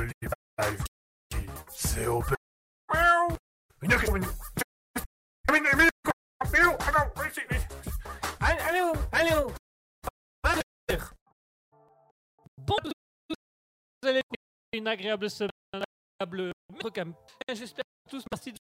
merde et le live c'est open. Une une agréable semaine, agréable J'espère tous merci de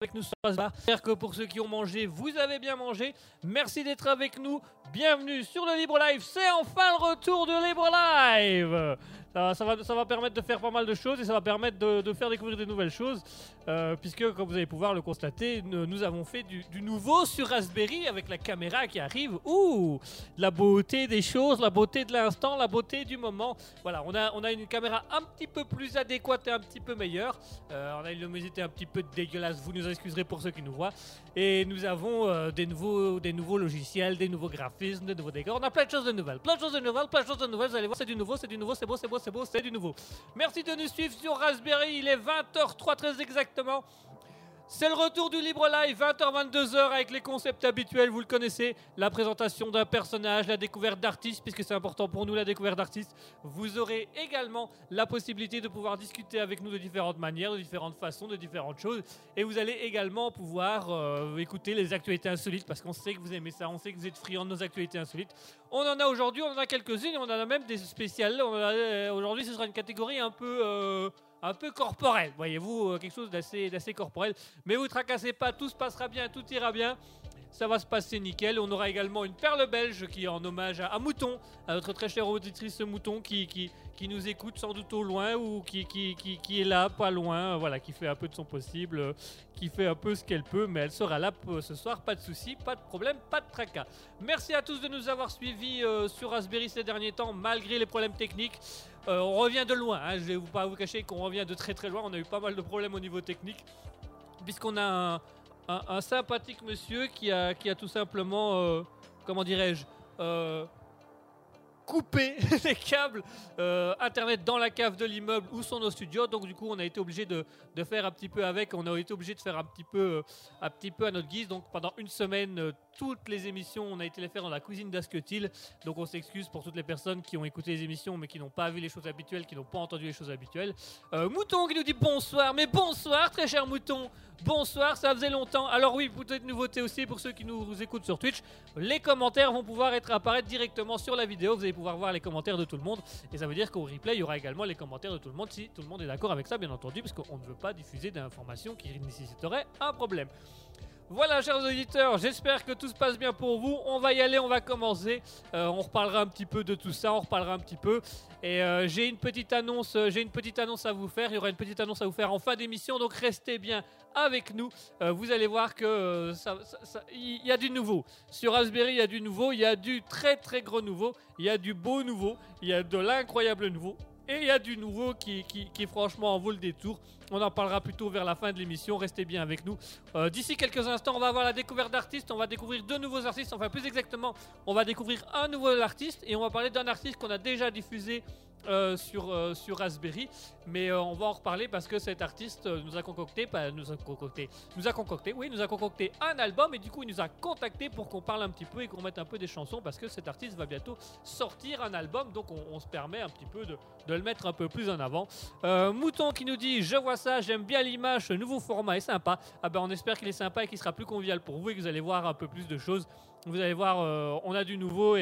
avec nous J'espère que pour ceux qui ont mangé, vous avez bien mangé. Merci d'être avec nous. Bienvenue sur le Libre Live. C'est enfin le retour de Libre Live. Ça, va, ça va permettre de faire pas mal de choses et ça va permettre de, faire découvrir de nouvelles choses. Euh, puisque, comme vous allez pouvoir le constater, nous, avons fait du, nouveau sur Raspberry avec la caméra qui arrive. Ouh La beauté des choses, la beauté de l'instant, la beauté du moment. Voilà, on a, on a une caméra un petit peu plus adéquate et un petit peu meilleure. Euh, on a une luminosité un petit peu dégueulasse, vous nous excuserez pour ceux qui nous voient. Et nous avons euh, des, nouveaux, des nouveaux logiciels, des nouveaux graphismes, des nouveaux décors. On a plein de choses de nouvelles. Plein de choses de nouvelles, plein de choses de nouvelles. Vous allez voir, c'est du nouveau, c'est du nouveau, c'est beau, c'est beau, c'est beau, c'est du nouveau. Merci de nous suivre sur Raspberry. Il est 20h03 très exactement. C'est le retour du Libre Live, 20h-22h avec les concepts habituels, vous le connaissez, la présentation d'un personnage, la découverte d'artistes, puisque c'est important pour nous la découverte d'artistes. Vous aurez également la possibilité de pouvoir discuter avec nous de différentes manières, de différentes façons, de différentes choses. Et vous allez également pouvoir euh, écouter les actualités insolites, parce qu'on sait que vous aimez ça, on sait que vous êtes friands de nos actualités insolites. On en a aujourd'hui, on en a quelques-unes, on en a même des spéciales. Euh, aujourd'hui, ce sera une catégorie un peu... Euh, un peu corporel, voyez-vous, euh, quelque chose d'assez, corporel. Mais vous tracassez pas, tout se passera bien, tout ira bien. Ça va se passer nickel. On aura également une perle belge qui est en hommage à, Mouton, à notre très chère auditrice Mouton qui, qui, qui, nous écoute sans doute au loin ou qui, qui, qui, est là, pas loin, voilà, qui fait un peu de son possible, euh, qui fait un peu ce qu'elle peut, mais elle sera là ce soir, pas de souci, pas de problème, pas de tracas. Merci à tous de nous avoir suivis euh, sur Raspberry ces derniers temps, malgré les problèmes techniques. Euh, on revient de loin, hein, je vais vous pas vous cacher qu'on revient de très très loin, on a eu pas mal de problèmes au niveau technique, puisqu'on a un, sympathique monsieur qui a, qui a tout simplement, euh, comment dirais-je, euh, coupé les câbles internet dans la cave de l'immeuble où sont nos studios. Donc du coup, on a été obligé de, de, faire un petit peu avec. On a été obligé de faire un petit peu, un petit peu à notre guise. Donc pendant une semaine, toutes les émissions, on a été les faire dans la cuisine d'Asketil. Donc on s'excuse pour toutes les personnes qui ont écouté les émissions mais qui n'ont pas vu les choses habituelles, qui n'ont pas entendu les choses habituelles. Euh, Mouton qui nous dit bonsoir, mais bonsoir très cher Mouton. Bonsoir, ça faisait longtemps. Alors oui, peut-être nouveauté aussi pour ceux qui nous écoutent sur Twitch. Les commentaires vont pouvoir être apparaître directement sur la vidéo. Vous allez pouvoir voir les commentaires de tout le monde. Et ça veut dire qu'au replay, il y aura également les commentaires de tout le monde si tout le monde est d'accord avec ça, bien entendu, parce qu'on ne veut pas diffuser d'informations qui nécessiteraient un problème. Voilà, chers auditeurs, j'espère que tout se passe bien pour vous. On va y aller, on va commencer. Euh, on reparlera un petit peu de tout ça, on reparlera un petit peu. Et euh, j'ai une petite annonce, euh, j'ai une petite annonce à vous faire. Il y aura une petite annonce à vous faire en fin d'émission, donc restez bien avec nous. vous allez voir que il y a du nouveau sur Raspberry. Il y a du nouveau, il y a du très très gros nouveau, il y a du beau nouveau, il y a de l'incroyable nouveau. Et il y a du nouveau qui, franchement en vaut le détour. On en parlera plutôt vers la fin de l'émission. Restez bien avec nous. Euh, d'ici quelques instants, on va avoir la découverte d'artistes. On va découvrir deux nouveaux artistes. Enfin, plus exactement, on va découvrir un nouveau artiste. Et on va parler d'un artiste qu'on a déjà diffusé euh, sur, euh, sur Raspberry. Mais euh, on va en reparler parce que cet artiste nous a concocté, pas nous a concocté, nous a concocté, oui, nous a concocté un album et du coup il nous a contacté pour qu'on parle un petit peu et qu'on mette un peu des chansons parce que cet artiste va bientôt sortir un album. Donc on, se permet un petit peu de, de, le mettre un peu plus en avant. Mouton qui nous dit Je vois ça, j'aime bien l'image, ce nouveau format est sympa. Ah ben on espère qu'il est sympa et qu'il sera plus convivial pour vous et que vous allez voir un peu plus de choses. Vous allez voir, on a du nouveau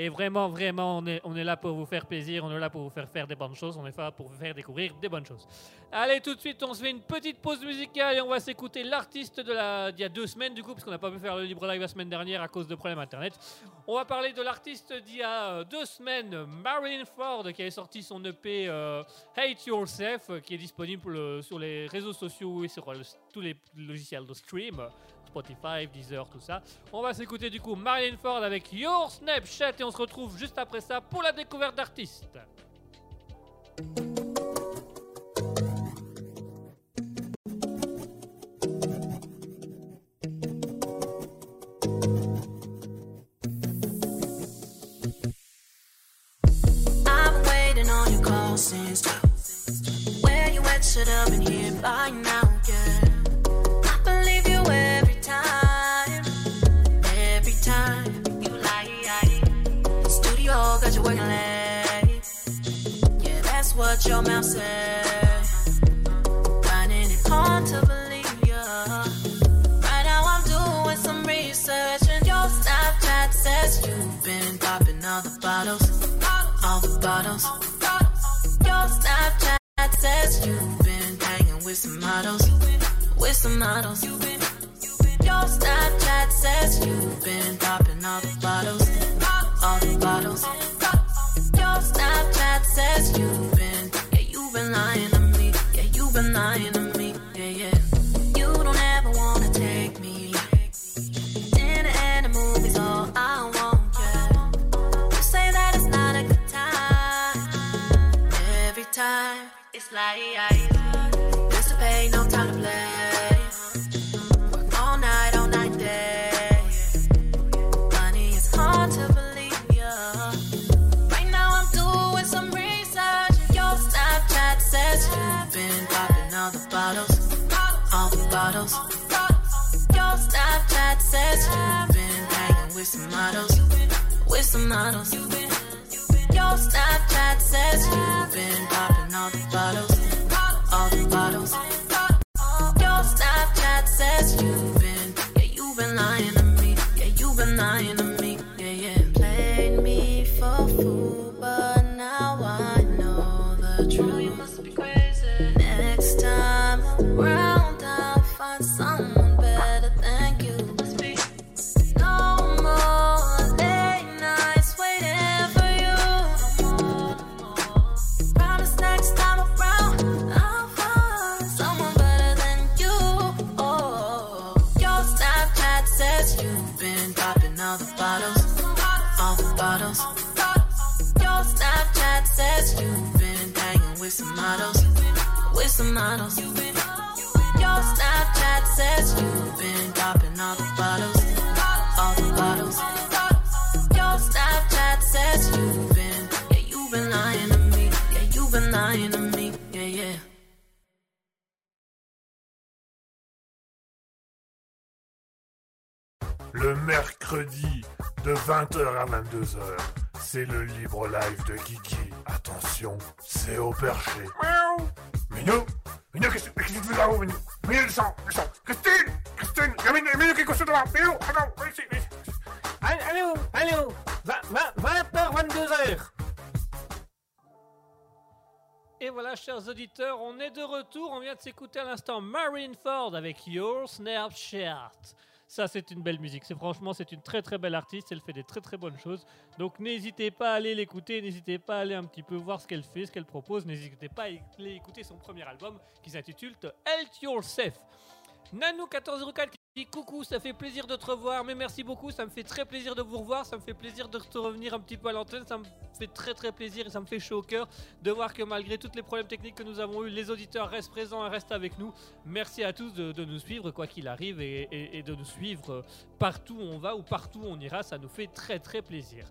et vraiment, vraiment, on est, là pour vous faire plaisir, on est là pour vous faire faire des bonnes choses, on est là pour vous faire découvrir des bonnes choses. Allez, tout de suite, on se fait une petite pause musicale et on va s'écouter l'artiste de la, d'il y a deux semaines, du coup, parce qu'on n'a pas pu faire le libre live la semaine dernière à cause de problèmes internet. On va parler de l'artiste d'il y a euh, deux semaines, Marilyn Ford, qui a sorti son EP euh, Hate Yourself, qui est disponible sur les réseaux sociaux et sur euh, tous les logiciels de stream. Spotify, Deezer, tout ça. On va s'écouter du coup Marilyn Ford avec Your Snapchat et on se retrouve juste après ça pour la découverte d'artistes. What your mouth says. Finding it hard to believe ya. Right now I'm doing some research and your Snapchat says you've been popping all the bottles, all the bottles. Your Snapchat says you've been hanging with some models, with some models. Your Snapchat says you've been popping all the bottles, all the bottles. Your Snapchat says you've yeah, yeah. You don't ever wanna take me. Dinner and movies all I want. You say that it's not a good time. Every time it's like says you've been hanging with some models, with some models. Your Snapchat says you've been popping all the bottles, all the bottles. Your Snapchat says you've Le mercredi de 20h à 22h, c'est le libre live de Kiki. Attention, c'est au perché. Miaou Minou Minou, qu'est-ce qu'est-ce que tu fais là-haut, Minou? Minou, descends, descends Christine Christine Il y a Minou, Minou qui est couché devant Minou, attends, viens ici, viens ici. Allez où? Allez où? 20h, 22h Et voilà, chers auditeurs, on est de retour. On vient de s'écouter à l'instant Marine Ford avec Your Snapchat. Ça, c'est une belle musique. C'est franchement, c'est une très très belle artiste. Elle fait des très très bonnes choses. Donc, n'hésitez pas à aller l'écouter. N'hésitez pas à aller un petit peu voir ce qu'elle fait, ce qu'elle propose. N'hésitez pas à aller écouter son premier album qui s'intitule Help Yourself. Nanou 1404 qui dit coucou, ça fait plaisir de te revoir, mais merci beaucoup, ça me fait très plaisir de vous revoir, ça me fait plaisir de te revenir un petit peu à l'antenne, ça me fait très très plaisir et ça me fait chaud au cœur de voir que malgré tous les problèmes techniques que nous avons eu, les auditeurs restent présents et restent avec nous. Merci à tous de, nous suivre quoi qu'il arrive et, de nous suivre partout où on va ou partout où on ira, ça nous fait très très plaisir.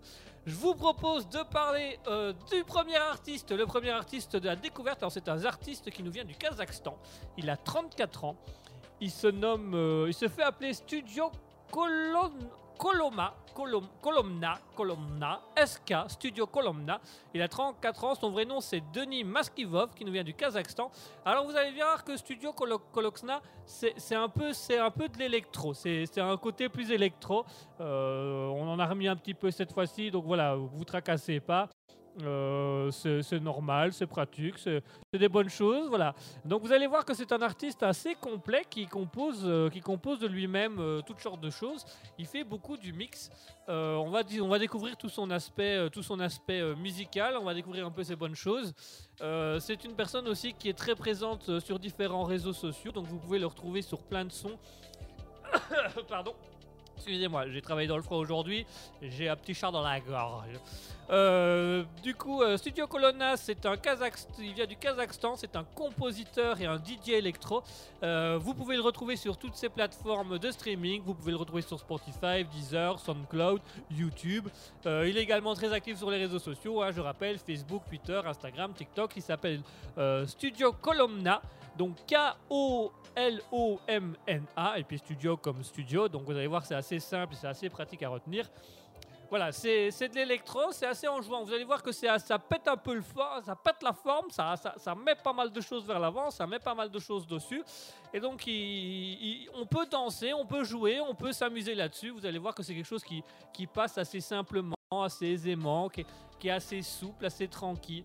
Je vous propose de parler euh, du premier artiste, le premier artiste de la découverte. Alors c'est un artiste qui nous vient du Kazakhstan. Il a 34 ans. Il se nomme, euh, il se fait appeler Studio Koloma, Kolom- Kolomna, Kolomna, SK, Studio Kolomna. Il a 34 ans, son vrai nom c'est Denis Maskivov qui nous vient du Kazakhstan. Alors vous allez voir que Studio Koloksna, c'est un, peu- un peu de l'électro, c'est c'est un côté plus électro. Euh, on en a remis un petit peu cette fois-ci, donc voilà, vous tracassez pas. Euh, c'est normal, c'est pratique, c'est des bonnes choses, voilà. Donc vous allez voir que c'est un artiste assez complet qui compose, euh, qui compose de lui-même euh, toutes sortes de choses. Il fait beaucoup du mix. On, va, découvrir tout son aspect, tout son aspect musical. On va découvrir un peu ses bonnes choses. C'est une personne aussi qui est très présente sur différents réseaux sociaux. Donc vous pouvez le retrouver sur plein de sons. Pardon. Excusez-moi, j'ai travaillé dans le froid aujourd'hui, j'ai un petit chat dans la gorge. Euh, du coup, euh, Studio Colonna, c'est un Kazakhstan, il vient du Kazakhstan, c'est un compositeur et un DJ électro. Euh, vous pouvez le retrouver sur toutes ces plateformes de streaming. Vous pouvez le retrouver sur Spotify, Deezer, SoundCloud, YouTube. Il est également très actif sur les réseaux sociaux. hein, je rappelle Facebook, Twitter, Instagram, TikTok. Il s'appelle Studio Colomna. Donc K-O-L-O-M-N-A. Et puis studio comme studio. Donc vous allez voir, c'est assez simple c'est assez pratique à retenir. Voilà, c'est de l'électro, c'est assez enjouant. Vous allez voir que ça pète un peu le fort, ça pète la forme, ça, ça, ça met pas mal de choses vers l'avant, ça met pas mal de choses dessus. Et donc, on peut danser, on peut jouer, on peut s'amuser là-dessus. Vous allez voir que c'est quelque chose qui, qui passe assez simplement, assez aisément, qui qui est assez souple, assez tranquille.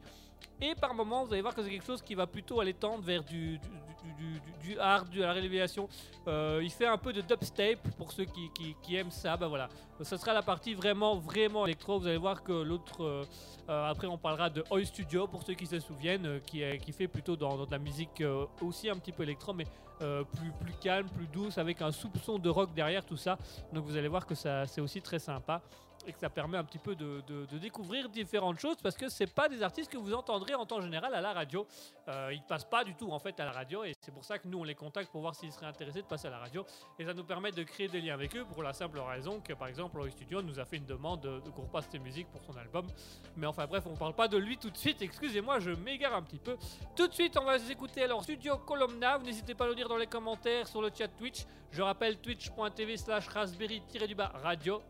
Et par moments, vous allez voir que c'est quelque chose qui va plutôt aller tendre vers du, du, du- du- hard, de la révélation. Euh, il fait un peu de dubstep pour ceux qui, qui- aiment ça. Ben voilà, ce sera la partie vraiment, vraiment électro. Vous allez voir que l'autre. euh, euh, après, on parlera de Oi Studio pour ceux qui se souviennent, qui, fait plutôt dans, de la musique aussi un petit peu électro, mais plus, plus calme, plus douce, avec un soupçon de rock derrière tout ça. Donc vous allez voir que ça, c'est aussi très sympa et que ça permet un petit peu de, découvrir différentes choses parce que c'est pas des artistes que vous entendrez en temps général à la radio. Euh, ils passent pas du tout en fait à la radio et c'est pour ça que nous on les contacte pour voir s'ils seraient intéressés de passer à la radio et ça nous permet de créer des liens avec eux pour la simple raison que par exemple Oi Studio nous a fait une demande de, de qu'on repasse musiques pour son album. Mais enfin bref, on parle pas de lui tout de suite. Excusez-moi, je m'égare un petit peu. Tout de suite, on va écouter alors Studio Columna. Vous n'hésitez pas à le dire dans les commentaires sur le chat Twitch. Je rappelle twitch.tv slash raspberry-du-bas radio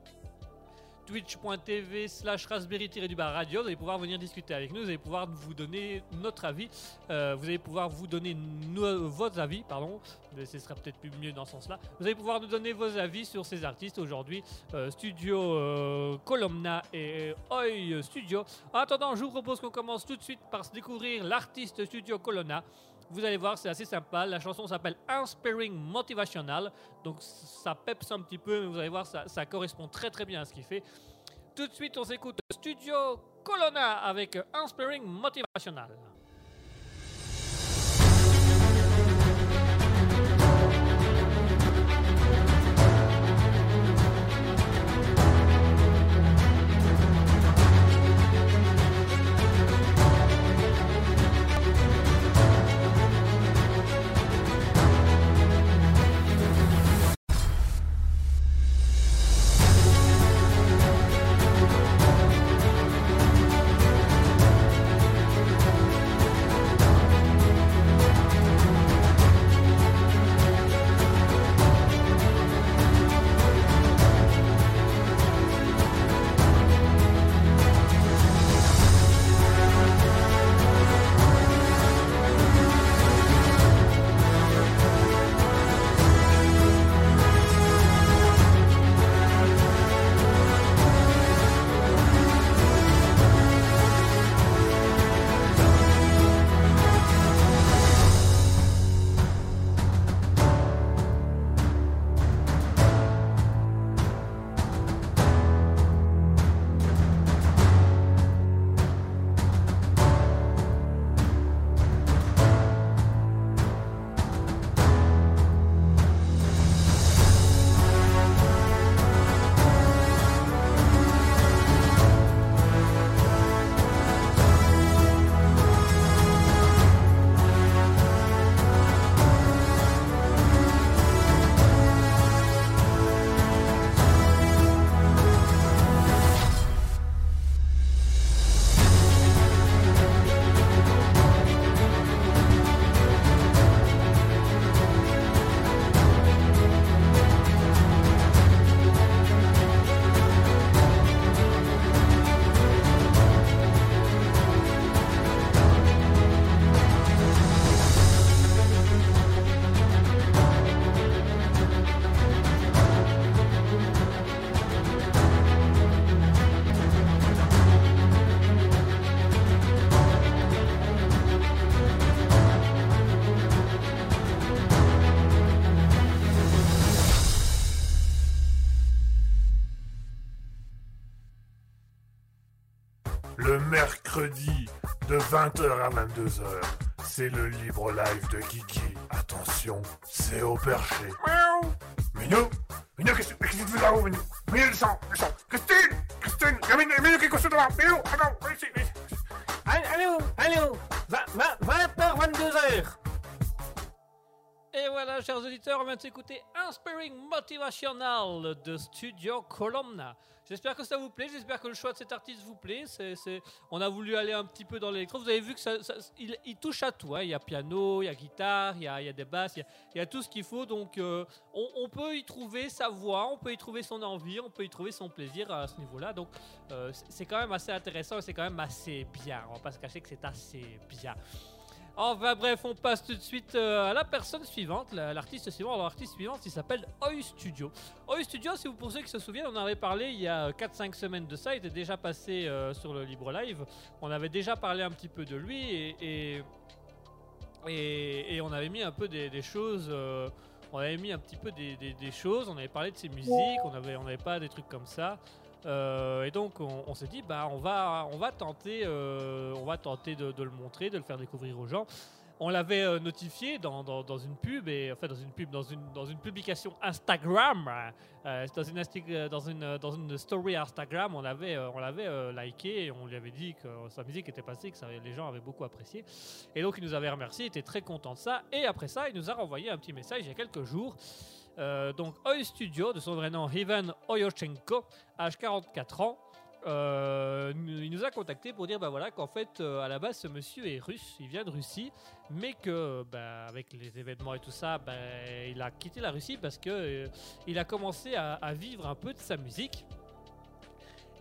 twitch.tv slash raspberry-du-bas radio. Vous allez pouvoir venir discuter avec nous, vous allez pouvoir vous donner notre avis, Euh, vous allez pouvoir vous donner no- vos avis, pardon, mais ce sera peut-être plus mieux dans ce sens-là. Vous allez pouvoir nous donner vos avis sur ces artistes aujourd'hui, euh, Studio euh, Columna et Oi Studio. En attendant, je vous propose qu'on commence tout de suite par se découvrir l'artiste Studio Colonna. Vous allez voir, c'est assez sympa. La chanson s'appelle Inspiring Motivational. Donc ça peps un petit peu, mais vous allez voir, ça, ça correspond très très bien à ce qu'il fait. Tout de suite, on s'écoute Studio Colonna avec Inspiring Motivational. 20h à 22h, c'est le libre live de Kiki. Attention, c'est au perché. Miaou Minou Minou, qu'est-ce qu'est-ce que tu fais là-haut, Minou? Minou, descends, descends Christine Christine Il y a Minou, Minou qui est couché devant Minou, attends, viens ici, viens ici. Allez, allez où? Allez où? 20h, 22h Et voilà, chers auditeurs, on vient de s'écouter Inspiring Motivational de Studio Columna. J'espère que ça vous plaît, j'espère que le choix de cet artiste vous plaît. On a voulu aller un petit peu dans l'électro. Vous avez vu que ça, il, touche à tout. hein. Il y a piano, il y a guitare, il y a, des basses, il y a, tout ce qu'il faut. Donc euh, on, peut y trouver sa voix, on peut y trouver son envie, on peut y trouver son plaisir à ce niveau-là. Donc euh, c'est quand même assez intéressant et c'est quand même assez bien. On va pas se cacher que c'est assez bien. Enfin bref, on passe tout de suite euh, à la personne suivante, la- l'artiste suivant. Alors l'artiste suivante, il s'appelle Oi Studio. Oi Studio, si vous pour ceux qui se souviennent, on en avait parlé il y a 4-5 semaines de ça, il était déjà passé euh, sur le Libre Live. On avait déjà parlé un petit peu de lui et, et, et- et on avait mis un peu des, des choses... euh, on avait mis un petit peu des, des- des choses, on avait parlé de ses musiques, on avait, on avait pas des trucs comme ça. Euh, et donc on, s'est dit bah on va tenter euh, on va tenter de, le montrer, de le faire découvrir aux gens. On l'avait euh, notifié dans, une pub et enfin dans une pub dans une publication Instagram, euh, dans une story Instagram, on l'avait on l'avait liké on lui avait dit que sa musique était passée, que les gens avaient beaucoup apprécié. Et donc il nous avait remercié, il était très content de ça. Et après ça, il nous a renvoyé un petit message il y a quelques jours. Euh, donc Oi Studio, de son vrai nom Ivan Oyochenko, âge 44 ans. euh, il nous a contacté pour dire bah voilà qu'en fait euh, à la base ce monsieur est russe, il vient de Russie, mais que bah, avec les événements et tout ça, bah, il a quitté la Russie parce que il a commencé à vivre un peu de sa musique.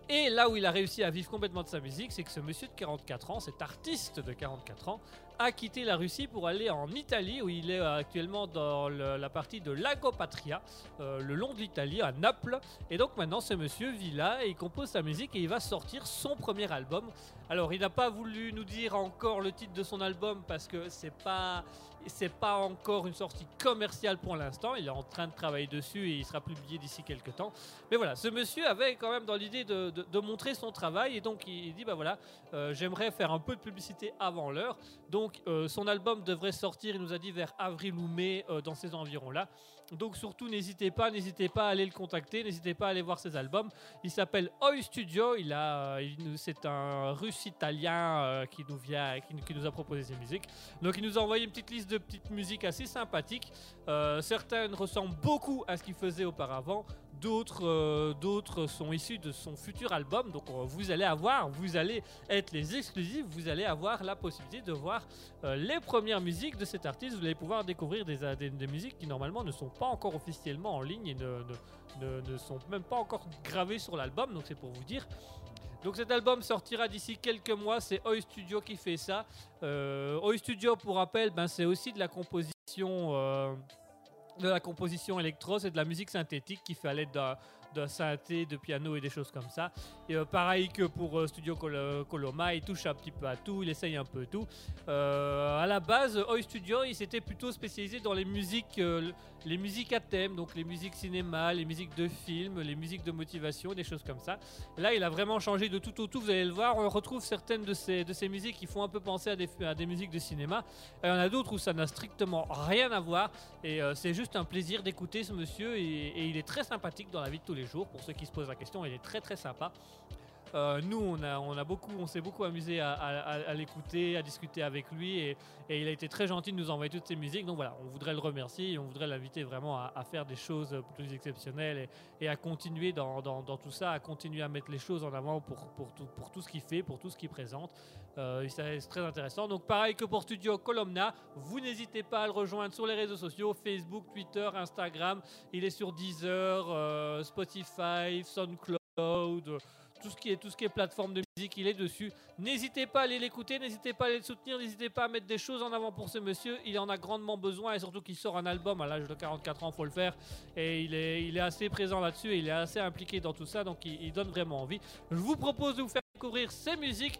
Et là où il a réussi à vivre complètement de sa musique, c'est que ce monsieur de 44 ans, cet artiste de 44 ans, a quitté la Russie pour aller en Italie, où il est euh, actuellement dans la partie de Lago Patria, euh, le long de l'Italie, à Naples. Et donc maintenant, ce monsieur vit là et il compose sa musique et il va sortir son premier album. Alors, il n'a pas voulu nous dire encore le titre de son album parce que c'est pas c'est pas encore une sortie commerciale pour l'instant. Il est en train de travailler dessus et il sera publié d'ici quelques temps. Mais voilà, ce monsieur avait quand même dans l'idée de, montrer son travail et donc il, dit bah voilà, euh, j'aimerais faire un peu de publicité avant l'heure. Donc euh, son album devrait sortir, il nous a dit vers avril ou mai euh, dans ces environs-là. Donc surtout n'hésitez pas, n'hésitez pas à aller le contacter, n'hésitez pas à aller voir ses albums. Il s'appelle Oi Studio, il a, euh, c'est un russe italien euh, qui nous vient, qui nous a proposé ses musiques. Donc il nous a envoyé une petite liste de petites musiques assez sympathiques. Euh, certaines ressemblent beaucoup à ce qu'il faisait auparavant, d'autres, euh, d'autres sont issues de son futur album. Donc euh, vous allez avoir, vous allez être les exclusifs, vous allez avoir la possibilité de voir euh, les premières musiques de cet artiste. Vous allez pouvoir découvrir des, des- musiques qui normalement ne sont pas encore officiellement en ligne et ne, sont même pas encore gravées sur l'album. Donc c'est pour vous dire. Donc cet album sortira d'ici quelques mois. C'est Oi Studio qui fait ça. Oi Studio, pour rappel, ben, c'est aussi de la composition. De la composition électro, c'est de la musique synthétique qui fait à l'aide d'un synthé, de piano et des choses comme ça. Et euh, pareil que pour euh, Studio Col- Coloma, il touche un petit peu à tout, il essaye un peu tout. Euh, à la base, Oi Studio, il s'était plutôt spécialisé dans les musiques, les musiques à thème, donc les musiques cinéma, les musiques de films, les musiques de motivation, des choses comme ça. Là, il a vraiment changé de tout au tout. Vous allez le voir, on retrouve certaines de ces, de ces musiques qui font un peu penser à des, à des musiques de cinéma. Il y en a d'autres où ça n'a strictement rien à voir. Et c'est juste un plaisir d'écouter ce monsieur. Et il est très sympathique dans la vie de tous les Pour ceux qui se posent la question, il est très très sympa. Euh, nous, on a, s'est beaucoup amusé à, l'écouter, à discuter avec lui, et, il a été très gentil de nous envoyer toutes ses musiques. Donc voilà, on voudrait le remercier on voudrait l'inviter vraiment à, faire des choses plus exceptionnelles et, à continuer dans, tout ça, à continuer à mettre les choses en avant pour tout ce qu'il fait, pour tout ce qu'il présente. Euh, c'est c'est très intéressant. Donc pareil que pour Studio Columna, vous n'hésitez pas à le rejoindre sur les réseaux sociaux, Facebook, Twitter, Instagram. Il est sur Deezer, euh, Spotify, SoundCloud tout ce qui est plateforme de musique, il est dessus. N'hésitez pas à aller l'écouter, n'hésitez pas à aller le soutenir, n'hésitez pas à mettre des choses en avant pour ce monsieur. Il en a grandement besoin et surtout qu'il sort un album à l'âge de 44 ans, faut le faire. Et il est, assez présent là-dessus il est assez impliqué dans tout ça, donc il, il donne vraiment envie. Je vous propose de vous faire découvrir ses musiques.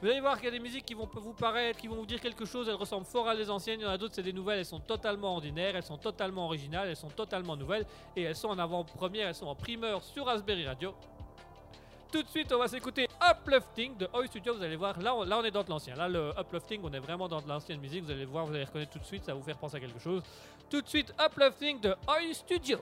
Vous allez voir qu'il y a des musiques qui vont vous paraître, qui vont vous dire quelque chose. Elles ressemblent fort à les anciennes. Il y en a d'autres, c'est des nouvelles. Elles sont totalement ordinaires, elles sont totalement originales, elles sont totalement nouvelles. Et elles sont en avant-première, elles sont en primeur sur Raspberry Radio. Tout de suite, on va s'écouter Uplifting de Oi Studio. Vous allez voir, là on, là, on est dans de l'ancien. Là, le Uplifting, on est vraiment dans de l'ancienne musique. Vous allez voir, vous allez reconnaître tout de suite, ça va vous faire penser à quelque chose. Tout de suite, Uplifting de Oi Studio.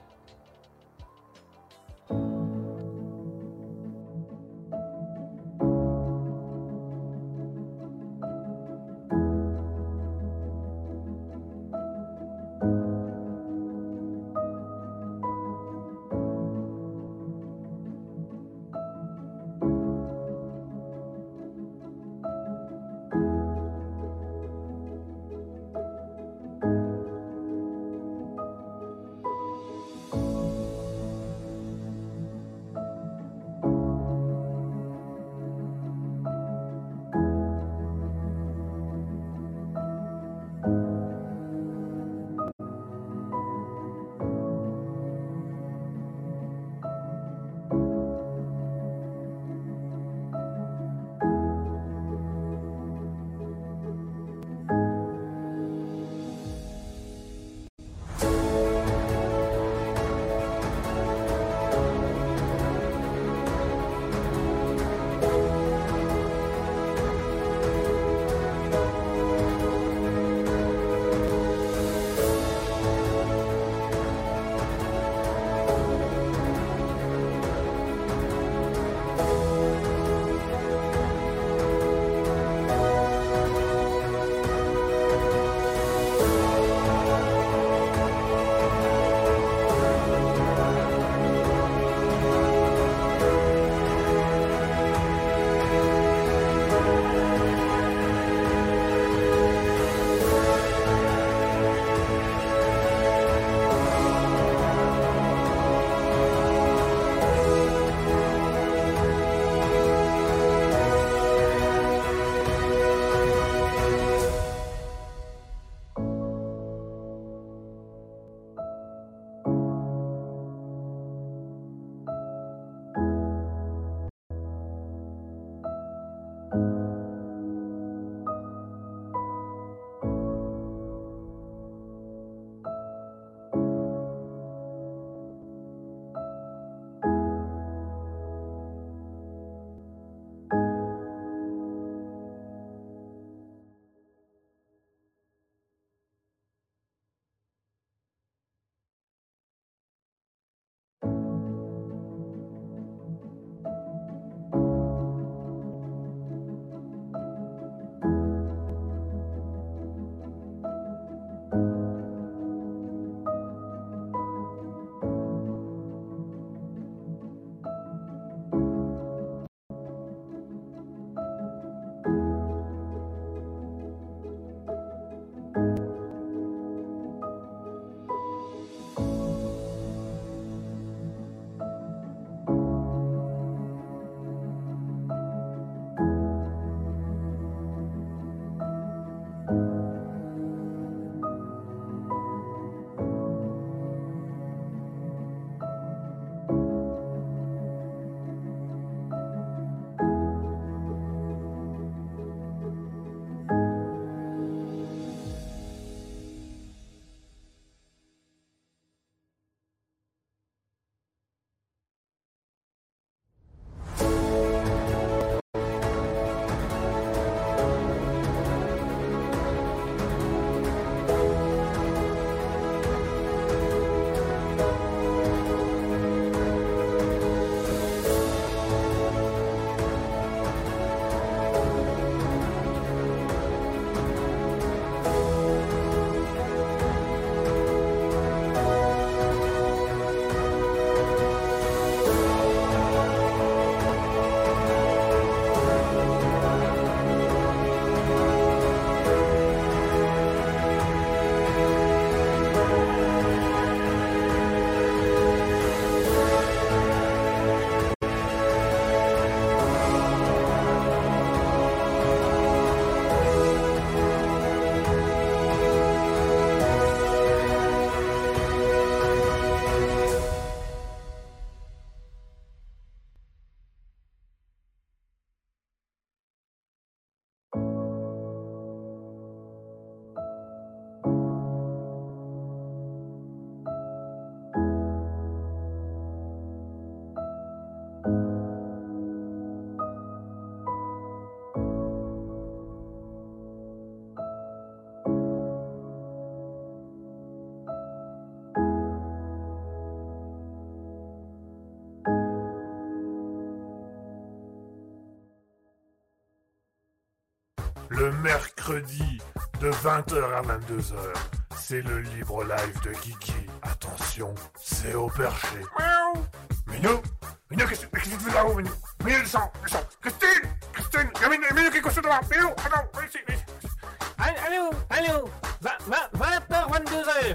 Le mercredi de 20h à 22h. C'est le libre live de Kiki. Attention, c'est au perché. Miaou. Minou Minou, qu'est-ce que tu fais là-haut, Minou? Minou, Christine Christine Minou, Minou qui est couché devant. Minou, attends, viens ici, viens ici Allô, allô 20h, 22h Et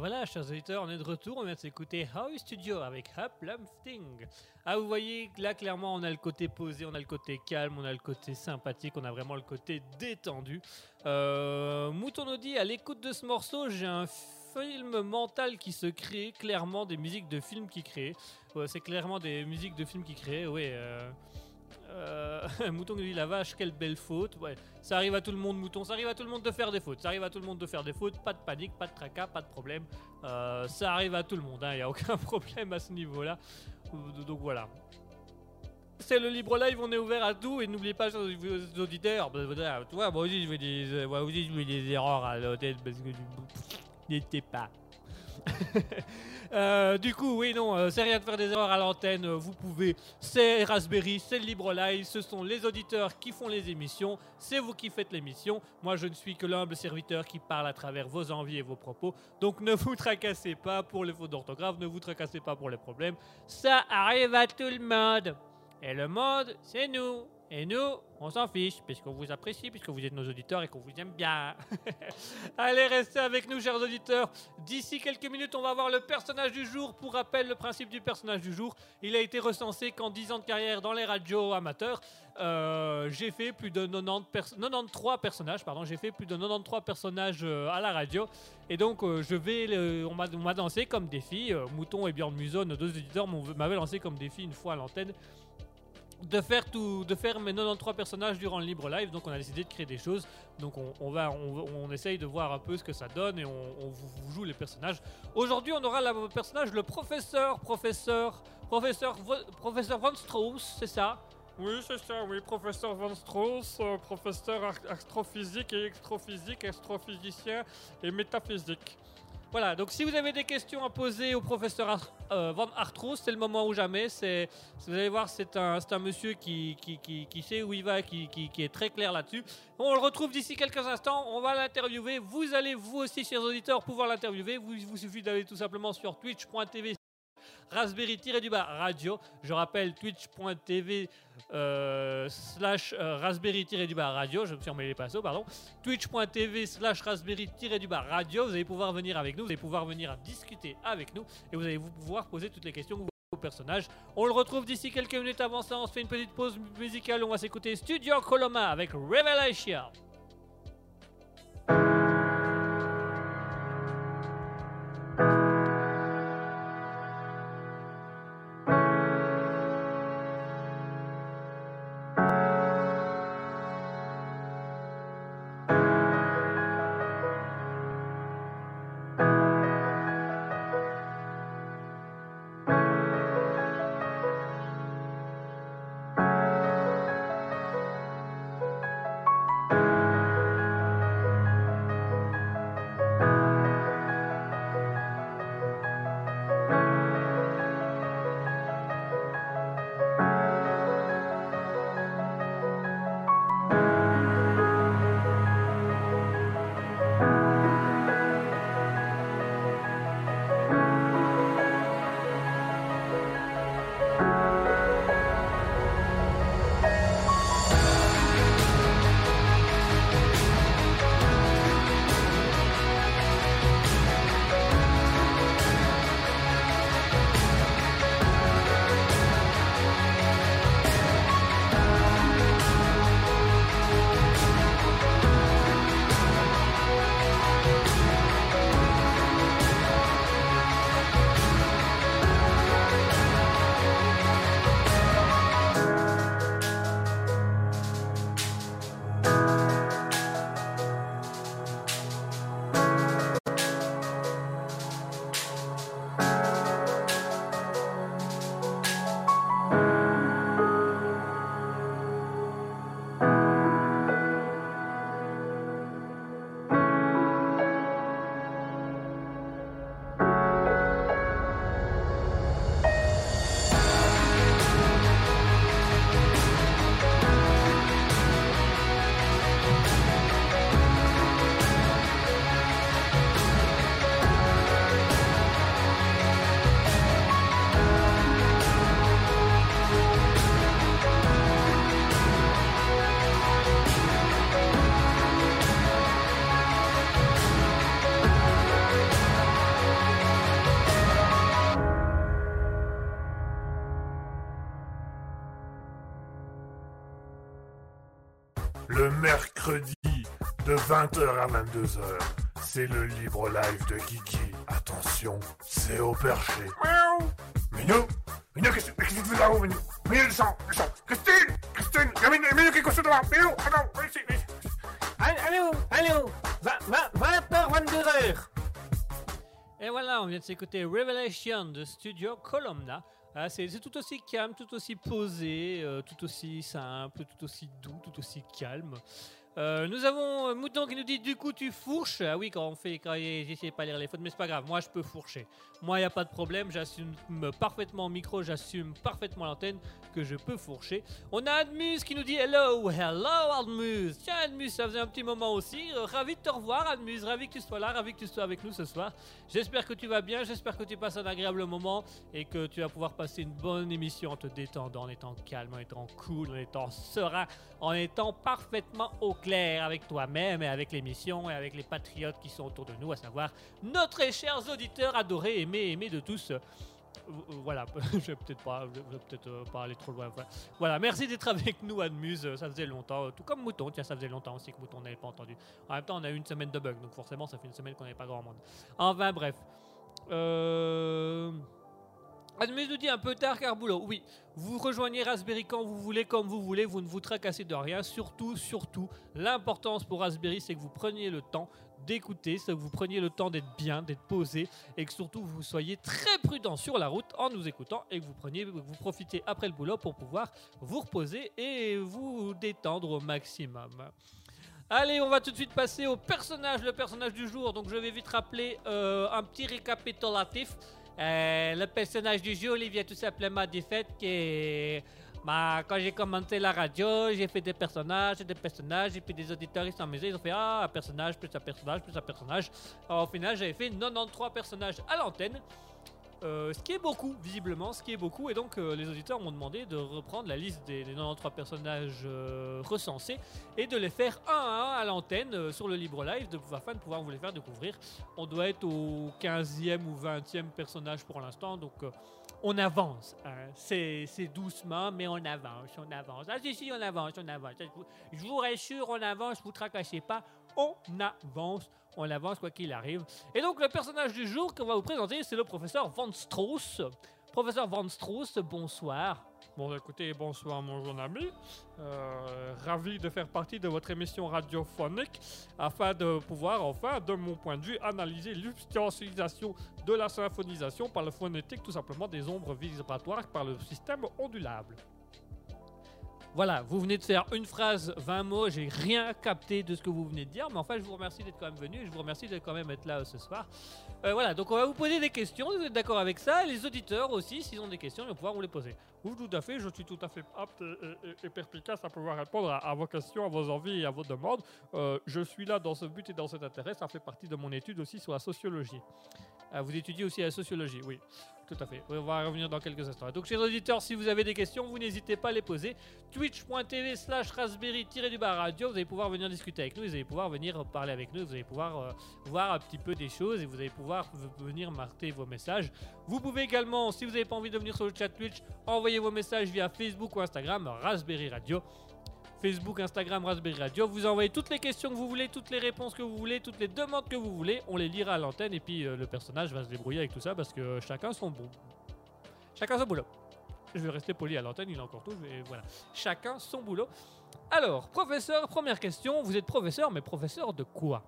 voilà, chers auditeurs, on est de retour. On vient de s'écouter How Studio avec Thing. Ah, vous voyez, là, clairement, on a le côté posé, on a le côté calme, on a le côté sympathique, on a vraiment le côté détendu. Euh, Mouton nous dit, à l'écoute de ce morceau, j'ai un film mental qui se crée, clairement des musiques de films qui créent. C'est clairement des musiques de films qui créent, oui. Euh, euh, mouton nous dit la vache, quelle belle faute. Ouais, ça arrive à tout le monde, Mouton. Ça arrive à tout le monde de faire des fautes. Ça arrive à tout le monde de faire des fautes. Pas de panique, pas de tracas, pas de problème. Euh, ça arrive à tout le monde. Il hein, n'y a aucun problème à ce niveau-là. Donc voilà. C'est le libre live, on est ouvert à tout et n'oubliez pas vos auditeurs. Bah, tu vois, moi aussi je fais des, moi aussi je fais des erreurs à l'hôtel parce que n'était pas. Euh, du coup, oui, non, euh, c'est rien de faire des erreurs à l'antenne. Euh, vous pouvez. C'est Raspberry, c'est le Libre Live. Ce sont les auditeurs qui font les émissions. C'est vous qui faites l'émission. Moi, je ne suis que l'humble serviteur qui parle à travers vos envies et vos propos. Donc, ne vous tracassez pas pour les fautes d'orthographe. Ne vous tracassez pas pour les problèmes. Ça arrive à tout le monde. Et le monde, c'est nous. Et nous, on s'en fiche, puisqu'on vous apprécie, puisque vous êtes nos auditeurs et qu'on vous aime bien. Allez, restez avec nous, chers auditeurs. D'ici quelques minutes, on va voir le personnage du jour. Pour rappel, le principe du personnage du jour, il a été recensé qu'en 10 ans de carrière dans les radios amateurs, euh, j'ai fait plus de 90 93 personnages. Pardon, j'ai fait plus de 93 personnages euh, à la radio. Et donc, euh, je vais, on m'a lancé comme défi. Mouton et Bjorn Muso, nos deux éditeurs, m'avaient lancé comme défi une fois à l'antenne de faire tout, de faire mes 93 personnages durant le libre live. Donc on a décidé de créer des choses. Donc on, va, on, essaye de voir un peu ce que ça donne et on, vous, joue les personnages. Aujourd'hui, on aura le personnage le professeur, professeur, professeur, professeur Von Strauss, c'est ça? Oui, c'est ça. Oui, professeur Von Strauss, euh, professeur astrophysique et extrophysique, astrophysicien et métaphysique. Voilà, donc si vous avez des questions à poser au professeur euh, Van Artros, c'est le moment ou jamais. Vous allez voir, c'est un, monsieur qui, sait où il va, qui, est très clair là-dessus. On le retrouve d'ici quelques instants, on va l'interviewer. Vous allez, vous aussi, chers auditeurs, pouvoir l'interviewer. Vous, vous suffit d'aller tout simplement sur twitch.tv raspberry-du-bas radio. Je rappelle twitch.tv euh, slash euh, raspberry-du-bas radio. Je me suis emmêlé les pinceaux, pardon. Twitch.tv slash raspberry-du-bas radio. Vous allez pouvoir venir avec nous, vous allez pouvoir venir discuter avec nous et vous allez pouvoir poser toutes les questions que vous au personnage. On le retrouve d'ici quelques minutes avant ça. On se fait une petite pause musicale. On va s'écouter Studio Coloma avec Revelation. 20h à 22h. C'est le libre live de Kiki. Attention, c'est au perché. Miaou Minou Minou, qu'est-ce qu'est-ce que tu fais là-haut, Minou Minou, descends, descends Christine Christine a Minou, Minou qui est couché devant Minou, attends, viens ici, viens ici. Allô, allô 20h, 22h Et voilà, on vient de s'écouter Revelation de Studio Columna. Ah, c'est c'est tout aussi calme, tout aussi posé, euh, tout aussi simple, tout aussi doux, tout aussi calme. Euh, nous avons euh, Mouton qui nous dit du coup tu fourches. Ah oui, quand on fait, quand j'essaie pas lire les fautes, mais c'est pas grave. Moi je peux fourcher. Moi il y a pas de problème. J'assume parfaitement au micro, j'assume parfaitement l'antenne que je peux fourcher. On a Admus qui nous dit hello, hello Admus. Tiens Admus, ça faisait un petit moment aussi. Euh, ravi de te revoir Admus, ravi que tu sois là, ravi que tu sois avec nous ce soir. J'espère que tu vas bien, j'espère que tu passes un agréable moment et que tu vas pouvoir passer une bonne émission en te détendant, en étant calme, en étant cool, en étant serein, en étant parfaitement au clair avec toi-même et avec l'émission et avec les patriotes qui sont autour de nous, à savoir notre très chers auditeurs adorés, aimés, aimés de tous. Euh, Voilà, je vais peut-être pas, euh, aller trop loin. Voilà, merci d'être avec nous, Admuse. euh, Ça faisait longtemps, tout comme Mouton. Tiens, ça faisait longtemps aussi que Mouton n'avait pas entendu. En même temps, on a eu une semaine de bug, donc forcément, ça fait une semaine qu'on n'avait pas grand monde. Enfin, bref. Euh... Nous dit un peu tard car boulot. Oui, vous rejoignez Raspberry quand vous voulez, comme vous voulez, vous ne vous tracassez de rien. Surtout, surtout, l'importance pour Raspberry, c'est que vous preniez le temps d'écouter, c'est que vous preniez le temps d'être bien, d'être posé, et que surtout vous soyez très prudent sur la route en nous écoutant, et que vous preniez, profitez après le boulot pour pouvoir vous reposer et vous détendre au maximum. Allez, on va tout de suite passer au personnage, le personnage du jour. Donc je vais vite rappeler euh, un petit récapitulatif. Euh, le personnage du jour, il vient tout simplement du fait que bah, quand j'ai commencé la radio, j'ai fait des personnages, des personnages, et puis des auditeurs ils sont amusés, ils ont fait ah, un personnage, plus un personnage, plus un personnage. Alors, au final, j'avais fait 93 personnages à l'antenne. Euh, ce qui est beaucoup, visiblement, ce qui est beaucoup, et donc euh, les auditeurs m'ont demandé de reprendre la liste des, des 93 personnages euh, recensés et de les faire un à un à l'antenne sur le Libre Live afin de pouvoir vous les faire découvrir. On doit être au 15e ou 20e personnage pour l'instant, donc on avance. hein. C'est doucement, mais on avance, on avance. Ah si, si, on avance, on avance. Je vous, je vous rassure, on avance, vous tracassez pas, on avance. On avance quoi qu'il arrive. Et donc le personnage du jour qu'on va vous présenter, c'est le professeur Van Strauss. Professeur Van Strauss, bonsoir. Bon, écoutez, bonsoir mon jeune ami. Euh, ravi de faire partie de votre émission radiophonique afin de pouvoir, enfin, de mon point de vue, analyser l'ubstantialisation de la symphonisation par le phonétique, tout simplement des ombres vibratoires par le système ondulable. Voilà, vous venez de faire une phrase, 20 mots, j'ai rien capté de ce que vous venez de dire, mais enfin je vous remercie d'être quand même venu, je vous remercie de quand même être là euh, ce soir. Euh, voilà, donc on va vous poser des questions, si vous êtes d'accord avec ça, les auditeurs aussi, s'ils ont des questions, ils vont pouvoir vous les poser. Oui, tout à fait, je suis tout à fait apte et, et- perspicace à pouvoir répondre à, à vos questions, à vos envies et à vos demandes. Euh, je suis là dans ce but et dans cet intérêt, ça fait partie de mon étude aussi sur la sociologie. Ah, vous étudiez aussi la sociologie, oui. Tout à fait. On va revenir dans quelques instants. Donc, chers auditeurs, si vous avez des questions, vous n'hésitez pas à les poser. Twitch.tv slash raspberry-du-bas radio. Vous allez pouvoir venir discuter avec nous. Vous allez pouvoir venir parler avec nous. Vous allez pouvoir euh, voir un petit peu des choses et vous allez pouvoir venir marquer vos messages. Vous pouvez également, si vous n'avez pas envie de venir sur le chat Twitch, envoyer vos messages via Facebook ou Instagram, Raspberry Radio. Facebook, Instagram, Raspberry Radio. Vous envoyez toutes les questions que vous voulez, toutes les réponses que vous voulez, toutes les demandes que vous voulez. On les lira à l'antenne et puis euh, le personnage va se débrouiller avec tout ça parce que chacun son bon. Chacun son boulot. Je vais rester poli à l'antenne, il est encore tout. Voilà. Chacun son boulot. Alors, professeur, première question. Vous êtes professeur, mais professeur de quoi?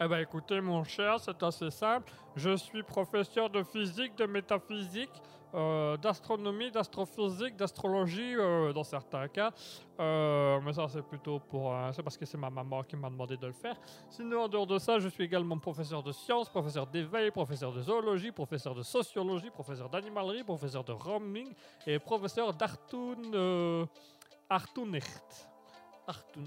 Eh ben écoutez mon cher, c'est assez simple. Je suis professeur de physique, de métaphysique, euh, d'astronomie, d'astrophysique, d'astrologie euh, dans certains cas. Euh, mais ça c'est plutôt pour... c'est parce que c'est ma maman qui m'a demandé de le faire. Sinon en dehors de ça, je suis également professeur de sciences, professeur d'éveil, professeur de zoologie, professeur de sociologie, professeur d'animalerie, professeur de roaming et professeur d'Artun... Artunecht. Artun.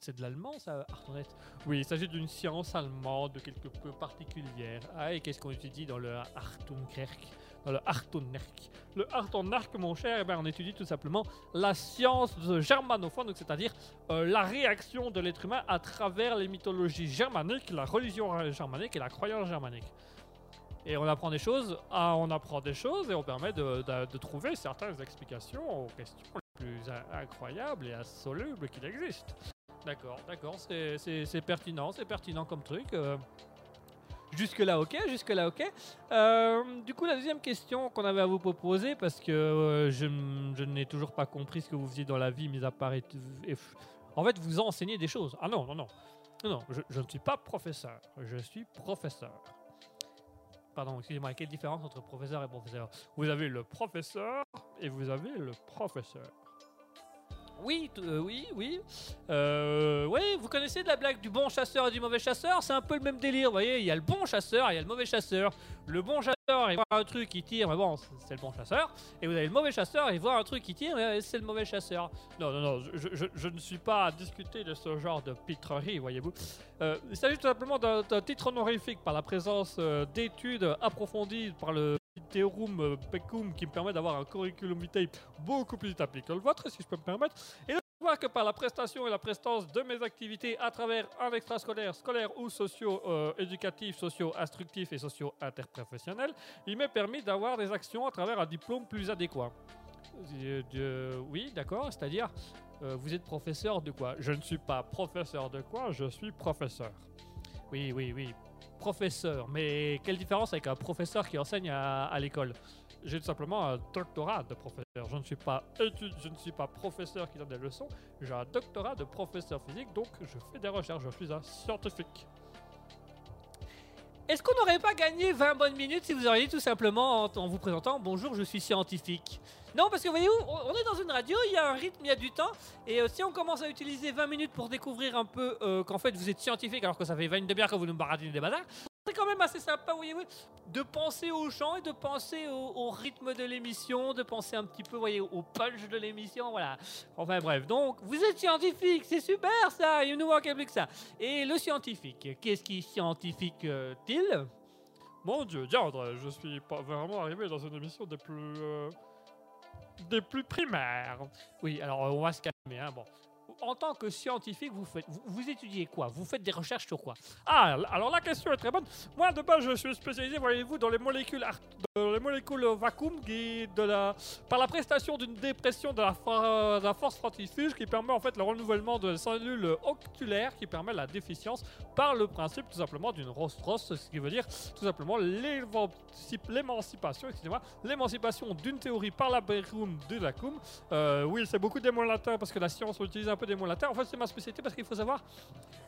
C'est de l'allemand ça, Artunet Oui, il s'agit d'une science allemande quelque peu particulière. Ah, et qu'est-ce qu'on étudie dans le Artunkerk le Hartonnerk. Le mon cher, eh ben, on étudie tout simplement la science germanophone, c'est-à-dire euh, la réaction de l'être humain à travers les mythologies germaniques, la religion germanique et la croyance germanique. Et on apprend des choses, ah, on apprend des choses et on permet de, trouver certaines explications aux questions les plus in- incroyables et insolubles qu'il existe. D'accord, d'accord, c'est pertinent, c'est pertinent comme truc. euh. Jusque-là, ok, jusque-là, ok. Euh, du coup, la deuxième question qu'on avait à vous proposer, parce que euh, je, je n'ai toujours pas compris ce que vous faisiez dans la vie, mis à part. et- en fait, vous enseignez des choses. Ah non, non, non. Non, non, je, je ne suis pas professeur, je suis professeur. Pardon, excusez-moi, quelle différence entre professeur et professeur? Vous avez le professeur et vous avez le professeur. Oui, euh, oui, oui. Euh, vous connaissez de la blague du bon chasseur et du mauvais chasseur? C'est un peu le même délire, vous voyez. Il y a le bon chasseur et il y a le mauvais chasseur. Le bon chasseur, il voit un truc, il tire, mais bon, c'est- le bon chasseur. Et vous avez le mauvais chasseur, il voit un truc, il tire, mais c'est le mauvais chasseur. Non, non, non, je, ne suis pas à discuter de ce genre de pitrerie, voyez-vous. Euh, il s'agit tout simplement d'un d'un titre honorifique par la présence euh, d'études approfondies par le Euh, Pecum qui me permet d'avoir un curriculum vitae beaucoup plus établi que le vôtre, si je peux me permettre. Et de voir que par la prestation et la prestance de mes activités à travers un extrascolaire, scolaire ou socio-éducatif, socio-instructif et socio-interprofessionnel, il m'est permis d'avoir des actions à travers un diplôme plus adéquat. Euh, oui, d'accord, c'est-à-dire, euh, vous êtes professeur de quoi? Je ne suis pas professeur de quoi, je suis professeur. Oui, oui, oui, professeur. Mais quelle différence avec un professeur qui enseigne à, l'école? J'ai tout simplement un doctorat de professeur. Je ne suis pas je ne suis pas professeur qui donne des leçons. J'ai un doctorat de professeur physique, donc je fais des recherches. Je suis un scientifique. Est-ce qu'on n'aurait pas gagné 20 bonnes minutes si vous auriez dit tout simplement en, vous présentant Bonjour, je suis scientifique Non, parce que voyez-vous, on on est dans une radio, il y a un rythme, il y a du temps. Et euh, si on commence à utiliser 20 minutes pour découvrir un peu euh, qu'en fait vous êtes scientifique alors que ça fait 20 demi-heures que vous nous baradinez des bazars, c'est quand même assez sympa, voyez-vous, de penser au chant et de penser au, rythme de l'émission, de penser un petit peu, voyez, au punch de l'émission, voilà. Enfin bref, donc vous êtes scientifique, c'est super ça, il nous manquait plus que ça. Et le scientifique, qu'est-ce qui scientifique-t-il Mon dieu, diandre, je suis pas vraiment arrivé dans une émission des plus. euh, des plus primaires. Oui, alors on va se calmer, hein, bon. En tant que scientifique, vous, faites, vous, étudiez quoi? Vous faites des recherches sur quoi? Ah, alors la question est très bonne. Moi, de base, je suis spécialisé, voyez-vous, dans les molécules, dans les molécules vacuum qui, de la, par la prestation d'une dépression de la, force centrifuge qui permet en fait le renouvellement de cellules oculaires qui permet la déficience par le principe tout simplement d'une rostrose, ce qui veut dire tout simplement l'émancipation, excusez-moi, l'émancipation d'une théorie par la vacuum de vacuum. Euh, oui, c'est beaucoup latins parce que la science utilise un peu des En fait, c'est ma spécialité parce qu'il faut savoir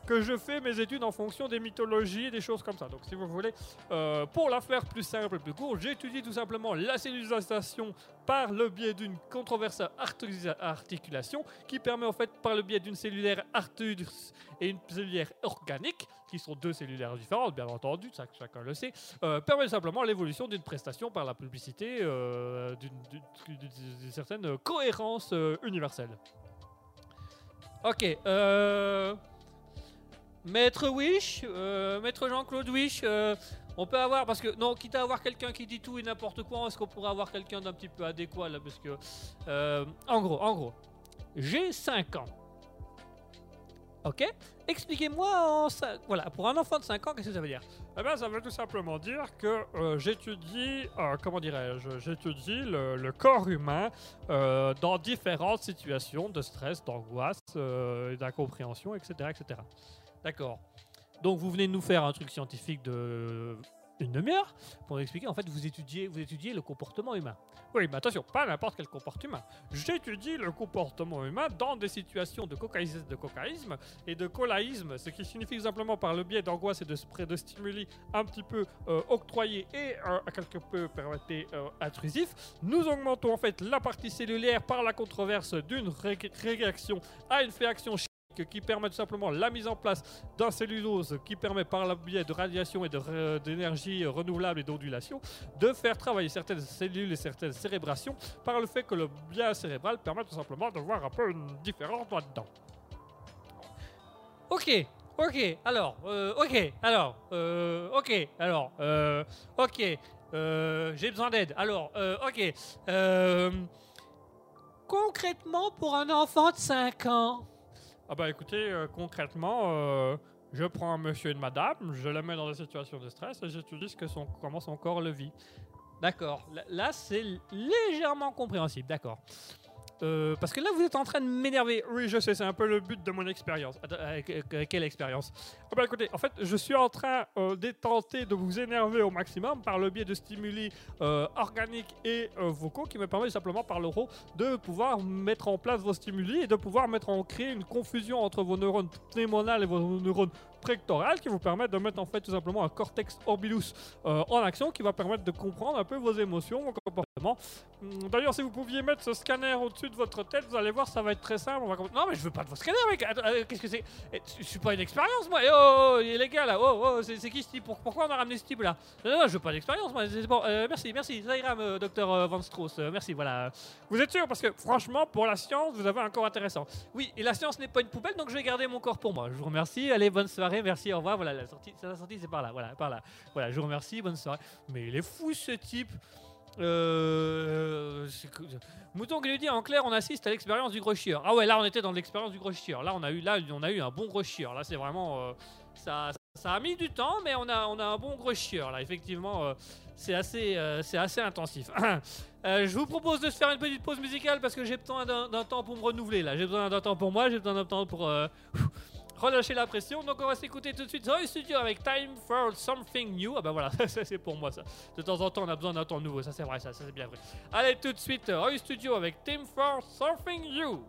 que je fais mes études en fonction des mythologies et des choses comme ça. Donc, si vous voulez, euh, pour la faire plus simple plus court, j'étudie tout simplement la cellulisation par le biais d'une controverse articula- articulation qui permet en fait par le biais d'une cellulaire artus et une cellulaire organique qui sont deux cellulaires différentes bien entendu ça chacun le sait euh, permet simplement l'évolution d'une prestation par la publicité euh, d'une certaine cohérence euh, universelle Ok, euh... Maître Wish, euh, Maître Jean-Claude Wish, euh, on peut avoir, parce que, non, quitte à avoir quelqu'un qui dit tout et n'importe quoi, est-ce qu'on pourrait avoir quelqu'un d'un petit peu adéquat là Parce que, euh, en gros, en gros, j'ai 5 ans. Ok Expliquez-moi en Voilà, pour un enfant de 5 ans, qu'est-ce que ça veut dire Eh bien, ça veut tout simplement dire que euh, j'étudie, euh, comment dirais-je, j'étudie le, corps humain euh, dans différentes situations de stress, d'angoisse, d'incompréhension, etc., etc. D'accord. Donc vous venez de nous faire un truc scientifique de une demi-heure pour expliquer, en fait, vous étudiez, le comportement humain. Oui, mais attention, pas n'importe quel comportement humain. J'étudie le comportement humain dans des situations de cocaïsme, de cocaïsme et de colaïsme, ce qui signifie simplement par le biais d'angoisse et de, spray- de stimuli un petit peu euh, octroyés et euh, quelque peu permettés euh, intrusifs. Nous augmentons en fait la partie cellulaire par la controverse d'une ré- réaction à une réaction qui permet tout simplement la mise en place d'un cellulose qui permet par le biais de radiation et re- d'énergie renouvelable et d'ondulation de faire travailler certaines cellules et certaines cérébrations par le fait que le bien cérébral permet tout simplement de voir un peu une différence là-dedans. Ok, ok, alors, euh, ok, alors, euh, ok, alors, euh, ok, euh, j'ai besoin d'aide. Alors, euh, ok, euh, concrètement pour un enfant de 5 ans, Ah bah écoutez, euh, concrètement, euh, je prends un monsieur et une madame, je les mets dans des situations de stress et j'étudie ce que son, comment son corps le vit. d'accord, là, c'est légèrement compréhensible, d'accord. Euh, parce que là, vous êtes en train de m'énerver. Oui, je sais, c'est un peu le but de mon expérience. Euh, que- que- quelle expérience Ah bah écoutez, en fait, je suis en train euh, de tenter de vous énerver au maximum par le biais de stimuli euh, organiques et vocaux qui me permettent simplement par l'euro de pouvoir mettre en place vos stimuli et de pouvoir mettre en créer une confusion entre vos neurones pnémonales et vos neurones pectorales qui vous permettent de mettre en fait tout simplement un cortex orbilus euh, en action qui va permettre de comprendre un peu vos émotions, vos comportements. Hum, D'ailleurs, si vous pouviez mettre ce scanner au-dessus de votre tête, vous allez voir, ça va être très simple. On va Non, mais je veux pas de vos scanners, mec. Euh, Qu'est-ce que c'est? Eh, Je suis pas une expérience, moi. Eh, oh, oh, les gars, là. Oh, oh, c'est c'est qui ce type? Pour- Pourquoi on a ramené ce type là je veux pas d'expérience, moi. Bon. euh, merci, merci. Ça docteur Van Strauss. Merci, voilà. Vous êtes sûr? Parce que franchement, pour la science, vous avez un corps intéressant. Oui, et la science n'est pas une poubelle, donc je vais garder mon corps pour moi. Je vous remercie. Allez, bonne soirée. Merci, au revoir. Voilà, la sortie, la sortie, c'est par là. Voilà, par là. Voilà, je vous remercie. Bonne soirée. Mais il est fou, ce type. Euh. Mouton qui lui dit en clair, on assiste à l'expérience du gros chieur. Ah ouais, là on était dans l'expérience du gros chieur. Là on a eu, là on a eu un bon gros chieur. Là c'est vraiment, euh, ça, ça a mis du temps, mais on a, on a un bon gros chieur. Là effectivement, euh, c'est assez, c'est assez intensif. Je vous propose de se faire une petite pause musicale parce que j'ai besoin d'un temps pour me renouveler. Là, j'ai besoin d'un temps pour moi, j'ai besoin d'un temps pour relâcher la pression. Donc on va s'écouter tout de suite Roy Studio avec Time for Something New. Ah bah voilà, ça c'est pour moi ça. De temps en temps on a besoin d'un temps nouveau, ça c'est vrai, ça, ça c'est bien vrai. Allez tout de suite Roy Studio avec Time for Something New.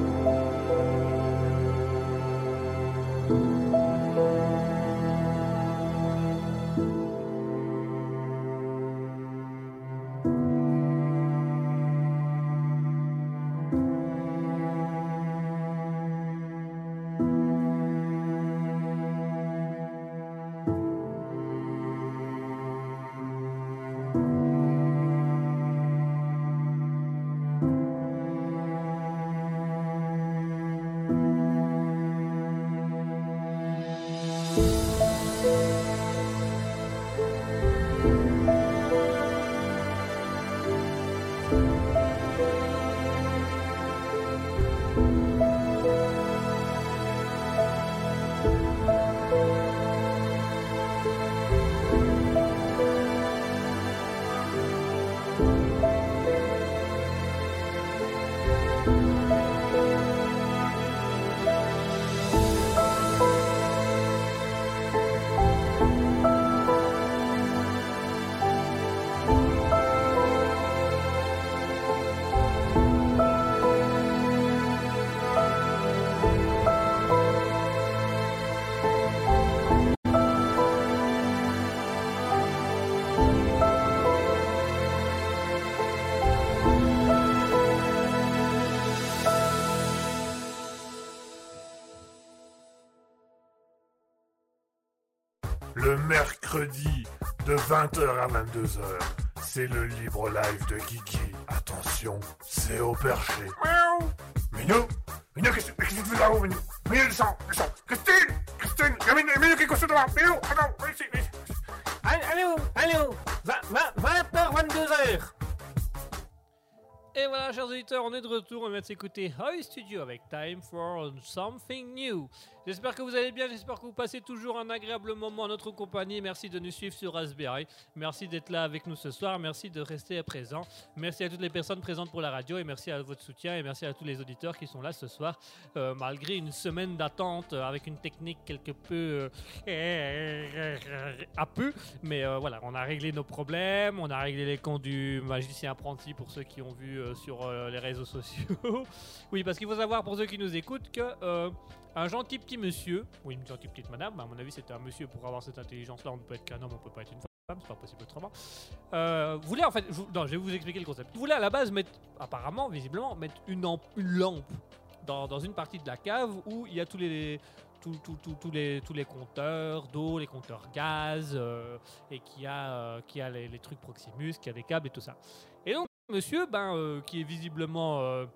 Le 20h à 22h, c'est le libre live de Kiki. Attention, c'est au perché. Minou Minou, de s'écouter High Studio avec Time for Something New. J'espère que vous allez bien. J'espère que vous passez toujours un agréable moment en notre compagnie. Merci de nous suivre sur Raspberry. Merci d'être là avec nous ce soir. Merci de rester présent. Merci à toutes les personnes présentes pour la radio et merci à votre soutien et merci à tous les auditeurs qui sont là ce soir euh, malgré une semaine d'attente euh, avec une technique quelque peu euh, à peu. Mais voilà, on a réglé nos problèmes. On a réglé les comptes du magicien apprenti pour ceux qui ont vu sur les réseaux sociaux. oui, parce qu'il faut savoir pour ceux qui nous écoutent que euh, un gentil petit monsieur, ou une gentille petite madame, à mon avis c'était un monsieur pour avoir cette intelligence-là, on ne peut être qu'un homme, on peut pas être une femme, c'est pas possible autrement. Euh, voulait en fait, je, non, je vais vous expliquer le concept. Voulait à la base mettre, apparemment, visiblement, mettre une, amp- une lampe dans, une partie de la cave où il y a tous les tous, tous- les, compteurs d'eau, les compteurs gaz, euh, et qui a, qui a les, les trucs Proximus, qui a des câbles et tout ça. Et donc, monsieur, ben, qui est visiblement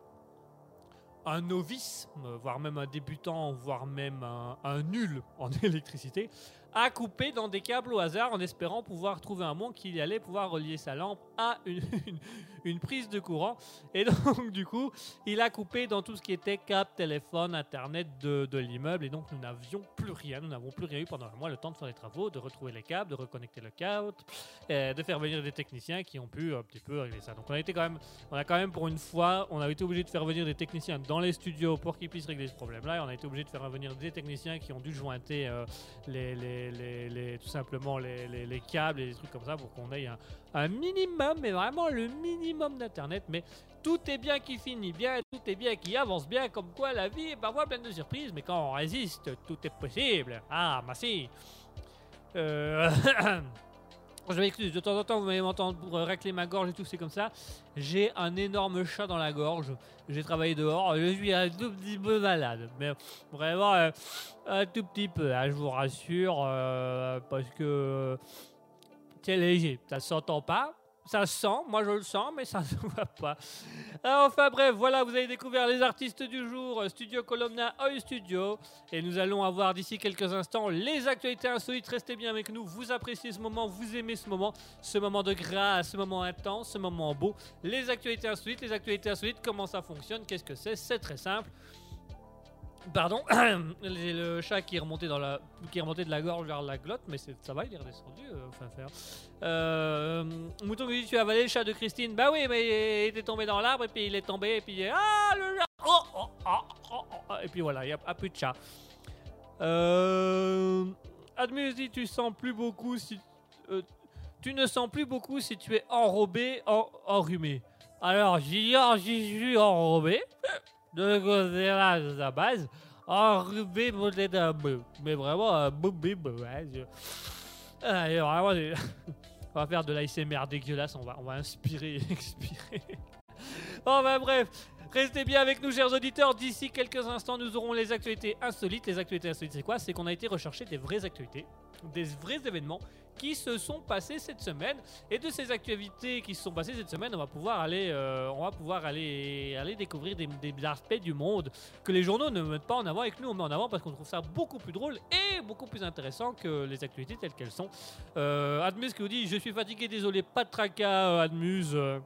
un novice, voire même un débutant, voire même un, un nul en électricité, a coupé dans des câbles au hasard en espérant pouvoir trouver un monde qui allait pouvoir relier sa lampe à une, prise de courant. Et donc, du coup, il a coupé dans tout ce qui était câble, téléphone, internet de, de l'immeuble. Et donc, nous n'avions plus rien. Nous n'avons plus rien eu pendant un mois, le temps de faire les travaux, de retrouver les câbles, de reconnecter le câble, euh, de faire venir des techniciens qui ont pu un petit peu régler ça. Donc, on a été quand même, on a quand même pour une fois, on a été obligé de faire venir des techniciens dans les studios pour qu'ils puissent régler ce problème-là. Et on a été obligé de faire venir des techniciens qui ont dû jointer euh, les, les, les, tout simplement les câbles et des trucs comme ça pour qu'on ait un, un minimum, mais vraiment le minimum d'internet. Mais tout est bien qui finit bien, tout est bien qui avance bien, comme quoi la vie est parfois pleine de surprises, mais quand on résiste, tout est possible. Ah, merci. Euh... Je m'excuse, de temps en temps vous m'allez m'entendre euh, racler ma gorge et tout, c'est comme ça. J'ai un énorme chat dans la gorge. J'ai travaillé dehors, je suis un tout petit peu malade. Mais vraiment, euh, un tout petit peu, hein, je vous rassure, parce que léger, ça s'entend pas. Ça se sent, moi je le sens, mais ça ne se voit pas. Enfin bref, voilà, vous avez découvert les artistes du jour, euh, Studio Columna, Oi Studio. Et nous allons avoir d'ici quelques instants les actualités insolites. Restez bien avec nous, vous appréciez ce moment, vous aimez ce moment, ce moment de grâce, ce moment intense, ce moment beau. Les actualités insolites, les actualités insolites, comment ça fonctionne, qu'est-ce que c'est? C'est très simple. Pardon, le chat qui est remonté de la gorge vers la glotte, mais ça va, il est redescendu. euh, enfin faire. Euh, Mouton qui dit tu as avalé le chat de Christine. Bah oui, mais il était tombé dans l'arbre et puis il est tombé et puis ah le chat. Oh, oh, oh, oh, oh, et puis voilà, il n'y a, plus de chat. Euh, Admus dit tu sens plus beaucoup si euh, tu ne sens plus beaucoup si tu es enrobé, en, enrhumé. Alors j'y suis enrobé de de la base. Enrhumé peut-être un peu, mais vraiment un peu, peu, ouais, je- Ah, et vraiment, on va faire de l'ASMR dégueulasse, on va, on va inspirer et expirer. Bon, bah bref, restez bien avec nous, chers auditeurs. D'ici quelques instants, nous aurons les actualités insolites. Les actualités insolites, c'est quoi? C'est qu'on a été rechercher des vraies actualités, des vrais événements qui se sont passés cette semaine. Et de ces actualités qui se sont passées cette semaine, on va pouvoir aller, euh, on va pouvoir aller, aller découvrir des, aspects du monde que les journaux ne mettent pas en avant et que nous on met en avant parce qu'on trouve ça beaucoup plus drôle et beaucoup plus intéressant que les actualités telles qu'elles sont. Euh, Admus qui vous dit Je suis fatigué, désolé, pas de tracas, euh, Admus. euh,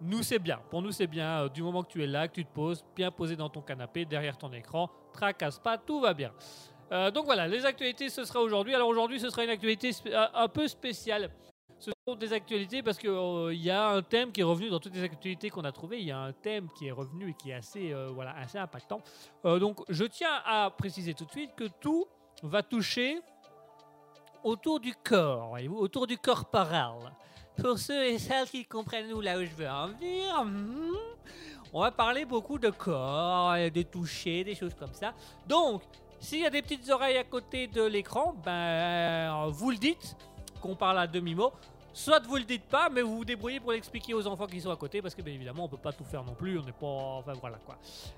nous, c'est bien. Pour nous, c'est bien. Du moment que tu es là, que tu te poses, bien posé dans ton canapé, derrière ton écran, tracasse pas, tout va bien. Euh, donc voilà, les actualités, ce sera aujourd'hui. Alors aujourd'hui, ce sera une actualité un peu spéciale. Ce sont des actualités parce qu'il y a un thème qui est revenu dans toutes les actualités qu'on a trouvées. Il y a un thème qui est revenu et qui est assez, euh, voilà, assez impactant. Euh, donc je tiens à préciser tout de suite que tout va toucher autour du corps, voyez-vous, autour du corporel. Pour ceux et celles qui comprennent nous là où je veux en venir, hmm, on va parler beaucoup de corps, euh, de toucher, des choses comme ça. Donc, s'il y a des petites oreilles à côté de l'écran, ben, vous le dites, qu'on parle à demi-mot. soit vous le dites pas, mais vous vous débrouillez pour l'expliquer aux enfants qui sont à côté, parce que bien évidemment on peut pas tout faire non plus, on n'est pas, enfin voilà quoi.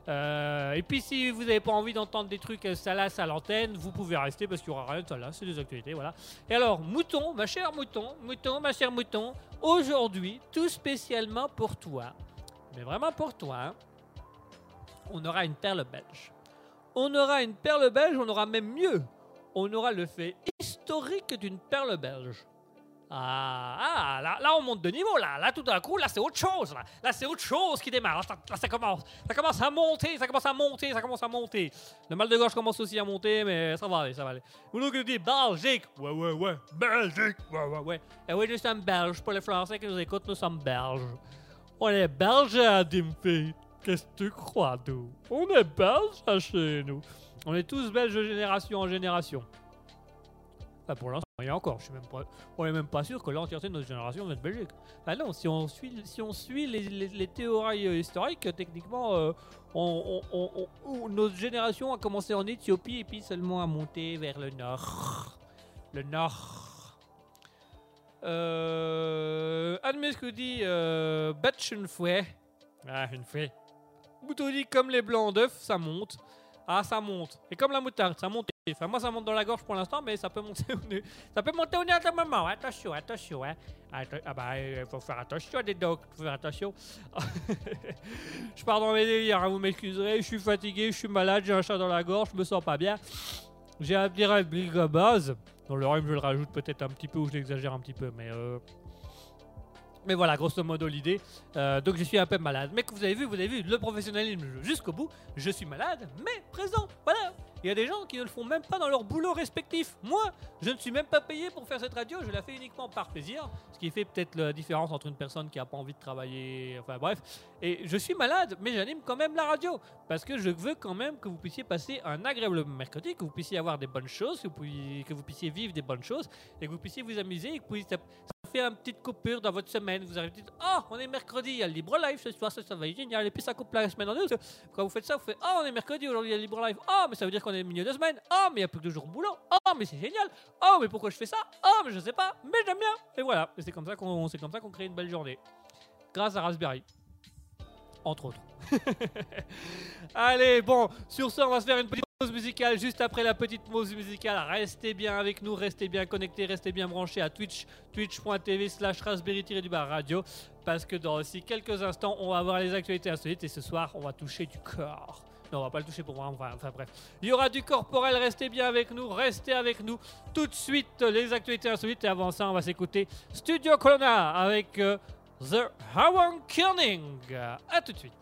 Euh, et puis si vous n'avez pas envie d'entendre des trucs euh, salaces à l'antenne, vous pouvez rester parce qu'il y aura rien de salace, c'est des actualités, voilà. Et alors mouton, ma chère mouton, mouton, ma chère mouton, aujourd'hui tout spécialement pour toi, mais vraiment pour toi, hein, on aura une perle belge. On aura une perle belge, on aura même mieux. On aura le fait historique d'une perle belge. Ah, ah, là, là, on monte de niveau, là. Là, tout d'un coup, là, c'est autre chose. Là, là c'est autre chose qui démarre. Là, ça, commence. Ça commence à monter, ça commence à monter, ça commence à monter. Le mal de gorge commence aussi à monter, mais ça va aller, ça va aller. Vous nous dites Belgique. Ouais, ouais, ouais. Belgique. Ouais, ouais, ouais. Et oui, nous sommes belges. Pour les Français qui nous écoutent, nous sommes belges. On est belges à Dimfit. Qu'est-ce que tu crois, nous On est belges chez nous. On est tous belges de génération en génération. Enfin, pour l'instant, rien encore. Je suis même pas, on est même pas sûr que l'entièreté de notre génération va être Belgique. Ah non, si on suit, si on suit les, théories euh, historiques, techniquement, euh, notre génération a commencé en Éthiopie et puis seulement à monter vers le nord. Le nord. Euh, admets ce que dit euh, Batch une fois. Ah, une fois. Bouton dit comme les blancs d'œufs, ça monte. Ah, ça monte. Et comme la moutarde, ça monte. Enfin, moi, ça monte dans la gorge pour l'instant, mais ça peut monter au nez. Ça peut monter au nez à tout moment. Attention, attention. Hein. Atten- ah bah, il faut faire attention, des docs. faut faire attention. je pars dans mes délires, hein, vous m'excuserez. Je suis fatigué, je suis malade, j'ai un chat dans la gorge, je me sens pas bien. J'ai un rêve à base. Dans le rêve, je le rajoute peut-être un petit peu ou je l'exagère un petit peu, mais... Euh... Mais voilà, grosso modo l'idée. Euh, donc je suis un peu malade. Mais que vous avez vu, vous avez vu le professionnalisme jusqu'au bout. Je suis malade, mais présent. Voilà. Il y a des gens qui ne le font même pas dans leur boulot respectif. Moi, je ne suis même pas payé pour faire cette radio. Je la fais uniquement par plaisir. Ce qui fait peut-être la différence entre une personne qui n'a pas envie de travailler. Enfin bref. Et je suis malade, mais j'anime quand même la radio. Parce que je veux quand même que vous puissiez passer un agréable mercredi, que vous puissiez avoir des bonnes choses, que vous puissiez, vivre des bonnes choses, et que vous puissiez vous amuser, fait une petite coupure dans votre semaine. Vous arrivez, dites, oh, on est mercredi, il y a le libre live ce soir, ça, ça va être génial. Et puis ça coupe la semaine en deux. Quand vous faites ça, vous faites, oh, on est mercredi, aujourd'hui il y a le libre live. Oh, mais ça veut dire qu'on est au milieu de semaine. Oh, mais il y a plus que deux jours de boulot. Oh, mais c'est génial. Oh, mais pourquoi je fais ça? Oh, mais je sais pas, mais j'aime bien. Et voilà. C'est comme ça qu'on comme ça qu'on crée une belle journée. Grâce à Raspberry. Entre autres. Allez, bon, sur ce, on va se faire une petite pause musicale juste après la petite pause musicale. Restez bien avec nous, restez bien connectés, restez bien branchés à Twitch, twitch.tv slash raspberry-du-bar radio, parce que dans aussi quelques instants, on va avoir les actualités insolites et ce soir, on va toucher du corps. Non, on va pas le toucher pour moi, enfin, bref. Il y aura du corporel, restez bien avec nous, restez avec nous. Tout de suite, les actualités insolites et avant ça, on va s'écouter Studio Colonna avec euh, The Howard Killing. A tout de suite.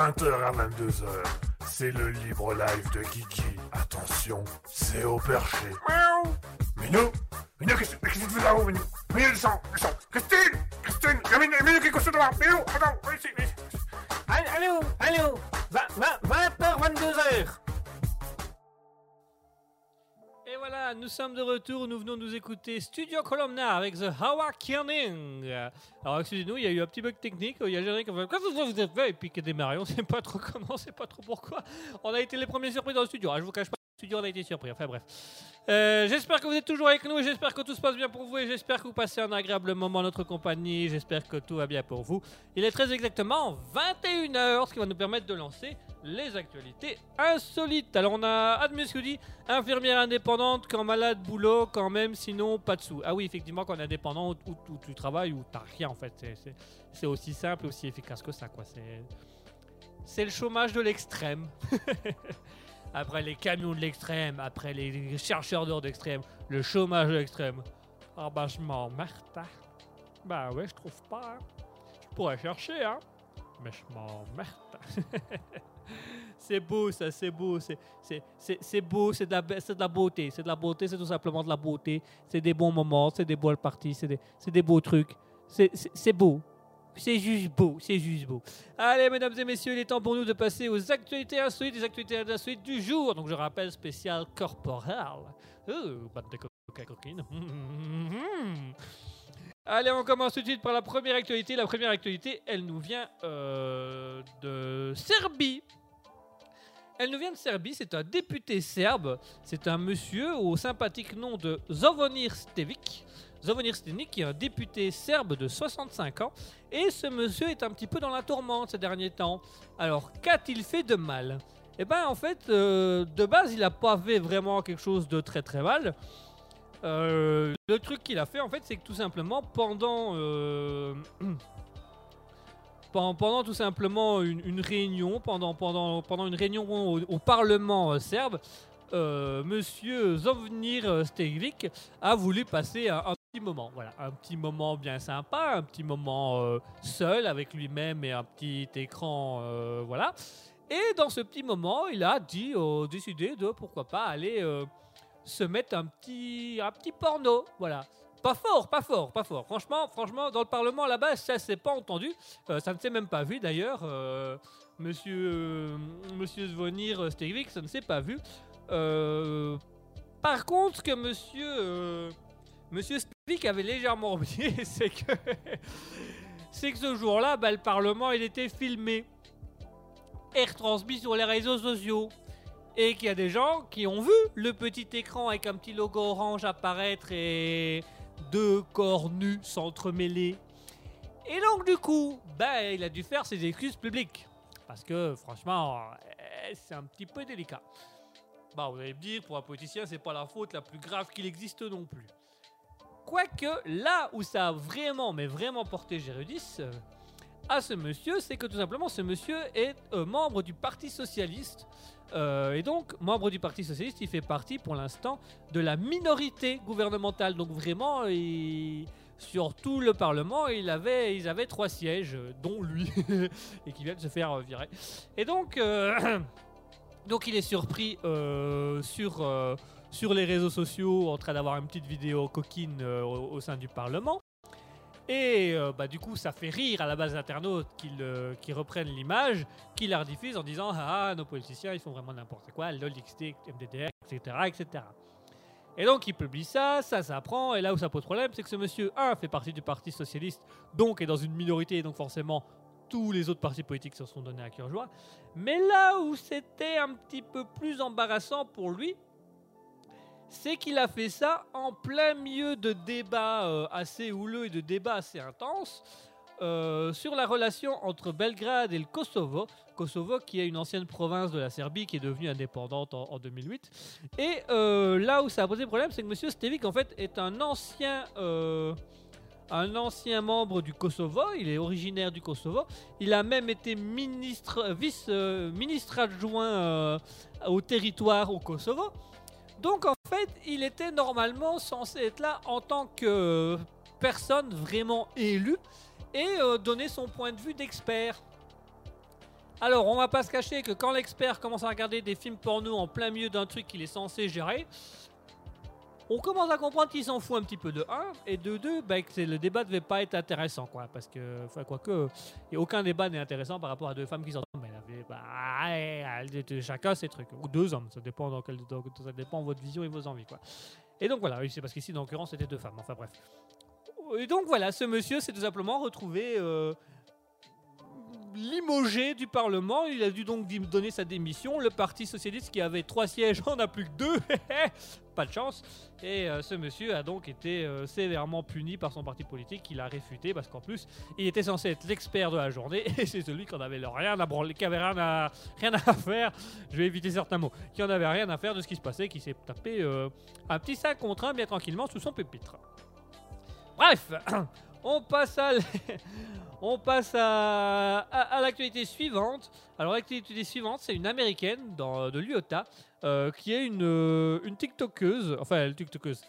20h à 22h. C'est le libre live de Kiki. Attention, c'est au perché. Miaou. Minou Minou, qu'est-ce qu'est-ce que tu fais là-haut, Minou? Minou, descends, descends Christine Christine Minou, Minou qui est couché devant Minou, attends, ici, ici. Allô, allô, 20h, 22h. Nous sommes de retour. Nous venons nous écouter Studio Columnar avec The Howard Kierning. Alors, excusez-nous, il y a eu un petit bug technique. Il y a Générique qui a fait? Et puis qui a démarré. On sait pas trop comment, on sait pas trop pourquoi. On a été les premiers surpris dans le studio. Ah, je vous cache pas, studio, on a été surpris. Enfin, bref. Euh, j'espère que vous êtes toujours avec nous. J'espère que tout se passe bien pour vous. Et j'espère que vous passez un agréable moment en notre compagnie. J'espère que tout va bien pour vous. Il est très exactement 21h, ce qui va nous permettre de lancer les actualités insolites. Alors on a Admus qui dit infirmière indépendante quand malade boulot quand même sinon pas de sous. Ah oui effectivement quand on est indépendant où, où- où tu travailles ou t'as rien en fait c'est- aussi simple et aussi efficace que ça quoi. C'est le chômage de l'extrême. après les camions de l'extrême, après les chercheurs d'or d'extrême, le chômage de l'extrême. Ah bah je m'emmerde. hein. Bah ouais je trouve pas. hein. Je pourrais chercher hein. Mais je m'emmerde. C'est beau, ça, c'est beau, c'est, beau, c'est de, la, beauté, c'est de la beauté, c'est tout simplement de la beauté, c'est des bons moments, c'est des belles parties, c'est des, des beaux trucs, c'est beau, c'est juste beau, c'est juste beau. Allez, mesdames et messieurs, il est temps pour nous de passer aux actualités insolites, les actualités insolites du jour, donc je rappelle, spécial corporal. Oh, bande de coca coquine. Allez, on commence tout de suite par la première actualité. La première actualité, elle nous vient euh, de Serbie. Elle nous vient de Serbie, c'est un député serbe, c'est un monsieur au sympathique nom de Zovonir Stevic. Zovonir Stevic qui est un député serbe de 65 ans et ce monsieur est un petit peu dans la tourmente ces derniers temps. Alors qu'a-t-il fait de mal? Eh ben en fait, euh, de base il n'a pas fait vraiment quelque chose de très très mal. Euh, le truc qu'il a fait en fait c'est que tout simplement pendant... euh, Pen- pendant tout simplement une, réunion, pendant, pendant, pendant une réunion au, Parlement serbe, Monsieur Zovnir Stevic a voulu passer un petit moment, voilà, un petit moment bien sympa, un petit moment euh, seul avec lui-même et un petit écran, euh, voilà. Et dans ce petit moment, il a dit, euh, décidé de pourquoi pas aller euh, se mettre un petit, un petit porno, voilà. Pas fort, pas fort, pas fort. Franchement, franchement, dans le Parlement là-bas, ça s'est pas entendu. Ça ne s'est même pas vu d'ailleurs. Monsieur, monsieur Zvonir Stevic, ça ne s'est pas vu. Par contre, que monsieur, monsieur Stevic avait légèrement oublié, c'est que, c'est que ce jour-là, bah, le Parlement, il était filmé et retransmis sur les réseaux sociaux. Et qu'il y a des gens qui ont vu le petit écran avec un petit logo orange apparaître et deux corps nus s'entremêler. Et donc du coup, ben, il a dû faire ses excuses publiques. Parce que franchement, euh, c'est un petit peu délicat. Bah, vous allez me dire, pour un politicien, c'est pas la faute la plus grave qu'il existe non plus. Quoique, là où ça a vraiment, mais vraiment porté Gérudis euh, à ce monsieur, c'est que tout simplement, ce monsieur est euh, membre du Parti Socialiste. Euh, et donc, membre du Parti Socialiste, il fait partie pour l'instant de la minorité gouvernementale. Donc vraiment, sur tout le Parlement, il avait, ils avaient trois sièges, dont lui, et qui vient de se faire virer. Et donc, donc il est surpris sur, sur les réseaux sociaux en train d'avoir une petite vidéo coquine euh, au, sein du Parlement. Et euh, bah, du coup, ça fait rire à la base internautes qu'ils euh, reprennent l'image, qu'ils la en disant Ah, nos politiciens, ils font vraiment n'importe quoi, LOL, XT, MDDR, etc., etc. Et donc, ils publient ça, ça s'apprend, et là où ça pose problème, c'est que ce monsieur, un, fait partie du Parti Socialiste, donc est dans une minorité, et donc forcément, tous les autres partis politiques se sont donnés à cœur joie. Mais là où c'était un petit peu plus embarrassant pour lui, c'est qu'il a fait ça en plein milieu de débats euh, assez houleux et de débats assez intenses euh, sur la relation entre Belgrade et le Kosovo. Kosovo qui est une ancienne province de la Serbie qui est devenue indépendante en, en 2008. Et euh, là où ça a posé problème, c'est que Monsieur Stevic en fait est un ancien... un ancien membre du Kosovo, il est originaire du Kosovo. Il a même été ministre, vice, euh, ministre adjoint au territoire au Kosovo. Donc en fait, il était normalement censé être là en tant que personne vraiment élue. et euh, donner son point de vue d'expert. Alors, on va pas se cacher que quand l'expert commence à regarder des films porno en plein milieu d'un truc qu'il est censé gérer, on commence à comprendre qu'il s'en fout un petit peu de 1 et de 2, bah, que c'est- le débat devait pas être intéressant quoi parce que enfin quoique aucun débat n'est intéressant par rapport à deux femmes qui s'entendent mais étaient- chacun ses trucs ou deux hommes ça dépend dans quel ça dépend de votre vision et vos envies quoi. Et donc voilà, c'est parce qu'ici dans l'occurrence c'était deux femmes enfin bref. Et donc voilà, ce monsieur s'est tout simplement retrouvé euh, limogé du Parlement. Il a dû donc donner sa démission. Le Parti socialiste qui avait trois sièges en a plus que deux. Pas de chance. Et euh, ce monsieur a donc été euh, sévèrement puni par son parti politique qu'il a réfuté parce qu'en plus il était censé être l'expert de la journée et c'est celui qui en avait rien à branler, qui rien faire. Je vais éviter certains mots. Qui en avait rien à faire de ce qui se passait, qui s'est tapé euh, un petit 5 contre 1 bien tranquillement sous son pupitre. Bref, on passe à, on passe à, l'actualité suivante. Alors l'actualité suivante, c'est une américaine dans, de l'Utah euh, qui est une, euh, une TikTokeuse. Enfin, elle TikTokeuse.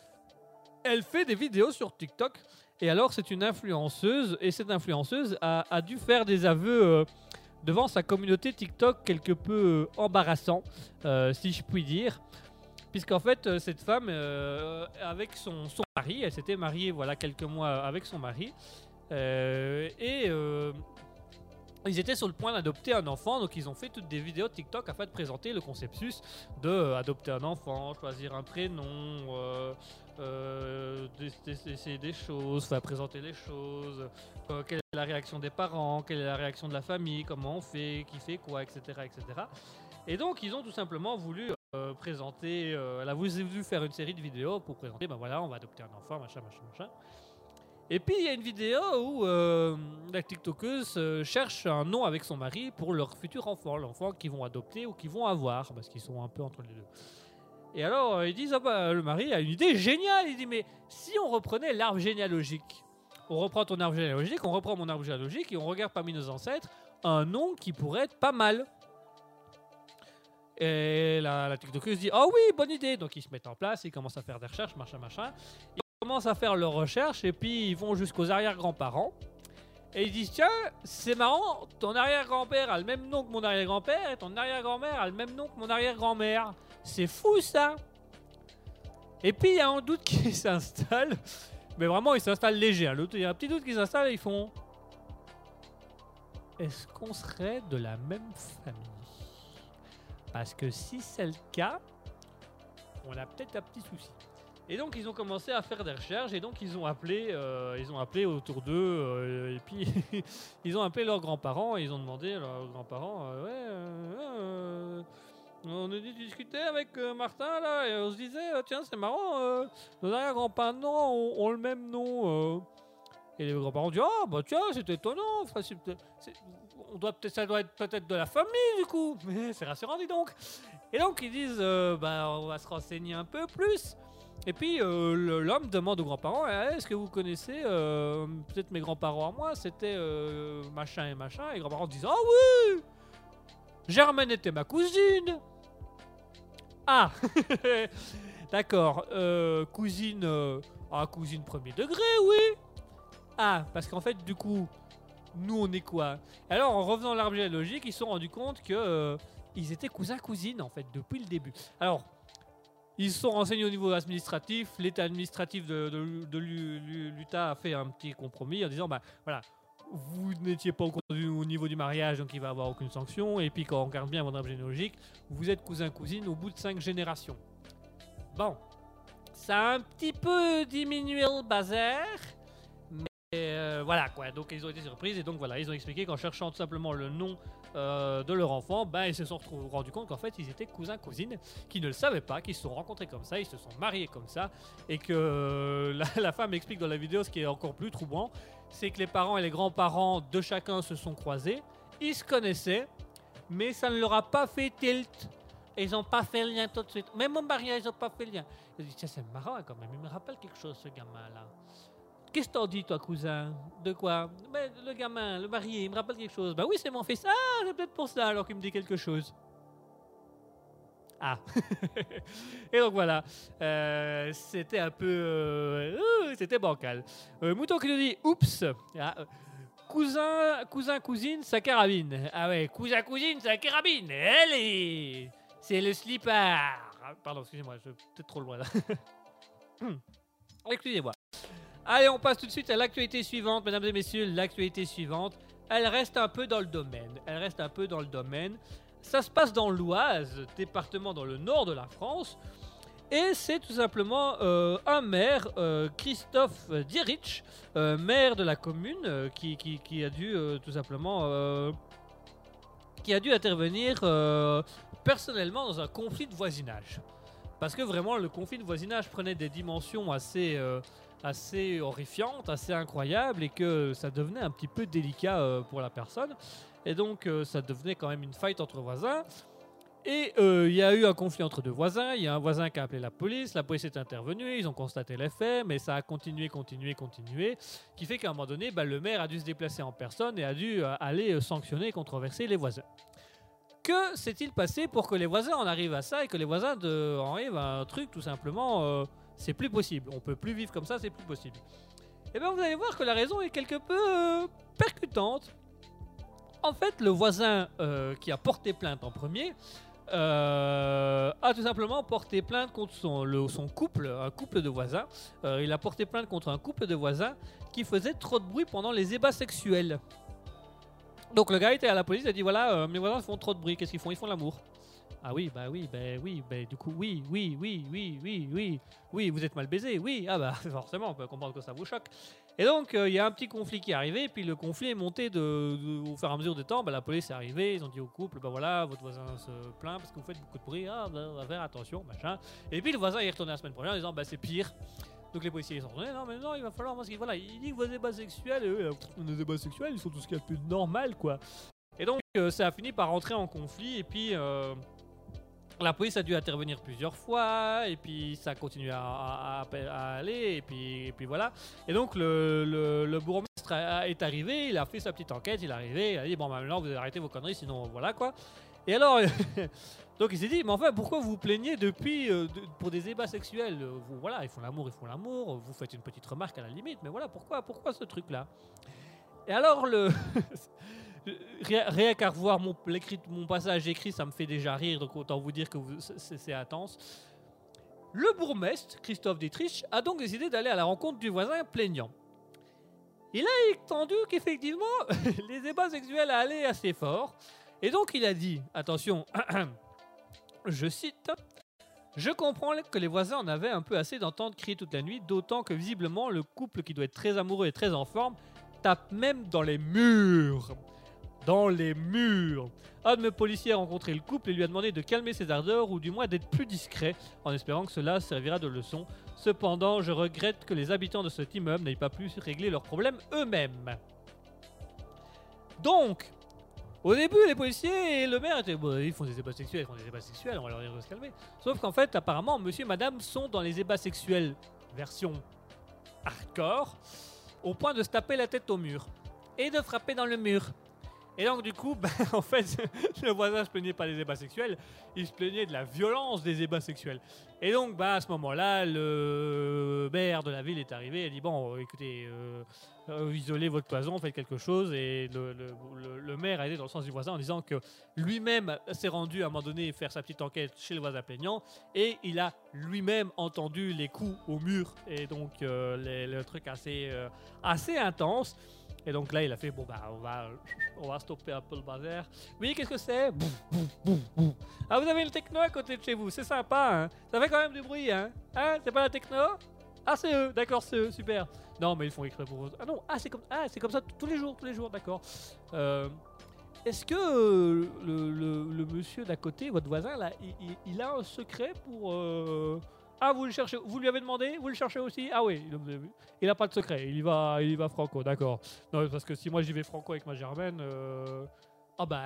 Elle fait des vidéos sur TikTok. Et alors, c'est une influenceuse. Et cette influenceuse a, dû faire des aveux euh, devant sa communauté TikTok quelque peu embarrassant, si je puis dire. Puisqu'en fait, cette femme, avec son, son mari, elle s'était mariée voilà, quelques mois avec son mari. Euh, et euh, ils étaient sur le point d'adopter un enfant, donc ils ont fait toutes des vidéos TikTok afin de présenter le conceptus de euh, adopter un enfant, choisir un prénom, d'essayer des choses, faire présenter les choses, quelle est la réaction des parents, quelle est la réaction de la famille, comment on fait, qui fait quoi, etc. etc. Et donc ils ont tout simplement voulu présenter, elle a voulu faire une série de vidéos pour présenter, ben voilà, on va adopter un enfant, machin, machin, machin. Et puis il y a une vidéo où euh, la TikTokeuse euh, cherche un nom avec son mari pour leur futur enfant, l'enfant qu'ils vont adopter ou qu'ils vont avoir, parce qu'ils sont un peu entre les deux. Et alors euh, ils disent, ah bah, le mari a une idée géniale, il dit, mais si on reprenait l'arbre généalogique, on reprend ton arbre généalogique, on reprend mon arbre généalogique et on regarde parmi nos ancêtres un nom qui pourrait être pas mal. Et la, la dit Ah oui, bonne idée Donc ils se mettent en place, ils commencent à faire des recherches, machin, machin. Commencent à faire leurs recherches et puis ils vont jusqu'aux arrière-grands-parents. Et ils disent Tiens, c'est marrant, ton arrière-grand-père a le même nom que mon arrière-grand-père et ton arrière-grand-mère a le même nom que mon arrière-grand-mère. C'est fou ça Et puis il y a un doute qui s'installe. Mais vraiment, il s'installe léger. hein. Il y a un petit doute qui s'installe et ils font Est-ce qu'on serait de la même famille? Parce que si c'est le cas, on a peut-être un petit souci. Et donc ils ont commencé à faire des recherches et donc ils ont appelé, euh, ils ont appelé autour d'eux euh, et puis ils ont appelé leurs grands-parents et ils ont demandé à leurs grands-parents, euh, ouais, euh, on discuter avec Martin là et on se disait tiens c'est marrant, nos arrière-grands-parents ont, ont le même nom. Et les grands-parents disent ah bah tiens c'est étonnant, on doit peut-être ça doit être peut-être de la famille du coup, mais c'est rassurant dis donc. Et donc ils disent bah on va se renseigner un peu plus. Et puis euh, l'homme demande aux grands-parents Eh, est-ce que vous connaissez euh, peut-être mes grands-parents à moi? C'était euh, machin et machin et les grands-parents disent ah oui Germaine était ma cousine. Ah d'accord cousine ah cousine premier degré oui. Ah parce qu'en fait du coup nous on est quoi? Alors en revenant à l'arbre généalogique, ils se sont rendus compte que ils étaient cousins cousines en fait depuis le début. Alors ils sont renseignés au niveau administratif. L'état administratif de, de- de l'U- l'U- l'Utah a fait un petit compromis en disant bah voilà vous n'étiez pas au, niveau du mariage donc il va avoir aucune sanction et puis quand on regarde bien votre arbre généalogique vous êtes cousin cousine au bout de cinq générations. Bon ça a un petit peu diminué le bazar. Et euh, voilà quoi, donc ils ont été surprises et donc voilà, ils ont expliqué qu'en cherchant tout simplement le nom euh, de leur enfant, ben ils se sont rendus compte qu'en fait ils étaient cousins cousines, qui ne le savaient pas, qui se sont rencontrés comme ça, ils se sont mariés comme ça, et que euh, la, femme explique dans la vidéo ce qui est encore plus troublant, c'est que les parents et les grands-parents de chacun se sont croisés, ils se connaissaient, mais ça ne leur a pas fait tilt. Et ils n'ont pas fait le lien tout de suite. Même mon mariage, ils n'ont pas fait le lien. Ils disent, tiens, c'est marrant quand même, il me rappelle quelque chose, ce gamin-là. Qu'est-ce que t'en dis, toi, cousin? De quoi? Ben, Le gamin, le marié, il me rappelle quelque chose. Bah oui, c'est mon fils. Ah, c'est peut-être pour ça alors qu'il me dit quelque chose. Ah. Et donc voilà, Euh, c'était un peu... euh, euh, c'était bancal. Mouton qui nous dit, oups. Ah, cousin, cousin, cousine, sa carabine. Ah ouais, cousin, cousine, sa carabine. Allez, c'est le slipper. Pardon, excusez-moi, je suis peut-être trop loin là. Hmm. Excusez-moi. Allez, on passe tout de suite à l'actualité suivante, mesdames et messieurs. L'actualité suivante, elle reste un peu dans le domaine. Elle reste un peu dans le domaine. Ça se passe dans l'Oise, département dans le nord de la France. Et c'est tout simplement euh, un maire, euh, Christophe Dierich, euh, maire de la commune, qui, a dû tout simplement qui a dû intervenir personnellement dans un conflit de voisinage. Parce que vraiment le conflit de voisinage prenait des dimensions assez, assez horrifiantes, assez incroyables, et que ça devenait un petit peu délicat euh, pour la personne. Et donc euh, ça devenait quand même une fight entre voisins. Et euh, il y a eu un conflit entre deux voisins. Il y a un voisin qui a appelé la police. La police est intervenue. Ils ont constaté les faits, mais ça a continué, continué, continué. Qui fait qu'à un moment donné, bah, le maire a dû se déplacer en personne et a dû aller sanctionner controverser les voisins. Que s'est-il passé pour que les voisins en arrivent à ça et que les voisins en arrivent à un truc tout simplement c'est plus possible. On peut plus vivre comme ça, c'est plus possible. Et bien vous allez voir que la raison est quelque peu euh, percutante. En fait, le voisin euh, qui a porté plainte en premier euh, a tout simplement porté plainte contre son, le- son couple, un couple de voisins. Il a porté plainte contre un couple de voisins qui faisait trop de bruit pendant les ébats sexuels. Donc le gars était à la police, il a dit voilà, mes voisins font trop de bruit, qu'est-ce qu'ils font? Ils font l'amour. Ah oui, bah oui, bah oui, bah du coup, oui, oui, oui, oui, oui, oui, oui, vous êtes mal baisé, oui, ah bah forcément, on peut comprendre que ça vous choque. Et donc, euh, il y a un petit conflit qui est arrivé, puis le conflit est monté de, au fur et à mesure du temps, bah, la police est arrivée, ils ont dit au couple, bah voilà, votre voisin se plaint parce que vous faites beaucoup de bruit, ah, bah, on va faire attention, machin. Et puis le voisin est retourné la semaine première en disant, bah c'est pire. Donc les policiers ils sont retournés, non mais non, il va falloir, parce qu'il voilà, il dit que vos ébats sexuels, euh, euh, nos ébats sexuels, ils sont tout ce qu'il y a de plus normal, quoi. Et donc, euh, ça a fini par rentrer en conflit, et puis... euh, la police a dû intervenir plusieurs fois, et puis ça a continué à, à- aller, et puis, voilà. Et donc le, le, bourgmestre est arrivé, il a fait sa petite enquête, il est arrivé, il a dit bon bah, maintenant vous arrêtez vos conneries, sinon voilà quoi. Et alors, donc il s'est dit mais enfin pourquoi vous plaignez depuis euh, pour des ébats sexuels? Vous, Voilà, ils font l'amour, ils font l'amour, vous faites une petite remarque à la limite, mais voilà pourquoi, pourquoi ce truc là Et alors le rien, qu'à revoir mon, passage écrit, ça me fait déjà rire, donc autant vous dire que c'est, intense. Le bourgmestre, Christophe Dietrich, a donc décidé d'aller à la rencontre du voisin plaignant. Il a entendu qu'effectivement, les ébats sexuels allaient assez fort. Et donc il a dit, attention, je cite, Je comprends que les voisins en avaient un peu assez d'entendre crier toute la nuit, d'autant que visiblement le couple qui doit être très amoureux et très en forme tape même dans les murs. Dans les murs. Un de mes policiers a rencontré le couple et lui a demandé de calmer ses ardeurs ou du moins d'être plus discret, en espérant que cela servira de leçon. Cependant, je regrette que les habitants de cet immeuble n'aient pas pu régler leurs problèmes eux-mêmes. Donc, au début, les policiers et le maire étaient bon, ils font des ébats sexuels, ils font des ébats sexuels, on va leur dire de se calmer. Sauf qu'en fait, apparemment, monsieur et madame sont dans les ébats sexuels version hardcore, au point de se taper la tête au mur et de frapper dans le mur. Et donc, du coup, ben, en fait, le voisin se plaignait pas des ébats sexuels, il se plaignait de la violence des ébats sexuels. Et donc, bah, à ce moment-là, le maire de la ville est arrivé et dit Bon, écoutez, euh, euh, isolez votre cloison, faites quelque chose. Et le, maire a été dans le sens du voisin en disant que lui-même s'est rendu à un moment donné faire sa petite enquête chez le voisin plaignant et il a lui-même entendu les coups au mur et donc euh, le truc assez, euh, assez intense. Et donc là, il a fait bon bah on va, on va stopper un peu le bazar. Oui, qu'est-ce que c'est? Ah, vous avez le techno à côté de chez vous, c'est sympa, hein Ça fait quand même du bruit, hein Hein C'est pas la techno? Ah, c'est eux, d'accord, c'est eux, super. Non, mais ils font exprès pour eux. Ah non, ah c'est comme, ah, c'est comme ça tous les jours, tous les jours, d'accord. Euh, Est-ce que le, monsieur d'à côté, votre voisin, là, il, il- il a un secret pour... euh, Ah, vous le cherchez, vous lui avez demandé Vous le cherchez aussi? Ah oui, il a- il a pas de secret, il y va, il va franco, d'accord. Non, parce que si moi j'y vais franco avec ma germaine, euh, ah bah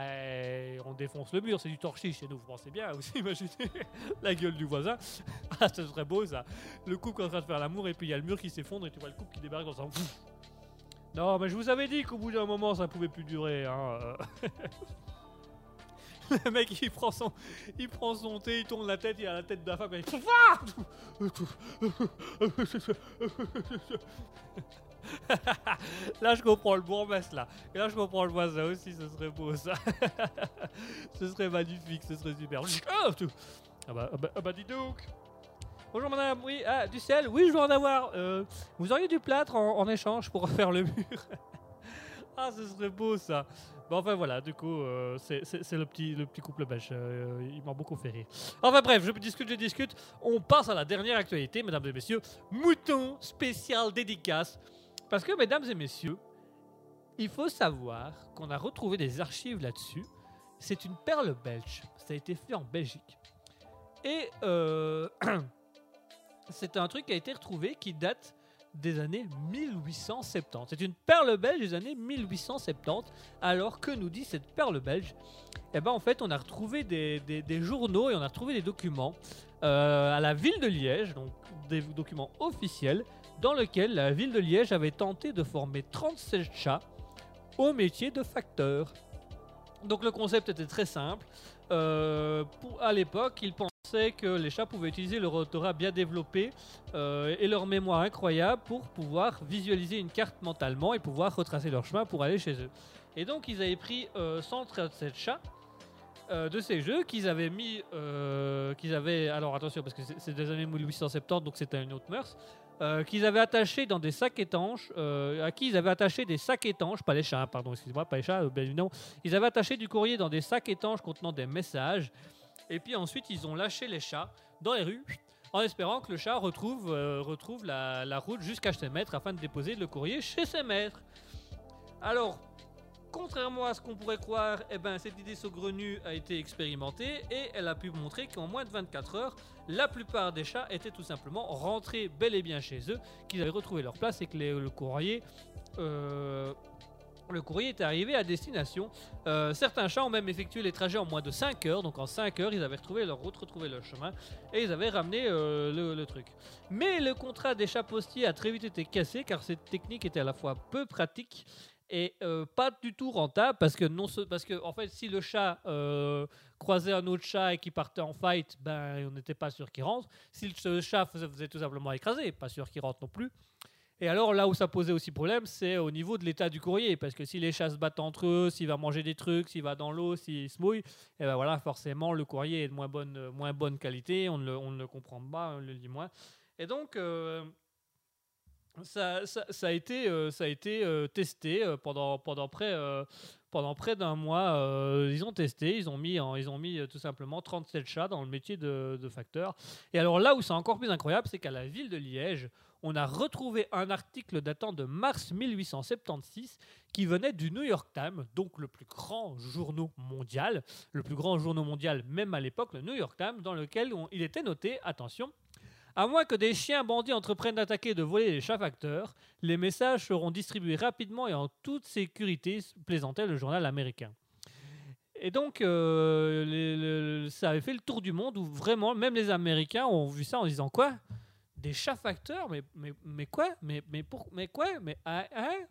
on défonce le mur, c'est du torchis chez nous, vous pensez bien, vous imaginez la gueule du voisin. Ah, ce serait beau ça. Le couple en train de faire l'amour et puis il y a le mur qui s'effondre et tu vois le couple qui débarque dans un... Non, mais je vous avais dit qu'au bout d'un moment ça pouvait plus durer. Hein. Le mec il prend son, il prend son thé, il tourne la tête, il a la tête de la femme, et il... là, je comprends le bourgmestre, là. Et là, je comprends le voisin aussi, ce serait beau, ça. ce serait magnifique, ce serait super. Ah. Ah bah, ah bah, ah bah, dis donc. Bonjour madame, oui, ah, du sel, oui, je veux en avoir. Euh, vous auriez du plâtre en échange pour refaire le mur Ah, ce serait beau, ça. Enfin voilà, du coup, euh, c'est le petit, le petit couple belge. euh, il m'a beaucoup fait rire. Enfin bref, je discute, je discute. On passe à la dernière actualité, mesdames et messieurs. Mouton spécial dédicace. Parce que, mesdames et messieurs, il faut savoir qu'on a retrouvé des archives là-dessus. C'est une perle belge. Ça a été fait en Belgique. Et euh, c'est un truc qui a été retrouvé qui date des années 1870. C'est une perle belge des années 1870. Alors que nous dit cette perle belge? Eh ben en fait, on a retrouvé des, des- journaux et on a retrouvé des documents euh, à la ville de Liège, donc des documents officiels, dans lesquels la ville de Liège avait tenté de former 37 chats au métier de facteur. Donc le concept était très simple. Euh, à l'époque, ils pensaient que les chats pouvaient utiliser leur odorat bien développé euh, et leur mémoire incroyable pour pouvoir visualiser une carte mentalement et pouvoir retracer leur chemin pour aller chez eux. Et donc ils avaient pris euh, 137 chats euh, de ces jeux qu'ils avaient mis, euh, qu'ils avaient, alors attention parce que c'est c'est des années 1870 donc c'était une autre mœurs, qu'ils avaient attaché dans des sacs étanches, à qui ils avaient attaché des sacs étanches, pas les chats, hein, pardon, excusez-moi, pas les chats, bien ils avaient attaché du courrier dans des sacs étanches contenant des messages, et puis ensuite ils ont lâché les chats dans les rues en espérant que le chat retrouve, euh, retrouve la, la route jusqu'à ses maîtres afin de déposer le courrier chez ses maîtres. Alors, contrairement à ce qu'on pourrait croire, eh ben, cette idée saugrenue a été expérimentée et elle a pu montrer qu'en moins de 24 heures, la plupart des chats étaient tout simplement rentrés bel et bien chez eux, qu'ils avaient retrouvé leur place et que le courrier... euh, le courrier était arrivé à destination. Euh, certains chats ont même effectué les trajets en moins de 5 heures. Donc en 5 heures, ils avaient retrouvé leur route, retrouvé leur chemin et ils avaient ramené euh, le, truc. Mais le contrat des chats postiers a très vite été cassé car cette technique était à la fois peu pratique et euh, pas du tout rentable parce que non parce que en fait si le chat croisait un autre chat et qui partait en fight ben on n'était pas sûr qu'il rentre si le chat faisait, faisait tout simplement écraser pas sûr qu'il rentre non plus et alors là où ça posait aussi problème, c'est au niveau de l'état du courrier, parce que si les chats se battent entre eux, s'il va manger des trucs, s'il va dans l'eau, s'il se mouille, et ben voilà, forcément le courrier est de moins bonne, moins bonne qualité, on ne, le, on ne le comprend pas, on le lit moins. Et donc euh, ça, ça- a été, euh, ça a été euh, testé pendant, pendant près, pendant près d'un mois. ils ont testé, ils ont mis, ils ont mis tout simplement 37 chats dans le métier de facteur. Et alors là où c'est encore plus incroyable, c'est qu'à la ville de Liège, on a retrouvé un article datant de mars 1876 qui venait du New York Times, donc le plus grand journal mondial, le plus grand journal mondial même à l'époque, le New York Times, dans lequel il était noté, attention, à moins que des chiens bandits entreprennent d'attaquer et de voler les chats facteurs, les messages seront distribués rapidement et en toute sécurité, plaisantait le journal américain. Et donc, euh, ça avait fait le tour du monde où vraiment, même les Américains ont vu ça en disant quoi? Des chats facteurs mais, mais, mais quoi mais, mais, pour, mais quoi Mais hein, hein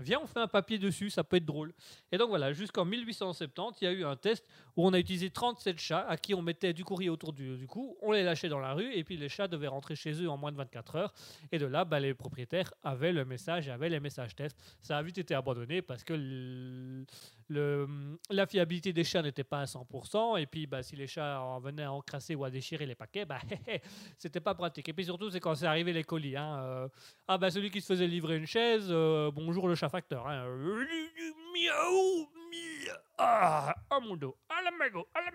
Viens, on fait un papier dessus, ça peut être drôle. Et donc voilà, jusqu'en 1870, il y a eu un test où on a utilisé 37 chats à qui on mettait du courrier autour du, cou, on les lâchait dans la rue et puis les chats devaient rentrer chez eux en moins de 24 heures. Et de là, bah, les propriétaires avaient le message et avaient les messages test. Ça a vite été abandonné parce que la fiabilité des chats n'était pas à 100%. Et puis, bah, si les chats en venaient à encrasser ou à déchirer les paquets, bah, c'était pas pratique. Et puis surtout, c'est quand c'est arrivé les colis. hein, euh, ah, bah, celui qui se faisait livrer une chaise, euh, bonjour le chat facteur. hein, euh, miaou, miaou. Ah, ah, mon dos. Ah, la mago, ah, la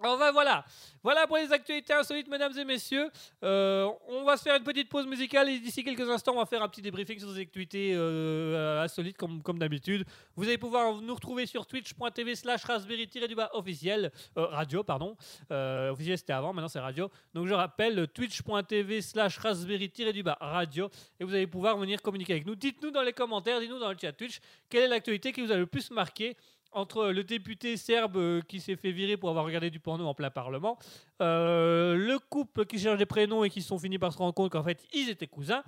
Enfin voilà, voilà pour les actualités insolites, mesdames et messieurs. Euh, on va se faire une petite pause musicale et d'ici quelques instants, on va faire un petit débriefing sur les actualités euh, insolites comme, d'habitude. Vous allez pouvoir nous retrouver sur twitch.tv slash raspberry-du-bas officiel, euh, radio, pardon. Officiel c'était avant, maintenant c'est radio. Donc je rappelle, twitch.tv slash raspberry-du-bas radio. Et vous allez pouvoir venir communiquer avec nous. Dites-nous dans les commentaires, dites-nous dans le chat Twitch, quelle est l'actualité qui vous a le plus marqué entre le député serbe euh, qui s'est fait virer pour avoir regardé du porno en plein parlement, euh, le couple qui cherche des prénoms et qui sont finis par se rendre compte qu'en fait ils étaient cousins,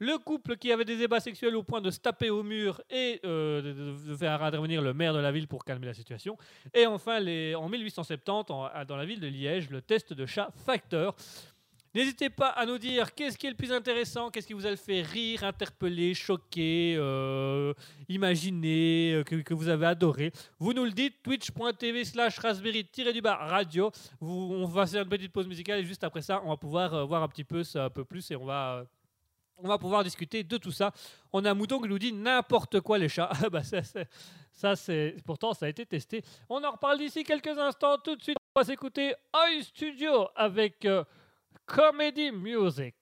le couple qui avait des débats sexuels au point de se taper au mur et euh, de, faire intervenir le maire de la ville pour calmer la situation, et enfin les, en 1870 en- à- dans la ville de Liège le test de chat facteur. N'hésitez pas à nous dire qu'est-ce qui est le plus intéressant, qu'est-ce qui vous a fait rire, interpeller, choquer, euh, imaginer, euh, que, vous avez adoré. Vous nous le dites, twitch.tv slash raspberry-du-bas radio. On va faire une petite pause musicale et juste après ça, on va pouvoir euh, voir un petit peu ça un peu plus et on va... on va pouvoir discuter de tout ça. On a un mouton qui nous dit n'importe quoi les chats. Ah bah ça, c'est- pourtant ça a été testé. On en reparle d'ici quelques instants. Tout de suite, on va s'écouter Oi Studio avec Comedy Music.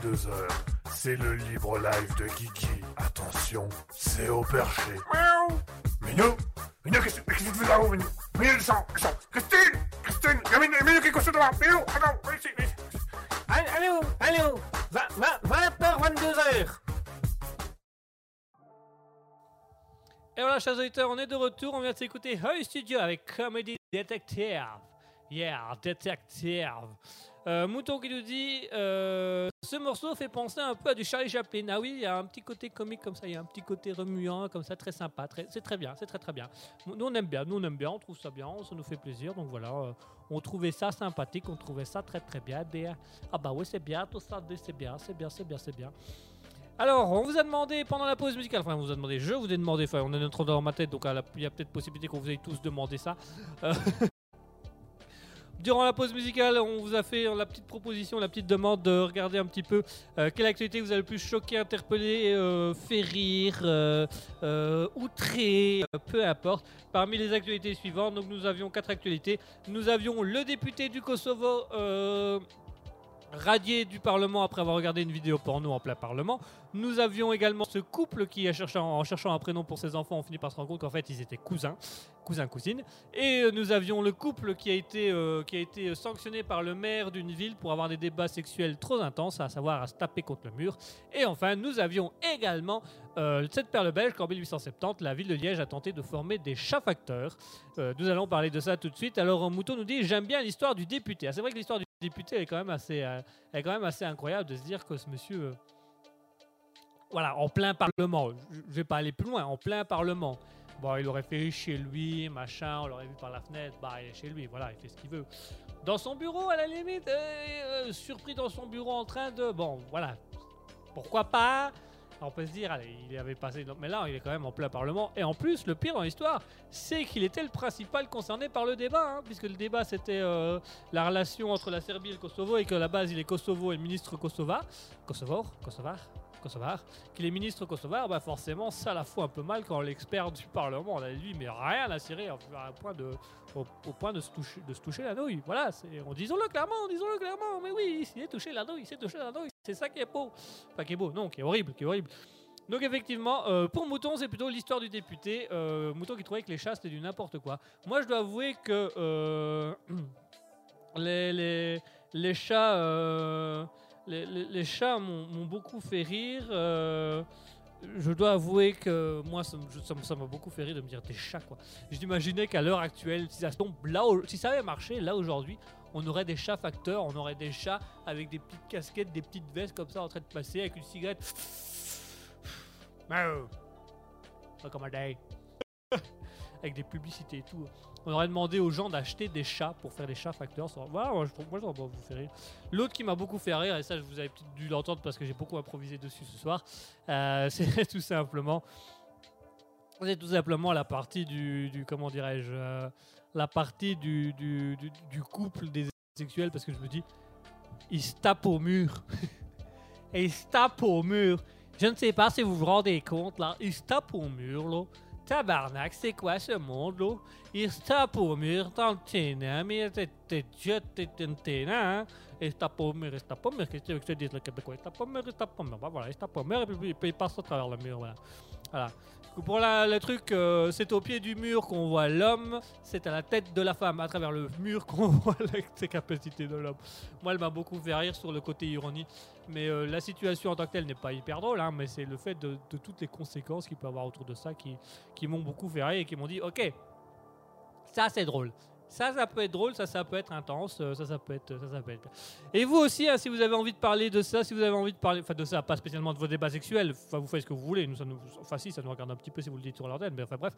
22h, c'est le libre live de Kiki. Attention, c'est au perché. Miaou Minou Minou, qu'est-ce que qu'est-ce que tu fais là-haut, Minou? Minou, descends, descends Christine Christine Il y a Minou, Minou qui est couché devant Minou, attends, viens ici, viens ici. Allô, allô 20h, 22h Et voilà, chers auditeurs, on est de retour. On vient de s'écouter Oi Studio avec Comedy Detective. Yeah, Detective. Euh, Mouton qui nous dit euh, ce morceau fait penser un peu à du Charlie Chaplin. Ah oui, il y a un petit côté comique comme ça, il y a un petit côté remuant comme ça, très sympa. C'est très bien, c'est très très bien. Nous on aime bien, nous on aime bien, on trouve ça bien, ça nous fait plaisir. Donc voilà, euh, on trouvait ça sympathique, on trouvait ça très très bien. bien. Ah bah oui, c'est bien, tout ça, c'est bien, c'est bien, c'est bien, c'est bien. Alors, on vous a demandé pendant la pause musicale, enfin, on vous a demandé, je vous ai demandé, enfin, on est notre dans ma tête, donc il y a peut-être possibilité qu'on vous ait tous demandé ça. Durant la pause musicale, on vous a fait la petite proposition, la petite demande de regarder un petit peu euh, quelle actualité vous a le plus choqué, interpellé, euh, fait rire, euh, euh, outré, peu importe. Parmi les actualités suivantes, donc nous avions quatre actualités. Nous avions le député du Kosovo radié du Parlement après avoir regardé une vidéo porno en plein Parlement. Nous avions également ce couple qui, en cherchant un prénom pour ses enfants, ont fini par se rendre compte qu'en fait ils étaient cousins, cousins, cousines. Et euh, nous avions le couple qui a été, euh, qui a été sanctionné par le maire d'une ville pour avoir des débats sexuels trop intenses, à savoir à se taper contre le mur. Et enfin, nous avions également euh, cette perle belge qu'en 1870, la ville de Liège a tenté de former des chats facteurs. Nous allons parler de ça tout de suite. Alors, Mouton nous dit J'aime bien l'histoire du député. Ah, c'est vrai que l'histoire du député est quand même assez, est quand même assez incroyable de se dire que ce monsieur. Voilà, en plein parlement. Je vais pas aller plus loin, en plein parlement. Bon, il aurait fait chez lui, machin, on l'aurait vu par la fenêtre, bah, il est chez lui, voilà, il fait ce qu'il veut. Dans son bureau, à la limite, euh, euh, surpris dans son bureau en train de. Bon, voilà. Pourquoi pas? On peut se dire, allez, il avait passé. Mais là, il est quand même en plein parlement. Et en plus, le pire dans l'histoire, c'est qu'il était le principal concerné par le débat, hein, puisque le débat c'était euh, la relation entre la Serbie et le Kosovo, et que à la base, il est Kosovo et ministre Kosova. Kosovo Kosovar kosovar, qu'il est ministre kosovar, bah forcément ça la fout un peu mal quand l'expert du Parlement, a lui, mais rien à cirer un point de, au, point de se toucher, la nouille. Voilà, on disons-le clairement, disons-le clairement, mais oui, il s'est touché la nouille, il s'est touché la nouille, c'est ça qui est beau. Enfin qui est beau, non, qui est horrible, qui est horrible. Donc effectivement, euh, pour Mouton, c'est plutôt l'histoire du député. Euh, Mouton qui trouvait que les chats c'était du n'importe quoi. Moi, je dois avouer que euh, les, les, les chats, les, chats m'ont beaucoup fait rire. euh, je dois avouer que moi, ça m'a beaucoup fait rire de me dire des chats quoi. Je m'imaginais qu'à l'heure actuelle, si ça si ça avait marché là aujourd'hui, on aurait des chats facteurs, on aurait des chats avec des petites casquettes, des petites vestes comme ça en train de passer avec une cigarette. Miaou. Pas comme un day. avec des publicités et tout. On aurait demandé aux gens d'acheter des chats pour faire des chats facteurs. Voilà, moi je trouve, moi vous faire rire. L'autre qui m'a beaucoup fait rire, et ça je vous peut-être dû l'entendre parce que j'ai beaucoup improvisé dessus ce soir, euh, c'est tout simplement, la partie du, comment dirais-je, euh, la partie du, couple des sexuels parce que je me dis, ils se tapent au mur. ils se tapent au mur. Je ne sais pas si vous vous rendez compte là, ils se tapent au mur là. Tabarnak, c'est quoi ce monde là? Ils se tapent au mur dans le ténant, mais t'es déjà t'es un ténant, hein? Ils se tapent au mur, ils se tapent au mur, qu'est-ce que tu veux que je dise le Québécois? Ils se tapent au mur, ils se tapent au mur, voilà, ils se tapent au mur et puis, ils passent à travers le mur, voilà. Voilà. Pour la- le truc, euh, c'est au pied du mur qu'on voit l'homme, c'est à la tête de la femme, à travers le mur qu'on voit les capacités de l'homme. Moi, elle m'a beaucoup fait rire sur le côté ironie. Mais euh, la situation en tant que telle n'est pas hyper drôle, hein, mais c'est le fait de, de toutes les conséquences qu'il peut avoir autour de ça qui, qui m'ont beaucoup fait rire et qui m'ont dit Ok, ça c'est drôle. Ça, ça peut être drôle, ça, ça peut être intense, euh, ça, ça peut être, ça. Et vous aussi, hein, si vous avez envie de parler de ça, si vous avez envie de parler, enfin de ça, pas spécialement de vos débats sexuels, enfin vous faites ce que vous voulez. Nous, ça nous, enfin si, ça nous regarde un petit peu si vous le dites sur l'antenne, mais enfin bref.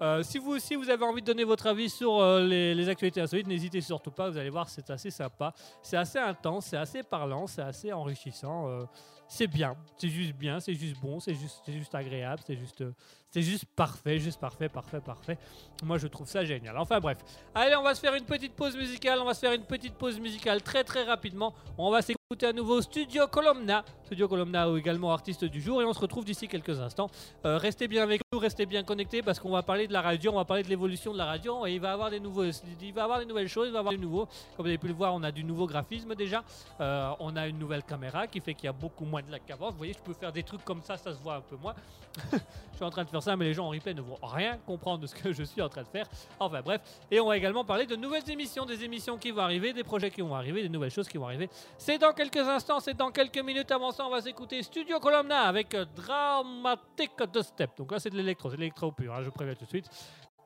Euh, si vous aussi vous avez envie de donner votre avis sur euh, les, actualités insolites, n'hésitez surtout pas. Vous allez voir, c'est assez sympa, c'est assez intense, c'est assez parlant, c'est assez enrichissant. C'est bien, c'est juste bien, c'est juste bon, c'est juste, juste agréable, c'est juste, c'est juste parfait, juste parfait, parfait, parfait. Moi, je trouve ça génial. Enfin bref, allez, on va se faire une petite pause musicale. On va se faire une petite pause musicale très très rapidement. On va s'écouter à nouveau Studio Colomna, Studio Colomna ou également artiste du jour, et on se retrouve d'ici quelques instants. Euh, restez bien avec nous, restez bien connectés parce qu'on va parler de la radio, on va parler de l'évolution de la radio et il va avoir des nouveaux, il va avoir des nouvelles choses, il va avoir du nouveau. Comme vous avez pu le voir, on a du nouveau graphisme déjà. Euh, on a une nouvelle caméra qui fait qu'il y a beaucoup moins de lag qu'avant. Vous voyez, je peux faire des trucs comme ça, ça se voit un peu moins. je suis en train de faire ça, mais les gens en replay ne vont rien comprendre de ce que je suis en train de faire. Enfin bref, et on va également parler de nouvelles émissions, des émissions qui vont arriver, des projets qui vont arriver, des nouvelles choses qui vont arriver. C'est dans quelques instants, c'est dans quelques minutes. Avant ça, on va s'écouter Studio Columna avec euh, Dramatic de Step. Donc là, c'est de l'électro, c'est de l'électro pur, hein, je préviens tout de suite.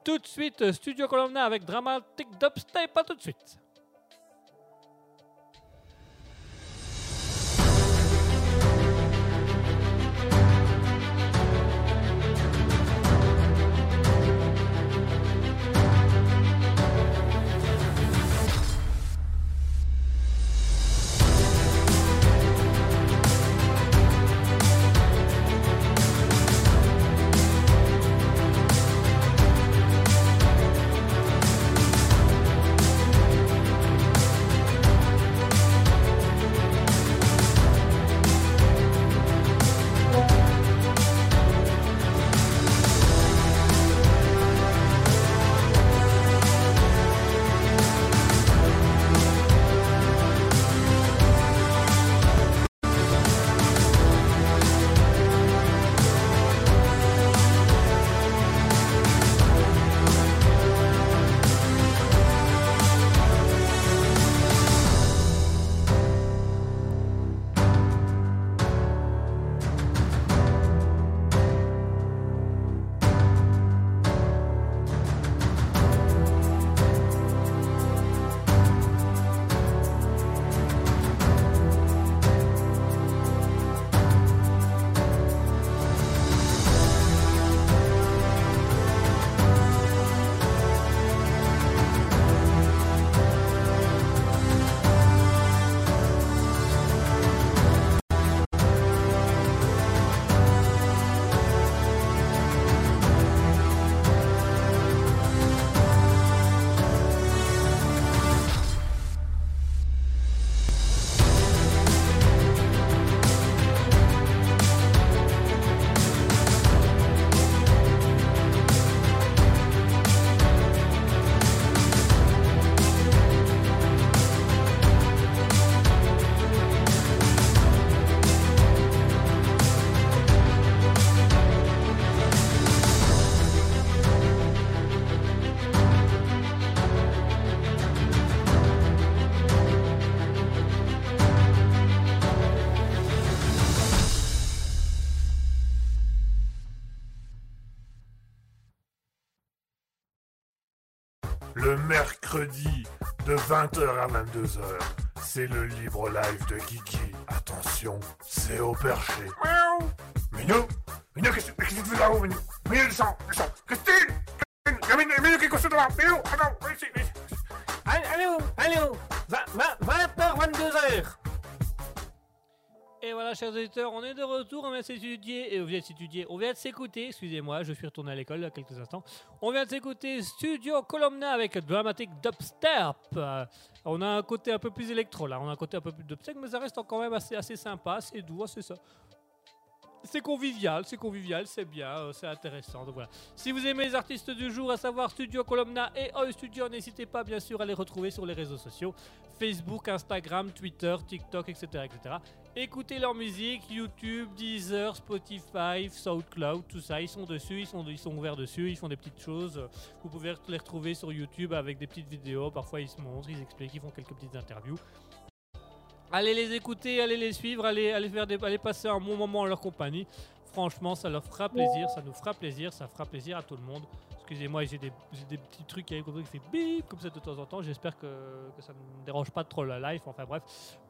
Tout de suite, euh, Studio Columna avec Dramatic Dubstep, pas tout de suite. 20h à 22h. C'est le libre live de Kiki. Attention, c'est au perché. Miaou. Minou Minou, qu'est-ce qu'est-ce que tu fais là-haut, Minou? Minou, descends, descends Christine Christine Minou, qu'est-ce que tu fais là Minou, attends, ici, ici. Allô, allô, 20h, 22h. Et voilà, chers auditeurs, on est de retour, on vient de s'étudier, et on vient de on vient de s'écouter, excusez-moi, je suis retourné à l'école il y a quelques instants. On vient de s'écouter Studio Columna avec Dramatic Dubstep. Euh, on a un côté un peu plus électro là, on a un côté un peu plus dubstep, mais ça reste quand même assez, assez sympa, assez doux, c'est ça. C'est convivial, c'est convivial, c'est bien, euh, c'est intéressant. Donc voilà. Si vous aimez les artistes du jour, à savoir Studio Columna et Oi Studio, n'hésitez pas bien sûr à les retrouver sur les réseaux sociaux Facebook, Instagram, Twitter, TikTok, etc. etc. Écoutez leur musique, YouTube, Deezer, Spotify, SoundCloud, tout ça, ils sont dessus, ils sont, ils sont ouverts dessus, ils font des petites choses. Vous pouvez les retrouver sur YouTube avec des petites vidéos, parfois ils se montrent, ils expliquent, ils font quelques petites interviews. Allez les écouter, allez les suivre, allez, allez, faire des, allez passer un bon moment en leur compagnie. Franchement, ça leur fera plaisir, ça nous fera plaisir, ça fera plaisir à tout le monde. Excusez-moi, j'ai des, petits trucs qui arrivent qui fait bip comme ça de temps en temps. J'espère que, ça ne me dérange pas trop la live. Enfin bref,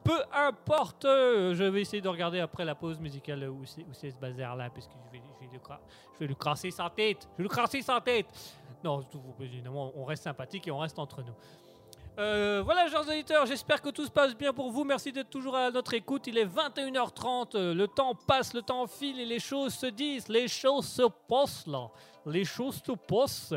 peu importe. euh, Je vais essayer de regarder après la pause musicale où c'est, ce bazar là, parce que je vais, je vais, lui crasser sa tête. Je vais lui crasser sa tête. Non, tout, évidemment, on reste sympathique et on reste entre nous. Euh, voilà, chers auditeurs, j'espère que tout se passe bien pour vous. Merci d'être toujours à notre écoute. Il est 21h30, euh, le temps passe, le temps file et les choses se disent, les choses se passent là. Les choses se passent.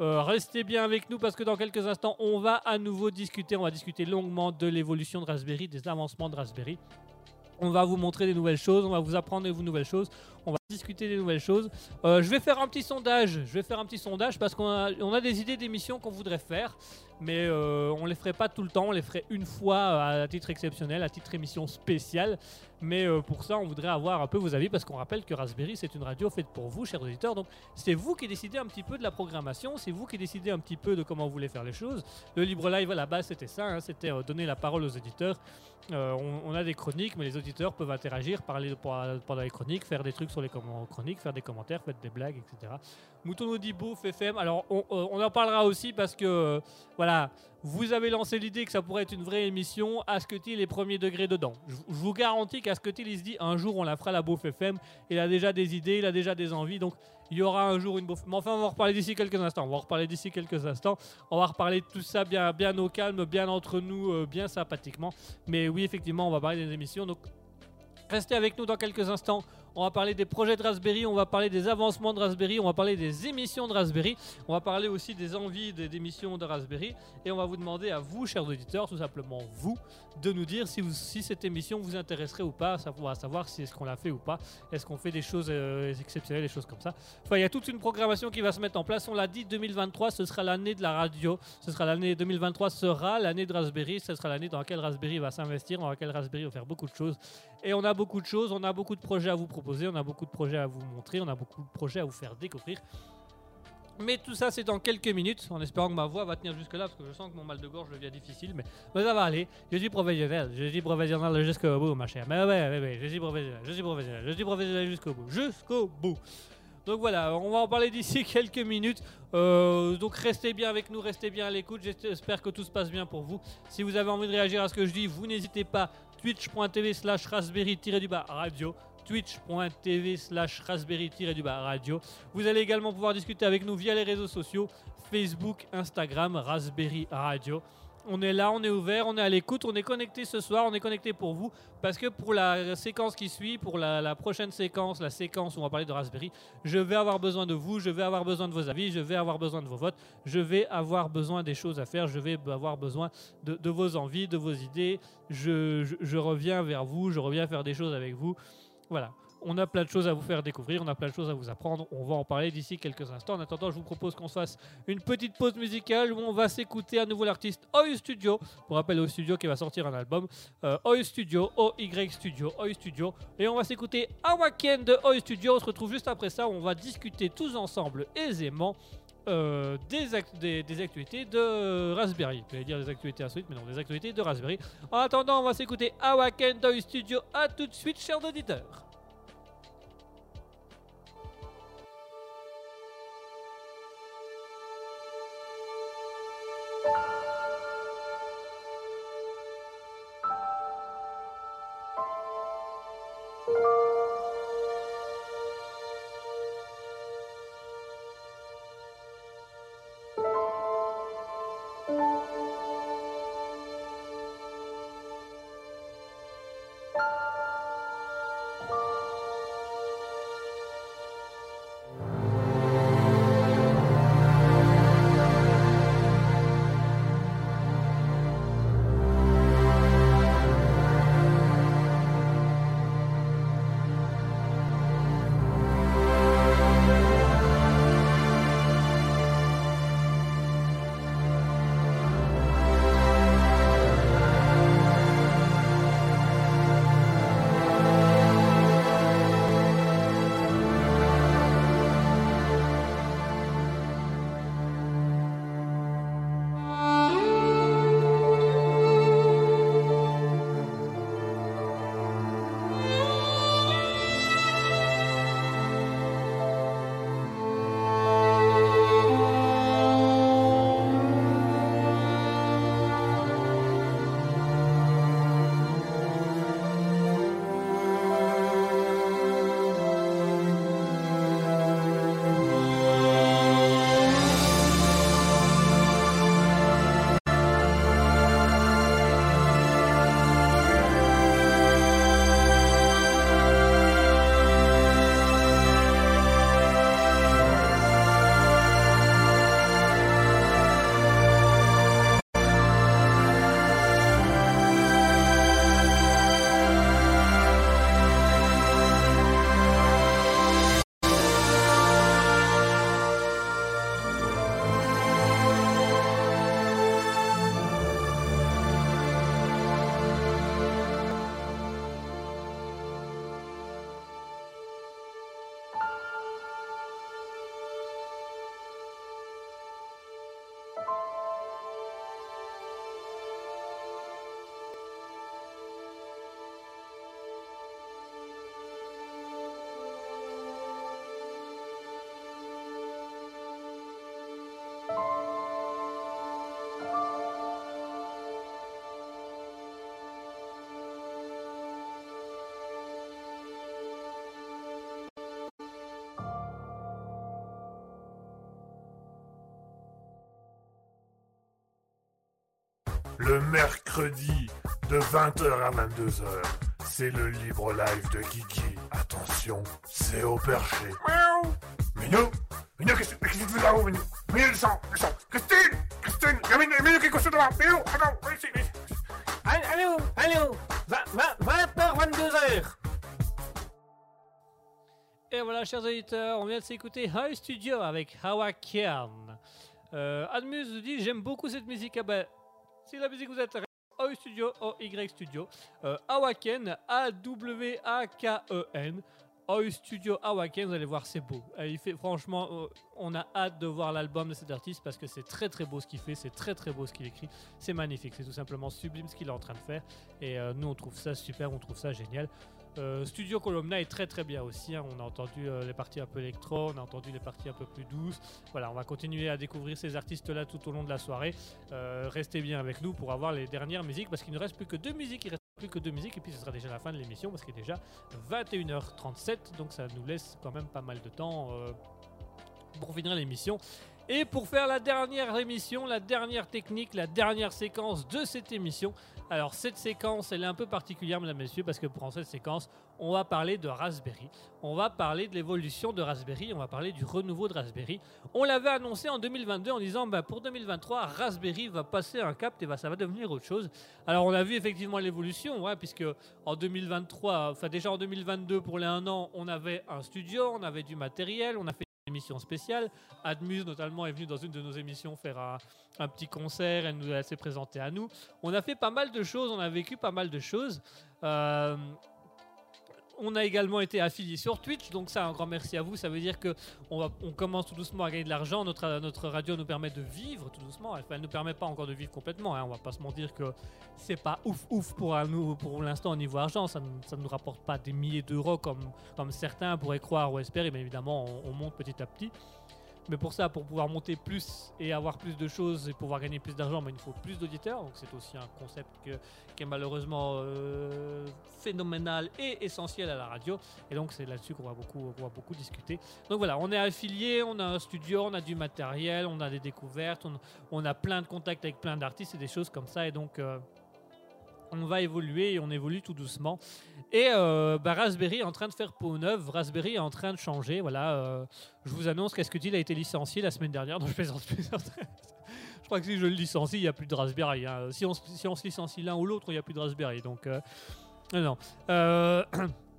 Euh, restez bien avec nous parce que dans quelques instants, on va à nouveau discuter. On va discuter longuement de l'évolution de Raspberry, des avancements de Raspberry. On va vous montrer des nouvelles choses, on va vous apprendre des nouvelles choses, on va discuter des nouvelles choses. Euh, je vais faire un petit sondage. Je vais faire un petit sondage parce qu'on a, on a des idées d'émissions qu'on voudrait faire, mais euh, on les ferait pas tout le temps. On les ferait une fois euh, à titre exceptionnel, à titre émission spéciale. Mais euh, pour ça, on voudrait avoir un peu vos avis parce qu'on rappelle que Raspberry c'est une radio faite pour vous, chers auditeurs. Donc c'est vous qui décidez un petit peu de la programmation, c'est vous qui décidez un petit peu de comment vous voulez faire les choses. Le libre live à la base c'était ça, hein, c'était euh, donner la parole aux auditeurs. On, on a des chroniques, mais les auditeurs peuvent interagir, parler pendant les chroniques, faire des trucs sur les chroniques, faire des commentaires, faire des blagues, etc. Mouton Audibo, FM. Alors, on, euh, on en parlera aussi parce que, euh, voilà, vous avez lancé l'idée que ça pourrait être une vraie émission. Asketil les premiers degrés dedans. Je, vous garantis qu'Asketil, il se dit un jour, on la fera la Beauf FM. Il a déjà des idées, il a déjà des envies. Donc, il y aura un jour une Beauf. Mais enfin, on va en reparler d'ici quelques instants. On va en reparler d'ici quelques instants. On va reparler de tout ça bien, bien au calme, bien entre nous, euh, bien sympathiquement. Mais oui, effectivement, on va parler des émissions. Donc, restez avec nous dans quelques instants. On va parler des projets de Raspberry, on va parler des avancements de Raspberry, on va parler des émissions de Raspberry, on va parler aussi des envies des d'émissions de Raspberry et on va vous demander à vous, chers auditeurs, tout simplement vous, de nous dire si, cette émission vous intéresserait ou pas, pourra savoir si est-ce qu'on l'a fait ou pas, est-ce qu'on fait des choses euh, exceptionnelles, des choses comme ça. Enfin, il y a toute une programmation qui va se mettre en place. On l'a dit, 2023, ce sera l'année de la radio, ce sera l'année 2023 sera l'année de Raspberry, ce sera l'année dans laquelle Raspberry va s'investir, dans laquelle Raspberry va faire beaucoup de choses. Et on a beaucoup de choses, on a beaucoup de projets à vous proposer, on a beaucoup de projets à vous montrer, on a beaucoup de projets à vous faire découvrir. Mais tout ça, c'est dans quelques minutes, en espérant que ma voix va tenir jusque-là, parce que je sens que mon mal de gorge devient difficile, mais, mais ça va aller. Je suis professionnel, je suis professionnel jusqu'au bout, ma chère. Mais ouais, ouais, ouais, je suis professionnel, je suis professionnel, je suis professionnel jusqu'au bout, jusqu'au bout. Donc voilà, on va en parler d'ici quelques minutes. Euh, donc restez bien avec nous, restez bien à l'écoute. J'espère que tout se passe bien pour vous. Si vous avez envie de réagir à ce que je dis, vous n'hésitez pas. Twitch.tv slash raspberry-du-bas radio. Twitch.tv slash raspberry-du-bas radio. Vous allez également pouvoir discuter avec nous via les réseaux sociaux. Facebook, Instagram, Raspberry Radio. On est là, on est ouvert, on est à l'écoute, on est connecté ce soir, on est connecté pour vous. Parce que pour la séquence qui suit, pour la, prochaine séquence, la séquence où on va parler de Raspberry, je vais avoir besoin de vous, je vais avoir besoin de vos avis, je vais avoir besoin de vos votes, je vais avoir besoin des choses à faire, je vais avoir besoin de, vos envies, de vos idées. Je reviens vers vous, je reviens faire des choses avec vous. Voilà. On a plein de choses à vous faire découvrir, on a plein de choses à vous apprendre. On va en parler d'ici quelques instants. En attendant, je vous propose qu'on se fasse une petite pause musicale où on va s'écouter à nouveau l'artiste Oi Studio. Pour rappel, Oi Studio qui va sortir un album. Euh, Oi Studio, OY Studio, Oi Studio. Et on va s'écouter Awaken de Oi Studio. On se retrouve juste après ça où on va discuter tous ensemble aisément euh, des, des, actualités de Raspberry. Je vais dire des actualités insolites, mais non, des actualités de Raspberry. En attendant, on va s'écouter Awaken d'Oi Studio. A tout de suite, chers auditeurs. Le mercredi de 20h à 22h. C'est le libre live de Kiki. Attention, c'est au perché. Miaou. Minou Minou, qu'est-ce qu'est-ce que tu fais là-haut, Minou? Minou, descends, descends. Christine Christine Il y a Minou, Minou qui est couché devant. Minou, attends, viens ici, viens. Allô, allô, 20h, 22h. Et voilà, chers auditeurs, on vient de s'écouter High Studio avec Hawakian. Euh, Admus nous dit J'aime beaucoup cette musique. Ah ben, si la musique vous intéresse, High Studio, O-Y Studio. Euh, Hawaken, A-W-A-K-E-N. High Studio Hawaken, vous allez voir, c'est beau. Euh, il fait, franchement, euh, on a hâte de voir l'album de cet artiste parce que c'est très très beau ce qu'il fait, c'est très très beau ce qu'il écrit. C'est magnifique, c'est tout simplement sublime ce qu'il est en train de faire. Et nous, on trouve ça super, on trouve ça génial. Euh, Studio Columna est très très bien aussi. hein. On a entendu euh, les parties un peu électro, on a entendu les parties un peu plus douces. Voilà, on va continuer à découvrir ces artistes-là tout au long de la soirée. Euh, restez bien avec nous pour avoir les dernières musiques parce qu'il ne reste plus que deux musiques. Il reste plus que deux musiques et puis ce sera déjà la fin de l'émission parce qu'il est déjà 21h37. Donc ça nous laisse quand même pas mal de temps pour finir l'émission. Et pour faire la dernière émission, la dernière technique, la dernière séquence de cette émission. Alors cette séquence, elle est un peu particulière, mesdames et messieurs, parce que pour cette séquence, on va parler de Raspberry. On va parler de l'évolution de Raspberry, on va parler du renouveau de Raspberry. On l'avait annoncé en 2022 en disant, bah, pour 2023, Raspberry va passer un cap et bah, ça va devenir autre chose. Alors on a vu effectivement l'évolution, ouais, puisque en 2023, enfin déjà en 2022 pour les un an, on avait un studio, on avait du matériel, on a fait émission spéciale. Admus notamment est venu dans une de nos émissions faire un, petit concert, elle nous elle s'est présentée à nous. On a fait pas mal de choses, on a vécu pas mal de choses. Euh, on a également été affilié sur Twitch, donc ça un grand merci à vous. Ça veut dire que on, commence tout doucement à gagner de l'argent. Notre, radio nous permet de vivre tout doucement. Elle ne nous permet pas encore de vivre complètement. Hein. On va pas se mentir que c'est pas ouf ouf pour nous pour l'instant au niveau argent. Ça ne nous rapporte pas des milliers d'euros comme, certains pourraient croire ou espérer. Mais évidemment, on monte petit à petit. Mais pour ça, pour pouvoir monter plus et avoir plus de choses et pouvoir gagner plus d'argent, ben, il faut plus d'auditeurs. Donc c'est aussi un concept qui est malheureusement euh, phénoménal et essentiel à la radio. Et donc c'est là-dessus qu'on va beaucoup, va beaucoup discuter. Donc voilà, on est affilié, on a un studio, on a du matériel, on a des découvertes, on, on a plein de contacts avec plein d'artistes et des choses comme ça. Et donc euh, on va évoluer et on évolue tout doucement. Et euh, bah, Raspberry est en train de faire peau neuve, Raspberry est en train de changer. Voilà, euh, je vous annonce qu'est-ce que dit, a été licencié la semaine dernière. Je crois que si je le licencie, il n'y a plus de Raspberry. hein. Si, on, si se licencie l'un ou l'autre, il n'y a plus de Raspberry. Donc, euh, non,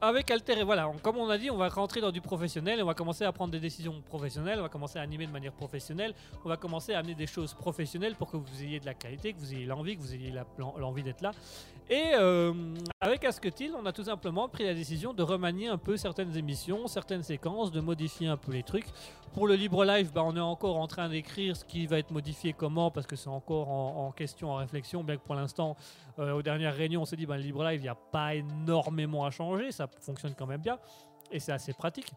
avec Alter, et voilà, comme on a dit, on va rentrer dans du professionnel, on va commencer à prendre des décisions professionnelles, on va commencer à animer de manière professionnelle, on va commencer à amener des choses professionnelles pour que vous ayez de la qualité, que vous ayez l'envie, que vous ayez l'envie d'être là. Et euh, avec Asketil, on a tout simplement pris la décision de remanier un peu certaines émissions, certaines séquences, de modifier un peu les trucs. Pour le libre live, bah, on est encore en train d'écrire ce qui va être modifié comment, parce que c'est encore en, question, en réflexion, bien que pour l'instant, euh, aux dernières réunions, on s'est dit, bah, le libre live, il n'y a pas énormément à changer, ça fonctionne quand même bien, et c'est assez pratique.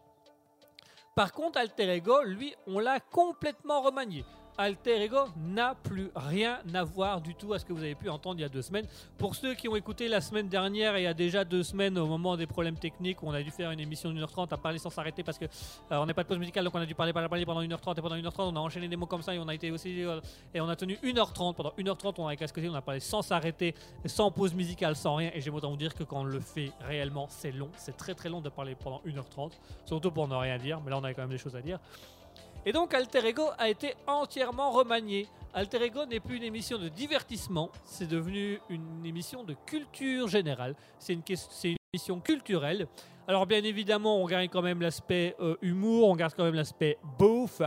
Par contre, Alter Ego, lui, on l'a complètement remanié. Alter Ego n'a plus rien à voir du tout à ce que vous avez pu entendre il y a deux semaines. Pour ceux qui ont écouté la semaine dernière il y a déjà deux semaines au moment des problèmes techniques où on a dû faire une émission d'une heure trente à parler sans s'arrêter parce que euh, on n'est pas de pause musicale donc on a dû parler, parler, parler pendant 1h30 et pendant 1h30 on a enchaîné des mots comme ça et on a été aussi euh, et on a tenu 1h30 pendant 1h30 on a Ascoté, on a parlé sans s'arrêter sans pause musicale sans rien. Et j'aime autant vous dire que quand on le fait réellement c'est long. C'est très très long de parler pendant 1h30 surtout pour ne rien dire. Mais là on avait quand même des choses à dire et donc Alter Ego a été entièrement remanié. Alter Ego n'est plus une émission de divertissement, c'est devenu une émission de culture générale. C'est une, émission culturelle. Alors bien évidemment, on garde quand même l'aspect euh, humour, on garde quand même l'aspect beauf,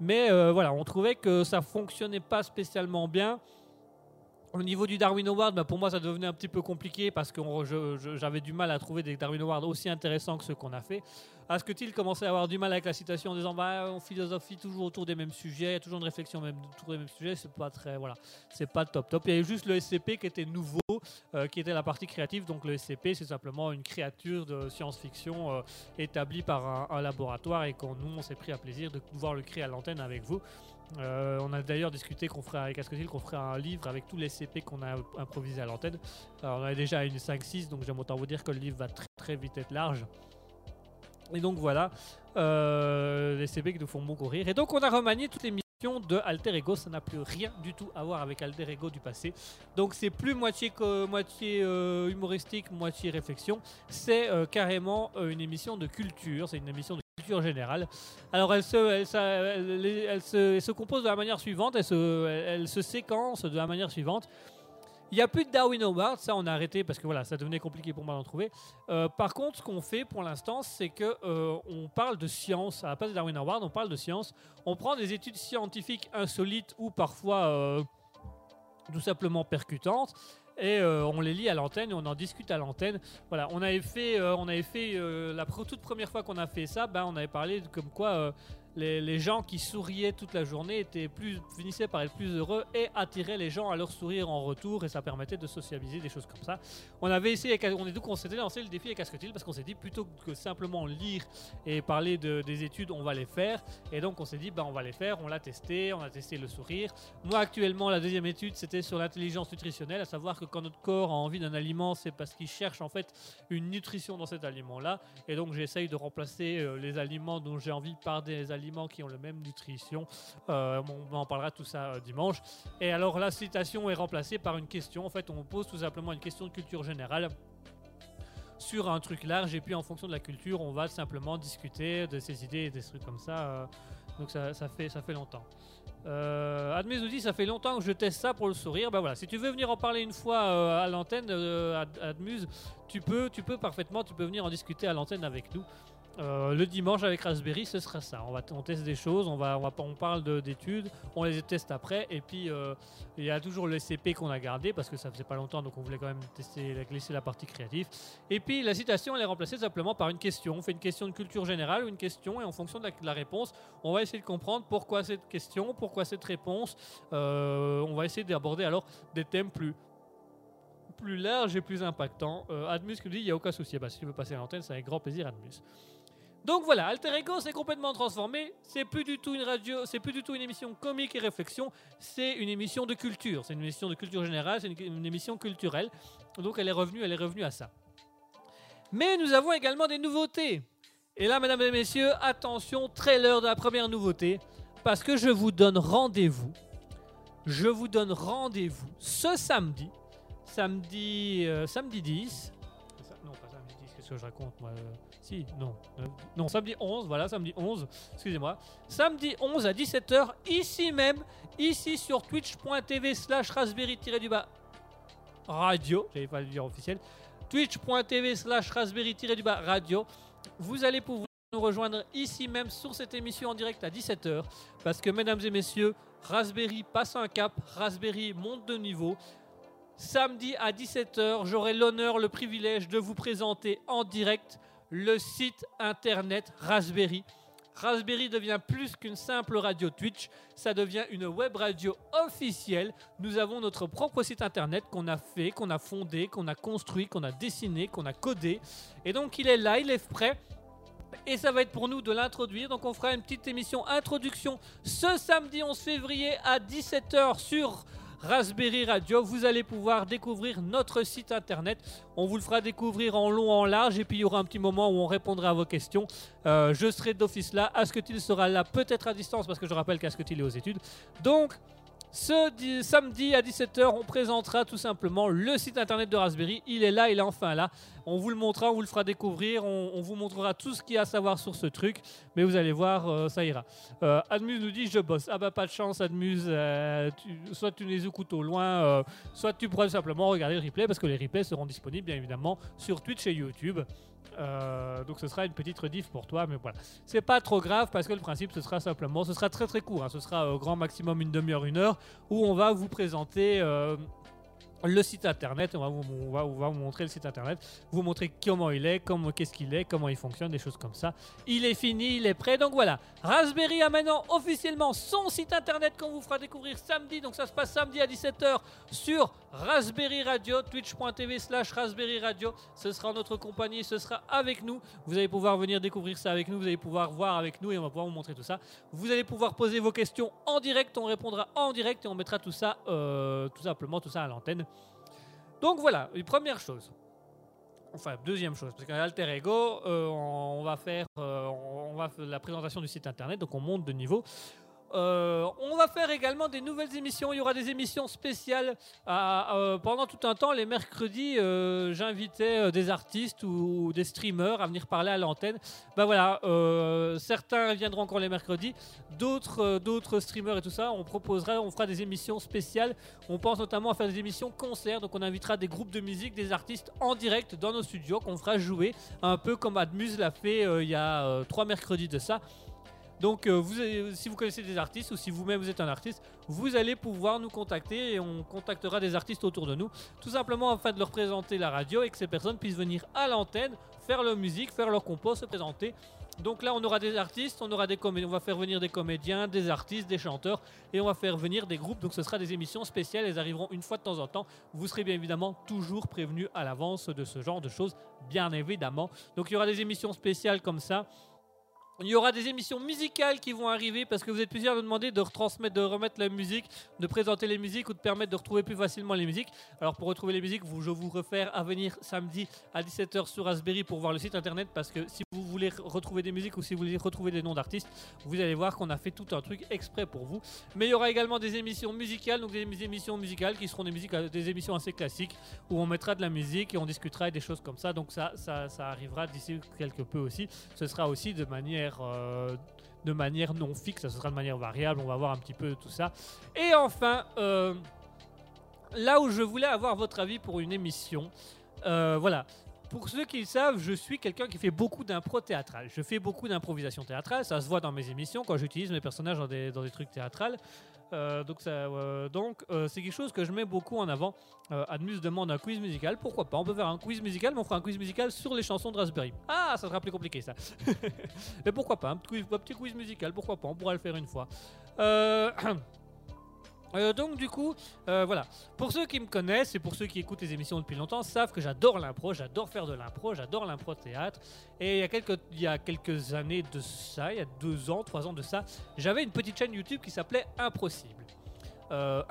mais euh, voilà, on trouvait que ça fonctionnait pas spécialement bien. Au niveau du Darwin Award, bah, pour moi, ça devenait un petit peu compliqué parce que j'avais du mal à trouver des Darwin Awards aussi intéressants que ceux qu'on a fait. Asketil commençait à avoir du mal avec la citation en disant bah, on philosophie toujours autour des mêmes sujets, il y a toujours une réflexion même autour des mêmes sujets, c'est pas très voilà, c'est pas top top. Il y avait juste le SCP qui était nouveau, euh, qui était la partie créative. Donc le SCP c'est simplement une créature de science-fiction euh, établie par un, un laboratoire et qu'on nous on s'est pris à plaisir de pouvoir le créer à l'antenne avec vous. Euh, on a d'ailleurs discuté qu'on ferait qu'on ferait un livre avec tous les SCP qu'on a improvisés à l'antenne. Alors, on en a déjà une 5-6, donc j'aime autant vous dire que le livre va très très vite être large. Et donc voilà, euh, les CB qui nous font beaucoup rire. Et donc on a remanié toutes les de Alter Ego, ça n'a plus rien du tout à voir avec Alter Ego du passé. Donc c'est plus moitié, co- moitié euh, humoristique, moitié réflexion. C'est carrément une émission de culture, c'est une émission de culture générale. Alors elle se, elle, elle- elle se, compose de la manière suivante, elle se, elle se séquence de la manière suivante. Il n'y a plus de Darwin Award, ça on a arrêté parce que voilà, ça devenait compliqué pour moi d'en trouver. Euh, par contre, ce qu'on fait pour l'instant, c'est que euh, on parle de science. À la place de Darwin Award, on parle de science. On prend des études scientifiques insolites ou parfois euh, tout simplement percutantes. Et euh, on les lit à l'antenne on en discute à l'antenne. Voilà, on avait fait, euh, euh, la toute première fois qu'on a fait ça, ben, on avait parlé de comme quoi les, gens qui souriaient toute la journée étaient plus, finissaient par être plus heureux et attiraient les gens à leur sourire en retour et ça permettait de sociabiliser des choses comme ça. On avait essayé, on est on s'était lancé le défi avec Asketil parce qu'on s'est dit plutôt que simplement lire et parler de, des études, on va les faire. Et donc on s'est dit, bah, on va les faire, on l'a testé, on a testé le sourire. Moi actuellement, la deuxième étude, c'était sur l'intelligence nutritionnelle, à savoir que quand notre corps a envie d'un aliment, c'est parce qu'il cherche en fait une nutrition dans cet aliment-là. Et donc j'essaye de remplacer euh, les aliments dont j'ai envie par des aliments qui ont la même nutrition. Euh, on en parlera tout ça euh, dimanche. Et alors la citation est remplacée par une question. En fait, on pose tout simplement une question de culture générale sur un truc large et puis en fonction de la culture, on va simplement discuter de ces idées et des trucs comme ça. euh, donc ça, fait, ça fait longtemps. Euh, nous dit ça fait longtemps que je teste ça pour le sourire. Ben voilà, si tu veux venir en parler une fois à l'antenne, euh, Ad- Admuse, tu peux, tu peux parfaitement, tu peux venir en discuter à l'antenne avec nous. Euh, le dimanche avec Raspberry, ce sera ça. On va, on teste des choses, on va, on parle de- d'études, on les teste après, et puis euh, il y a toujours le CP qu'on a gardé parce que ça faisait pas longtemps, donc on voulait quand même tester, laisser la partie créative. Et puis la citation, elle est remplacée simplement par une question. On fait une question de culture générale ou une question, et en fonction de la, réponse, on va essayer de comprendre pourquoi cette question, pourquoi cette réponse. Euh, on va essayer d'aborder alors des thèmes plus plus larges et plus impactants. Admus qui dit il n'y a aucun souci. Bah, si tu veux passer à l'antenne, c'est avec grand plaisir, Admus. Donc voilà, Alter Ego s'est complètement transformé. C'est plus du tout une radio, c'est plus du tout une émission comique et réflexion. C'est une émission de culture. C'est une émission de culture générale. C'est une, émission culturelle. Donc elle est revenue, elle est revenue à ça. Mais nous avons également des nouveautés. Et là, mesdames et messieurs, attention, trailer de la première nouveauté, parce que je vous donne rendez-vous. Je vous donne rendez-vous ce samedi, samedi, euh, samedi 10. Ça- Non, pas samedi 10, qu'est-ce que je raconte moi euh, Non. euh, non, samedi 11, voilà, samedi 11, excusez-moi. Samedi 11 à 17h, ici même, ici sur twitch.tv slash raspberry-du-bas radio, j'avais pas le dire officiel, twitch.tv slash raspberry-du-bas radio. Vous allez pouvoir nous rejoindre ici même sur cette émission en direct à 17h parce que mesdames et messieurs, Raspberry passe un cap, Raspberry monte de niveau. Samedi à 17h, j'aurai l'honneur, le privilège de vous présenter en direct le site internet Raspberry. Raspberry devient plus qu'une simple radio Twitch, ça devient une web radio officielle. Nous avons notre propre site internet qu'on a fait, qu'on a fondé, qu'on a construit, qu'on a dessiné, qu'on a codé. Et donc il est là, il est prêt. Et ça va être pour nous de l'introduire. Donc on fera une petite émission introduction ce samedi 11 février à 17h sur Raspberry Radio. Vous allez pouvoir découvrir notre site internet. On vous le fera découvrir en long, en large. Et puis il y aura un petit moment où on répondra à vos questions. Euh, je serai d'office là. Asketil sera là? Peut-être à distance parce que je rappelle qu'Asketil est aux études. Donc ce di- samedi à 17h, on présentera tout simplement le site internet de Raspberry. Il est là, il est enfin là. On vous le montrera, on vous le fera découvrir, on, vous montrera tout ce qu'il y a à savoir sur ce truc. Mais vous allez voir, euh, ça ira. Euh, Admuse nous dit je bosse. Ah bah pas de chance, Admuse. euh, soit tu les écoutes au loin, soit tu pourras simplement regarder le replay parce que les replays seront disponibles bien évidemment sur Twitch et YouTube. Euh, donc ce sera une petite rediff pour toi, mais voilà. C'est pas trop grave parce que le principe ce sera simplement, ce sera très très court, hein. ce sera au grand maximum une demi-heure, une heure, où on va vous présenter euh, le site internet, on va, vous, montrer le site internet, vous montrer comment il est, qu'est-ce qu'il est, comment il fonctionne, des choses comme ça. Il est fini, il est prêt, donc voilà. Raspberry a maintenant officiellement son site internet qu'on vous fera découvrir samedi, donc ça se passe samedi à 17h sur Raspberry Radio, twitch.tv slash Raspberry Radio. Ce sera en notre compagnie, ce sera avec nous. Vous allez pouvoir venir découvrir ça avec nous, vous allez pouvoir voir avec nous et on va pouvoir vous montrer tout ça. Vous allez pouvoir poser vos questions en direct, on répondra en direct et on mettra tout ça, euh, tout simplement, tout ça à l'antenne. Donc voilà, une première chose. Enfin, deuxième chose, parce qu'à Alter Ego, euh, on va faire, euh, on va faire la présentation du site internet, donc on monte de niveau. Euh, on va faire également des nouvelles émissions. Il y aura des émissions spéciales à- euh, pendant tout un temps. Les mercredis, euh, j'invitais euh, des artistes ou des streamers à venir parler à l'antenne. Ben voilà, euh, certains viendront encore les mercredis, d'autres, euh, d'autres streamers et tout ça. On proposera, on fera des émissions spéciales. On pense notamment à faire des émissions concerts. Donc on invitera des groupes de musique, des artistes en direct dans nos studios qu'on fera jouer, un peu comme Admuse l'a fait euh, il y a euh, trois mercredis de ça. Donc, euh, si vous connaissez des artistes ou si vous-même vous êtes un artiste, vous allez pouvoir nous contacter et on contactera des artistes autour de nous, tout simplement afin de leur présenter la radio et que ces personnes puissent venir à l'antenne, faire leur musique, faire leur compos, se présenter. Donc là, on aura des artistes, on aura des comédiens, on va faire venir des comédiens, des artistes, des chanteurs et on va faire venir des groupes. Donc ce sera des émissions spéciales, elles arriveront une fois de temps en temps. Vous serez bien évidemment toujours prévenus à l'avance de ce genre de choses, bien évidemment. Donc il y aura des émissions spéciales comme ça. Il y aura des émissions musicales qui vont arriver parce que vous êtes plusieurs à nous demander de retransmettre, de remettre la musique, de présenter les musiques ou de permettre de retrouver plus facilement les musiques. Alors pour retrouver les musiques, je vous réfère à venir samedi à 17h sur Raspberry pour voir le site internet parce que si vous voulez re- retrouver des musiques ou si vous voulez retrouver des noms d'artistes, vous allez voir qu'on a fait tout un truc exprès pour vous. Mais il y aura également des émissions musicales, donc des émissions musicales qui seront des, musiques, des émissions assez classiques où on mettra de la musique et on discutera et des choses comme ça. Donc ça, ça, ça arrivera d'ici quelque peu aussi. Ce sera aussi de manière, euh, de manière non fixe, ce sera de manière variable. On va voir un petit peu tout ça. Et enfin, euh, là où je voulais avoir votre avis pour une émission, euh, voilà. Pour ceux qui le savent, je suis quelqu'un qui fait beaucoup d'impro théâtral. Je fais beaucoup d'improvisation théâtrale. Ça se voit dans mes émissions quand j'utilise mes personnages dans des, dans des trucs théâtrales. Euh, donc, euh, c'est quelque chose que je mets beaucoup en avant. Euh, Admus demande un quiz musical. Pourquoi pas On peut faire un quiz musical, mais on fera un quiz musical sur les chansons de Raspberry. Ah, ça sera plus compliqué ça. mais pourquoi pas un petit, quiz, petit quiz musical Pourquoi pas On pourra le faire une fois. Euh, donc du coup, euh, voilà. Pour ceux qui me connaissent et pour ceux qui écoutent les émissions depuis longtemps, savent que j'adore l'impro, j'adore faire de l'impro, j'adore l'impro théâtre. Et il y a quelques années de ça, il y a deux ans, trois ans de ça, j'avais une petite chaîne YouTube qui s'appelait Impossible. Euh,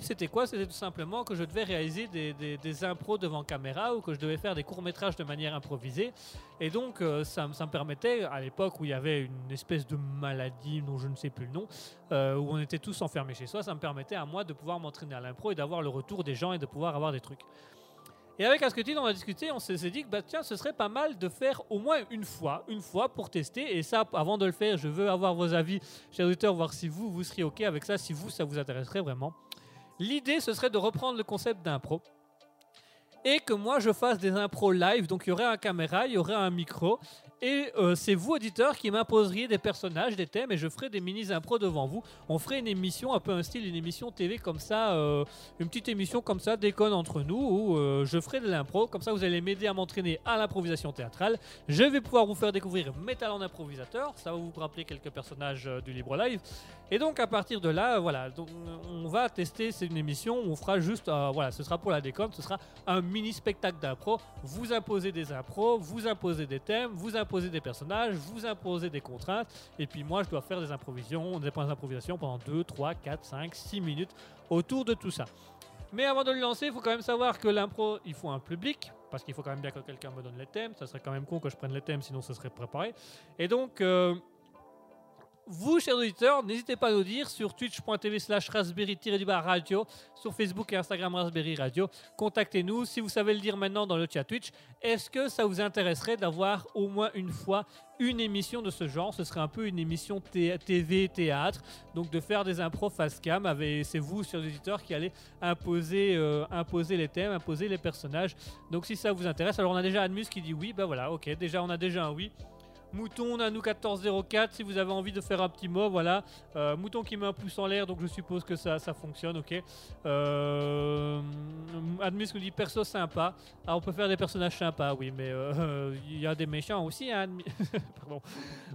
c'était quoi? C'était tout simplement que je devais réaliser des, des, impros devant caméra ou que je devais faire des courts-métrages de manière improvisée. Et donc, euh, ça, ça me permettait, à l'époque où il y avait une espèce de maladie dont je ne sais plus le nom, euh, où on était tous enfermés chez soi, ça me permettait à moi de pouvoir m'entraîner à l'impro et d'avoir le retour des gens et de pouvoir avoir des trucs. Et avec Asketil, on a discuté, on s'est dit que bah, tiens, ce serait pas mal de faire au moins une fois, une fois pour tester. Et ça, avant de le faire, je veux avoir vos avis, chers auditeurs, voir si vous, vous seriez OK avec ça, si vous, ça vous intéresserait vraiment. L'idée, ce serait de reprendre le concept d'impro et que moi, je fasse des impros live. Donc, il y aurait un caméra, il y aurait un micro. Et euh, c'est vous, auditeurs, qui m'imposeriez des personnages, des thèmes, et je ferai des mini-impros devant vous. On ferait une émission, un peu un style, une émission TV comme ça, euh, une petite émission comme ça, déconne entre nous, où euh, je ferai de l'impro. Comme ça, vous allez m'aider à m'entraîner à l'improvisation théâtrale. Je vais pouvoir vous faire découvrir mes talents d'improvisateur. Ça va vous rappeler quelques personnages du Libre Live. Et donc, à partir de là, voilà, donc, on va tester. C'est une émission où on fera juste, voilà, ce sera pour la déconne, ce sera un mini spectacle d'impro. Vous imposez des impros, vous imposez des thèmes, vous imposez des personnages, vous imposez des contraintes, et puis moi je dois faire des improvisations, des points d'improvisation pendant 2, 3, 4, 5, 6 minutes autour de tout ça. Mais avant de le lancer, il faut quand même savoir que l'impro, il faut un public, parce qu'il faut quand même bien que quelqu'un me donne les thèmes. Ça serait quand même con que je prenne les thèmes, sinon ça serait préparé. Et donc, euh, vous, chers auditeurs, n'hésitez pas à nous dire sur twitch.tv slash raspberry-radio, sur Facebook et Instagram Raspberry Radio. Contactez-nous. Si vous savez le dire maintenant dans le chat Twitch, est-ce que ça vous intéresserait d'avoir au moins une fois une émission de ce genre? Ce serait un peu une émission TV, théâtre, donc de faire des impros face cam. C'est vous, chers auditeurs, qui allez imposer, euh, imposer les thèmes, imposer les personnages. Donc si ça vous intéresse, alors on a déjà Admus qui dit oui, bah voilà, ok, déjà on a déjà un oui. Mouton, on a nous 1404. Si vous avez envie de faire un petit mot, voilà. Euh, Mouton qui met un pouce en l'air, donc je suppose que ça, ça fonctionne, ok. Euh, nous dit perso sympa. Ah, on peut faire des personnages sympas, oui, mais euh, il y a des méchants aussi, hein. Pardon.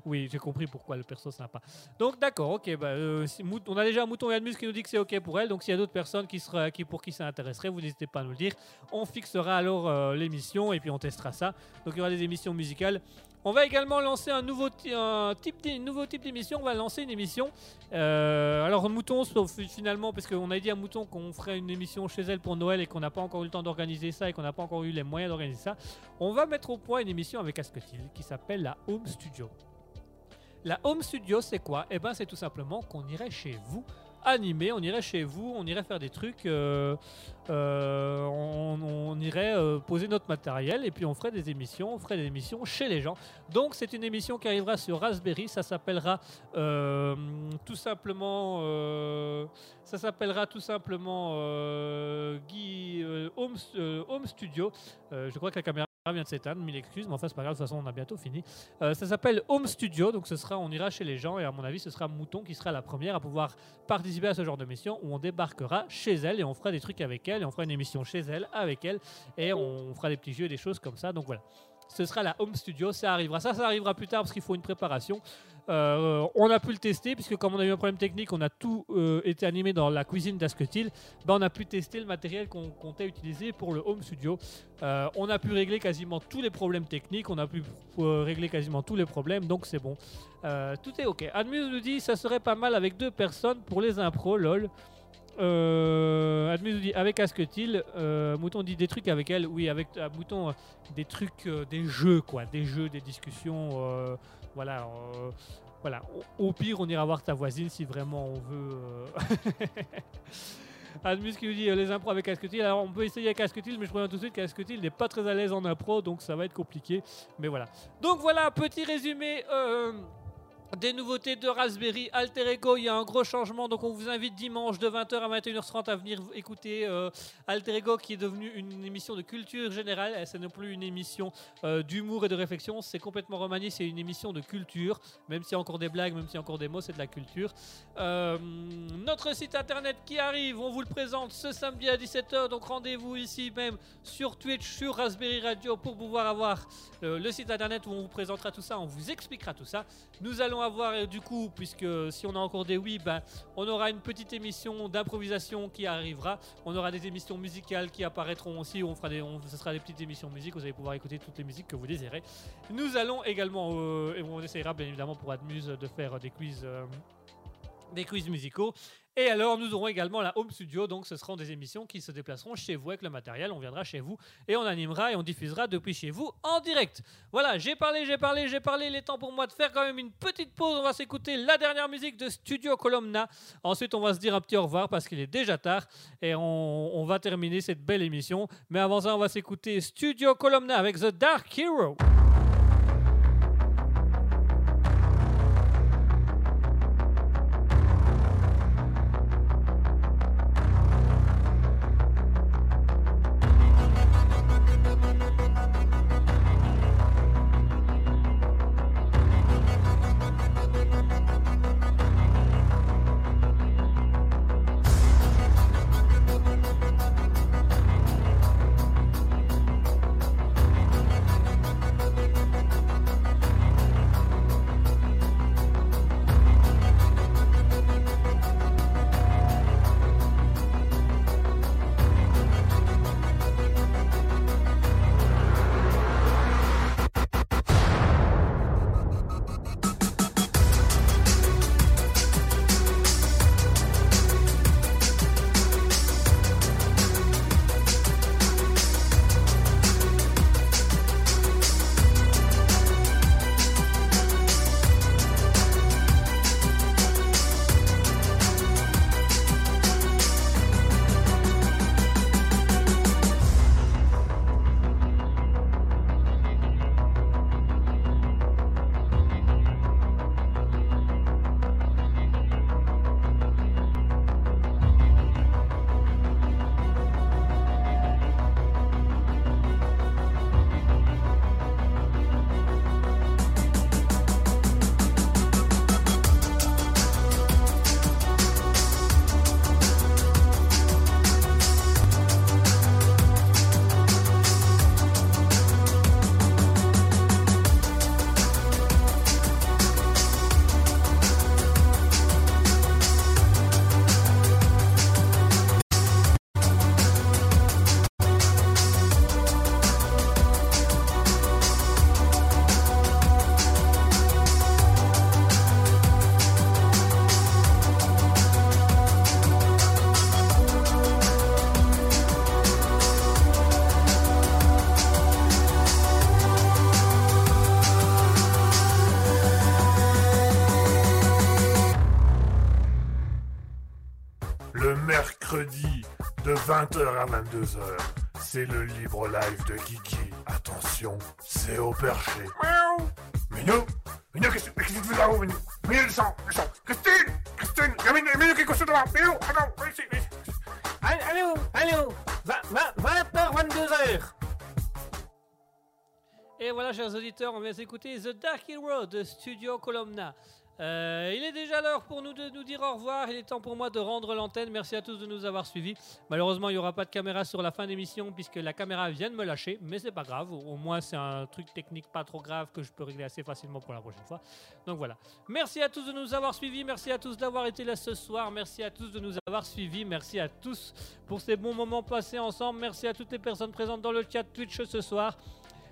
Oui, j'ai compris pourquoi le perso sympa. Donc d'accord, ok. Bah, euh, si on a déjà Mouton et Admus qui nous dit que c'est ok pour elle. Donc s'il y a d'autres personnes qui pour qui ça intéresserait, vous n'hésitez pas à nous le dire. On fixera alors l'émission et puis on testera ça. Donc il y aura des émissions musicales. On va également lancer un nouveau, type d'émission. On va lancer une émission. Euh, alors Mouton, sauf finalement, parce qu'on a dit à Mouton qu'on ferait une émission chez elle pour Noël et qu'on n'a pas encore eu le temps d'organiser ça et qu'on n'a pas encore eu les moyens d'organiser ça, on va mettre au point une émission avec Asketil qui s'appelle la Home Studio. La home studio, c'est quoi? Eh ben, c'est tout simplement qu'on irait chez vous animer, on irait chez vous, on irait faire des trucs, euh, euh, on, irait euh, poser notre matériel et puis on ferait des émissions, on ferait des émissions chez les gens. Donc c'est une émission qui arrivera sur Raspberry, ça s'appellera tout simplement, ça s'appellera tout simplement Guy Home, Home Studio. Je crois que la caméra vient de s'éteindre, mille excuses, mais enfin c'est pas grave, de toute façon on a bientôt fini. Euh, ça s'appelle Home Studio, donc ce sera, on ira chez les gens et à mon avis ce sera Mouton qui sera la première à pouvoir participer à ce genre de mission où on débarquera chez elle et on fera des trucs avec elle et on fera une émission chez elle avec elle et on fera des petits jeux, des choses comme ça. Donc voilà. Ce sera la Home Studio, ça arrivera. Ça, ça arrivera plus tard parce qu'il faut une préparation. Euh, on a pu le tester puisque comme on a eu un problème technique, on a tout euh, été animé dans la cuisine d'Asketil. Ben, on a pu tester le matériel qu'on comptait utiliser pour le Home Studio. Euh, on a pu régler quasiment tous les problèmes techniques, on a pu régler quasiment tous les problèmes, donc c'est bon. Tout est ok. Admuse nous dit ça serait pas mal avec deux personnes pour les impros, lol. Euh, Admuse nous dit avec Asketil, Mouton dit des trucs avec elle, oui, avec Mouton, des trucs, des jeux quoi, des jeux, des discussions, voilà. euh, voilà, au, pire, on ira voir ta voisine si vraiment on veut. euh. Admus qui nous dit euh, les impros avec Asketil. Alors on peut essayer avec Asketil, mais je préviens tout de suite qu'Asketil n'est pas très à l'aise en impro, donc ça va être compliqué. Mais voilà. Donc voilà, petit résumé. euh, des nouveautés de Raspberry Alter Ego, il y a un gros changement, donc on vous invite dimanche de 20h à 21h30 à venir écouter euh, Alter Ego qui est devenu une émission de culture générale, Euh, c'est non plus une émission euh, d'humour et de réflexion, c'est complètement remanié, c'est une émission de culture, même s'il y a encore des blagues, même s'il y a encore des mots, c'est de la culture. Euh, notre site internet qui arrive, on vous le présente ce samedi à 17h, donc rendez-vous ici même sur Twitch, sur Raspberry Radio pour pouvoir avoir le site internet où on vous présentera tout ça, on vous expliquera tout ça. Nous allons avoir euh, du coup, puisque si on a encore des oui, ben, on aura une petite émission d'improvisation qui arrivera. On aura des émissions musicales qui apparaîtront aussi. On fera des, on, ce sera des petites émissions musique. Vous allez pouvoir écouter toutes les musiques que vous désirez. Nous allons également, euh, et on essayera bien évidemment pour Admuse de faire des quiz. euh, des quiz musicaux. Et alors, nous aurons également la Home Studio, donc ce seront des émissions qui se déplaceront chez vous avec le matériel. On viendra chez vous et on animera et on diffusera depuis chez vous en direct. Voilà, j'ai parlé, j'ai parlé, j'ai parlé. Il est temps pour moi de faire quand même une petite pause. On va s'écouter la dernière musique de Studio Columna. Ensuite, on va se dire un petit au revoir parce qu'il est déjà tard et on, on va terminer cette belle émission. Mais avant ça, on va s'écouter Studio Columna avec The Dark Hero. 20h à 22h. C'est le libre live de Kiki. Attention, c'est au perché. Miaou. Minou Minou, qu'est-ce que tu fais là-haut, Minou Minou, descends, descends Christine Christine Il y a Minou, Minou qui est couché devant Minou, attends, viens ici, viens ici. Allô, allô, allô. 20h, 22h. Et voilà, chers auditeurs, on vient d'écouter The Dark Hero de Studio Columna. Euh, il est déjà l'heure pour nous de nous dire au revoir. Il est temps pour moi de rendre l'antenne. Merci à tous de nous avoir suivis. Malheureusement, il n'y aura pas de caméra sur la fin d'émission puisque la caméra vient de me lâcher, mais c'est pas grave. Au moins, c'est un truc technique pas trop grave que je peux régler assez facilement pour la prochaine fois. Donc voilà. Merci à tous de nous avoir suivis. Merci à tous d'avoir été là ce soir. Merci à tous de nous avoir suivis. Merci à tous pour ces bons moments passés ensemble. Merci à toutes les personnes présentes dans le chat Twitch ce soir.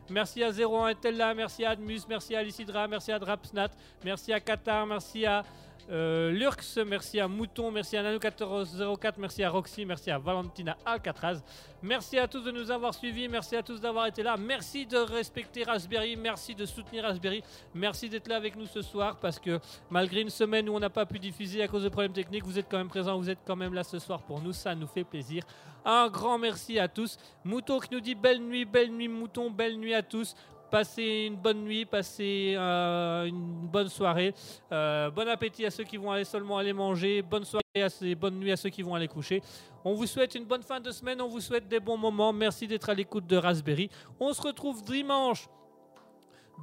Merci à 01 Etella, merci à Admus, merci à Alicidra, merci à Drapsnat, merci à Qatar, merci à euh, merci à Mouton, merci à Nano1404, merci à Roxy, merci à Valentina Alcatraz. Merci à tous de nous avoir suivis, merci à tous d'avoir été là, merci de respecter Raspberry, merci de soutenir Raspberry, merci d'être là avec nous ce soir parce que malgré une semaine où on n'a pas pu diffuser à cause de problèmes techniques, vous êtes quand même présents, vous êtes quand même là ce soir pour nous, ça nous fait plaisir. Un grand merci à tous. Mouton qui nous dit belle nuit, belle nuit Mouton, belle nuit à tous. Passez une bonne nuit, passez euh, une bonne soirée. Euh, bon appétit à ceux qui vont aller seulement aller manger. Bonne soirée, à bonne nuit à ceux qui vont aller coucher. On vous souhaite une bonne fin de semaine, on vous souhaite des bons moments. Merci d'être à l'écoute de Raspberry. On se retrouve dimanche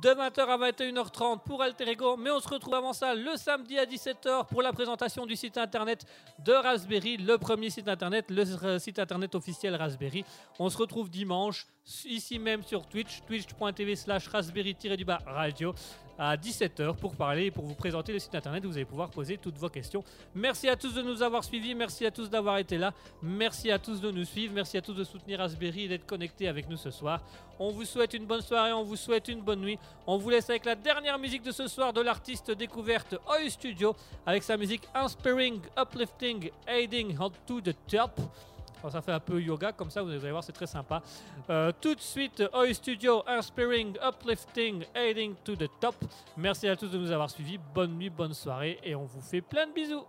de 20h à 21h30 pour Alter Ego, mais on se retrouve avant ça le samedi à 17h pour la présentation du site internet de Raspberry, le premier site internet, le euh, site internet officiel Raspberry. On se retrouve dimanche ici même sur Twitch, twitch.tv slash raspberry-du-bas radio à 17h pour parler et pour vous présenter le site internet vous allez pouvoir poser toutes vos questions. Merci à tous de nous avoir suivis, merci à tous d'avoir été là, merci à tous de nous suivre, merci à tous de soutenir Raspberry et d'être connectés avec nous ce soir. On vous souhaite une bonne soirée, on vous souhaite une bonne nuit. On vous laisse avec la dernière musique de ce soir de l'artiste découverte Oi Studio avec sa musique Inspiring, Uplifting, Aiding to the Top. Alors, ça fait un peu yoga comme ça, vous allez voir, c'est très sympa. Euh, tout de suite, Oi Studio, Inspiring, Uplifting, Aiding to the Top. Merci à tous de nous avoir suivis. Bonne nuit, bonne soirée et on vous fait plein de bisous.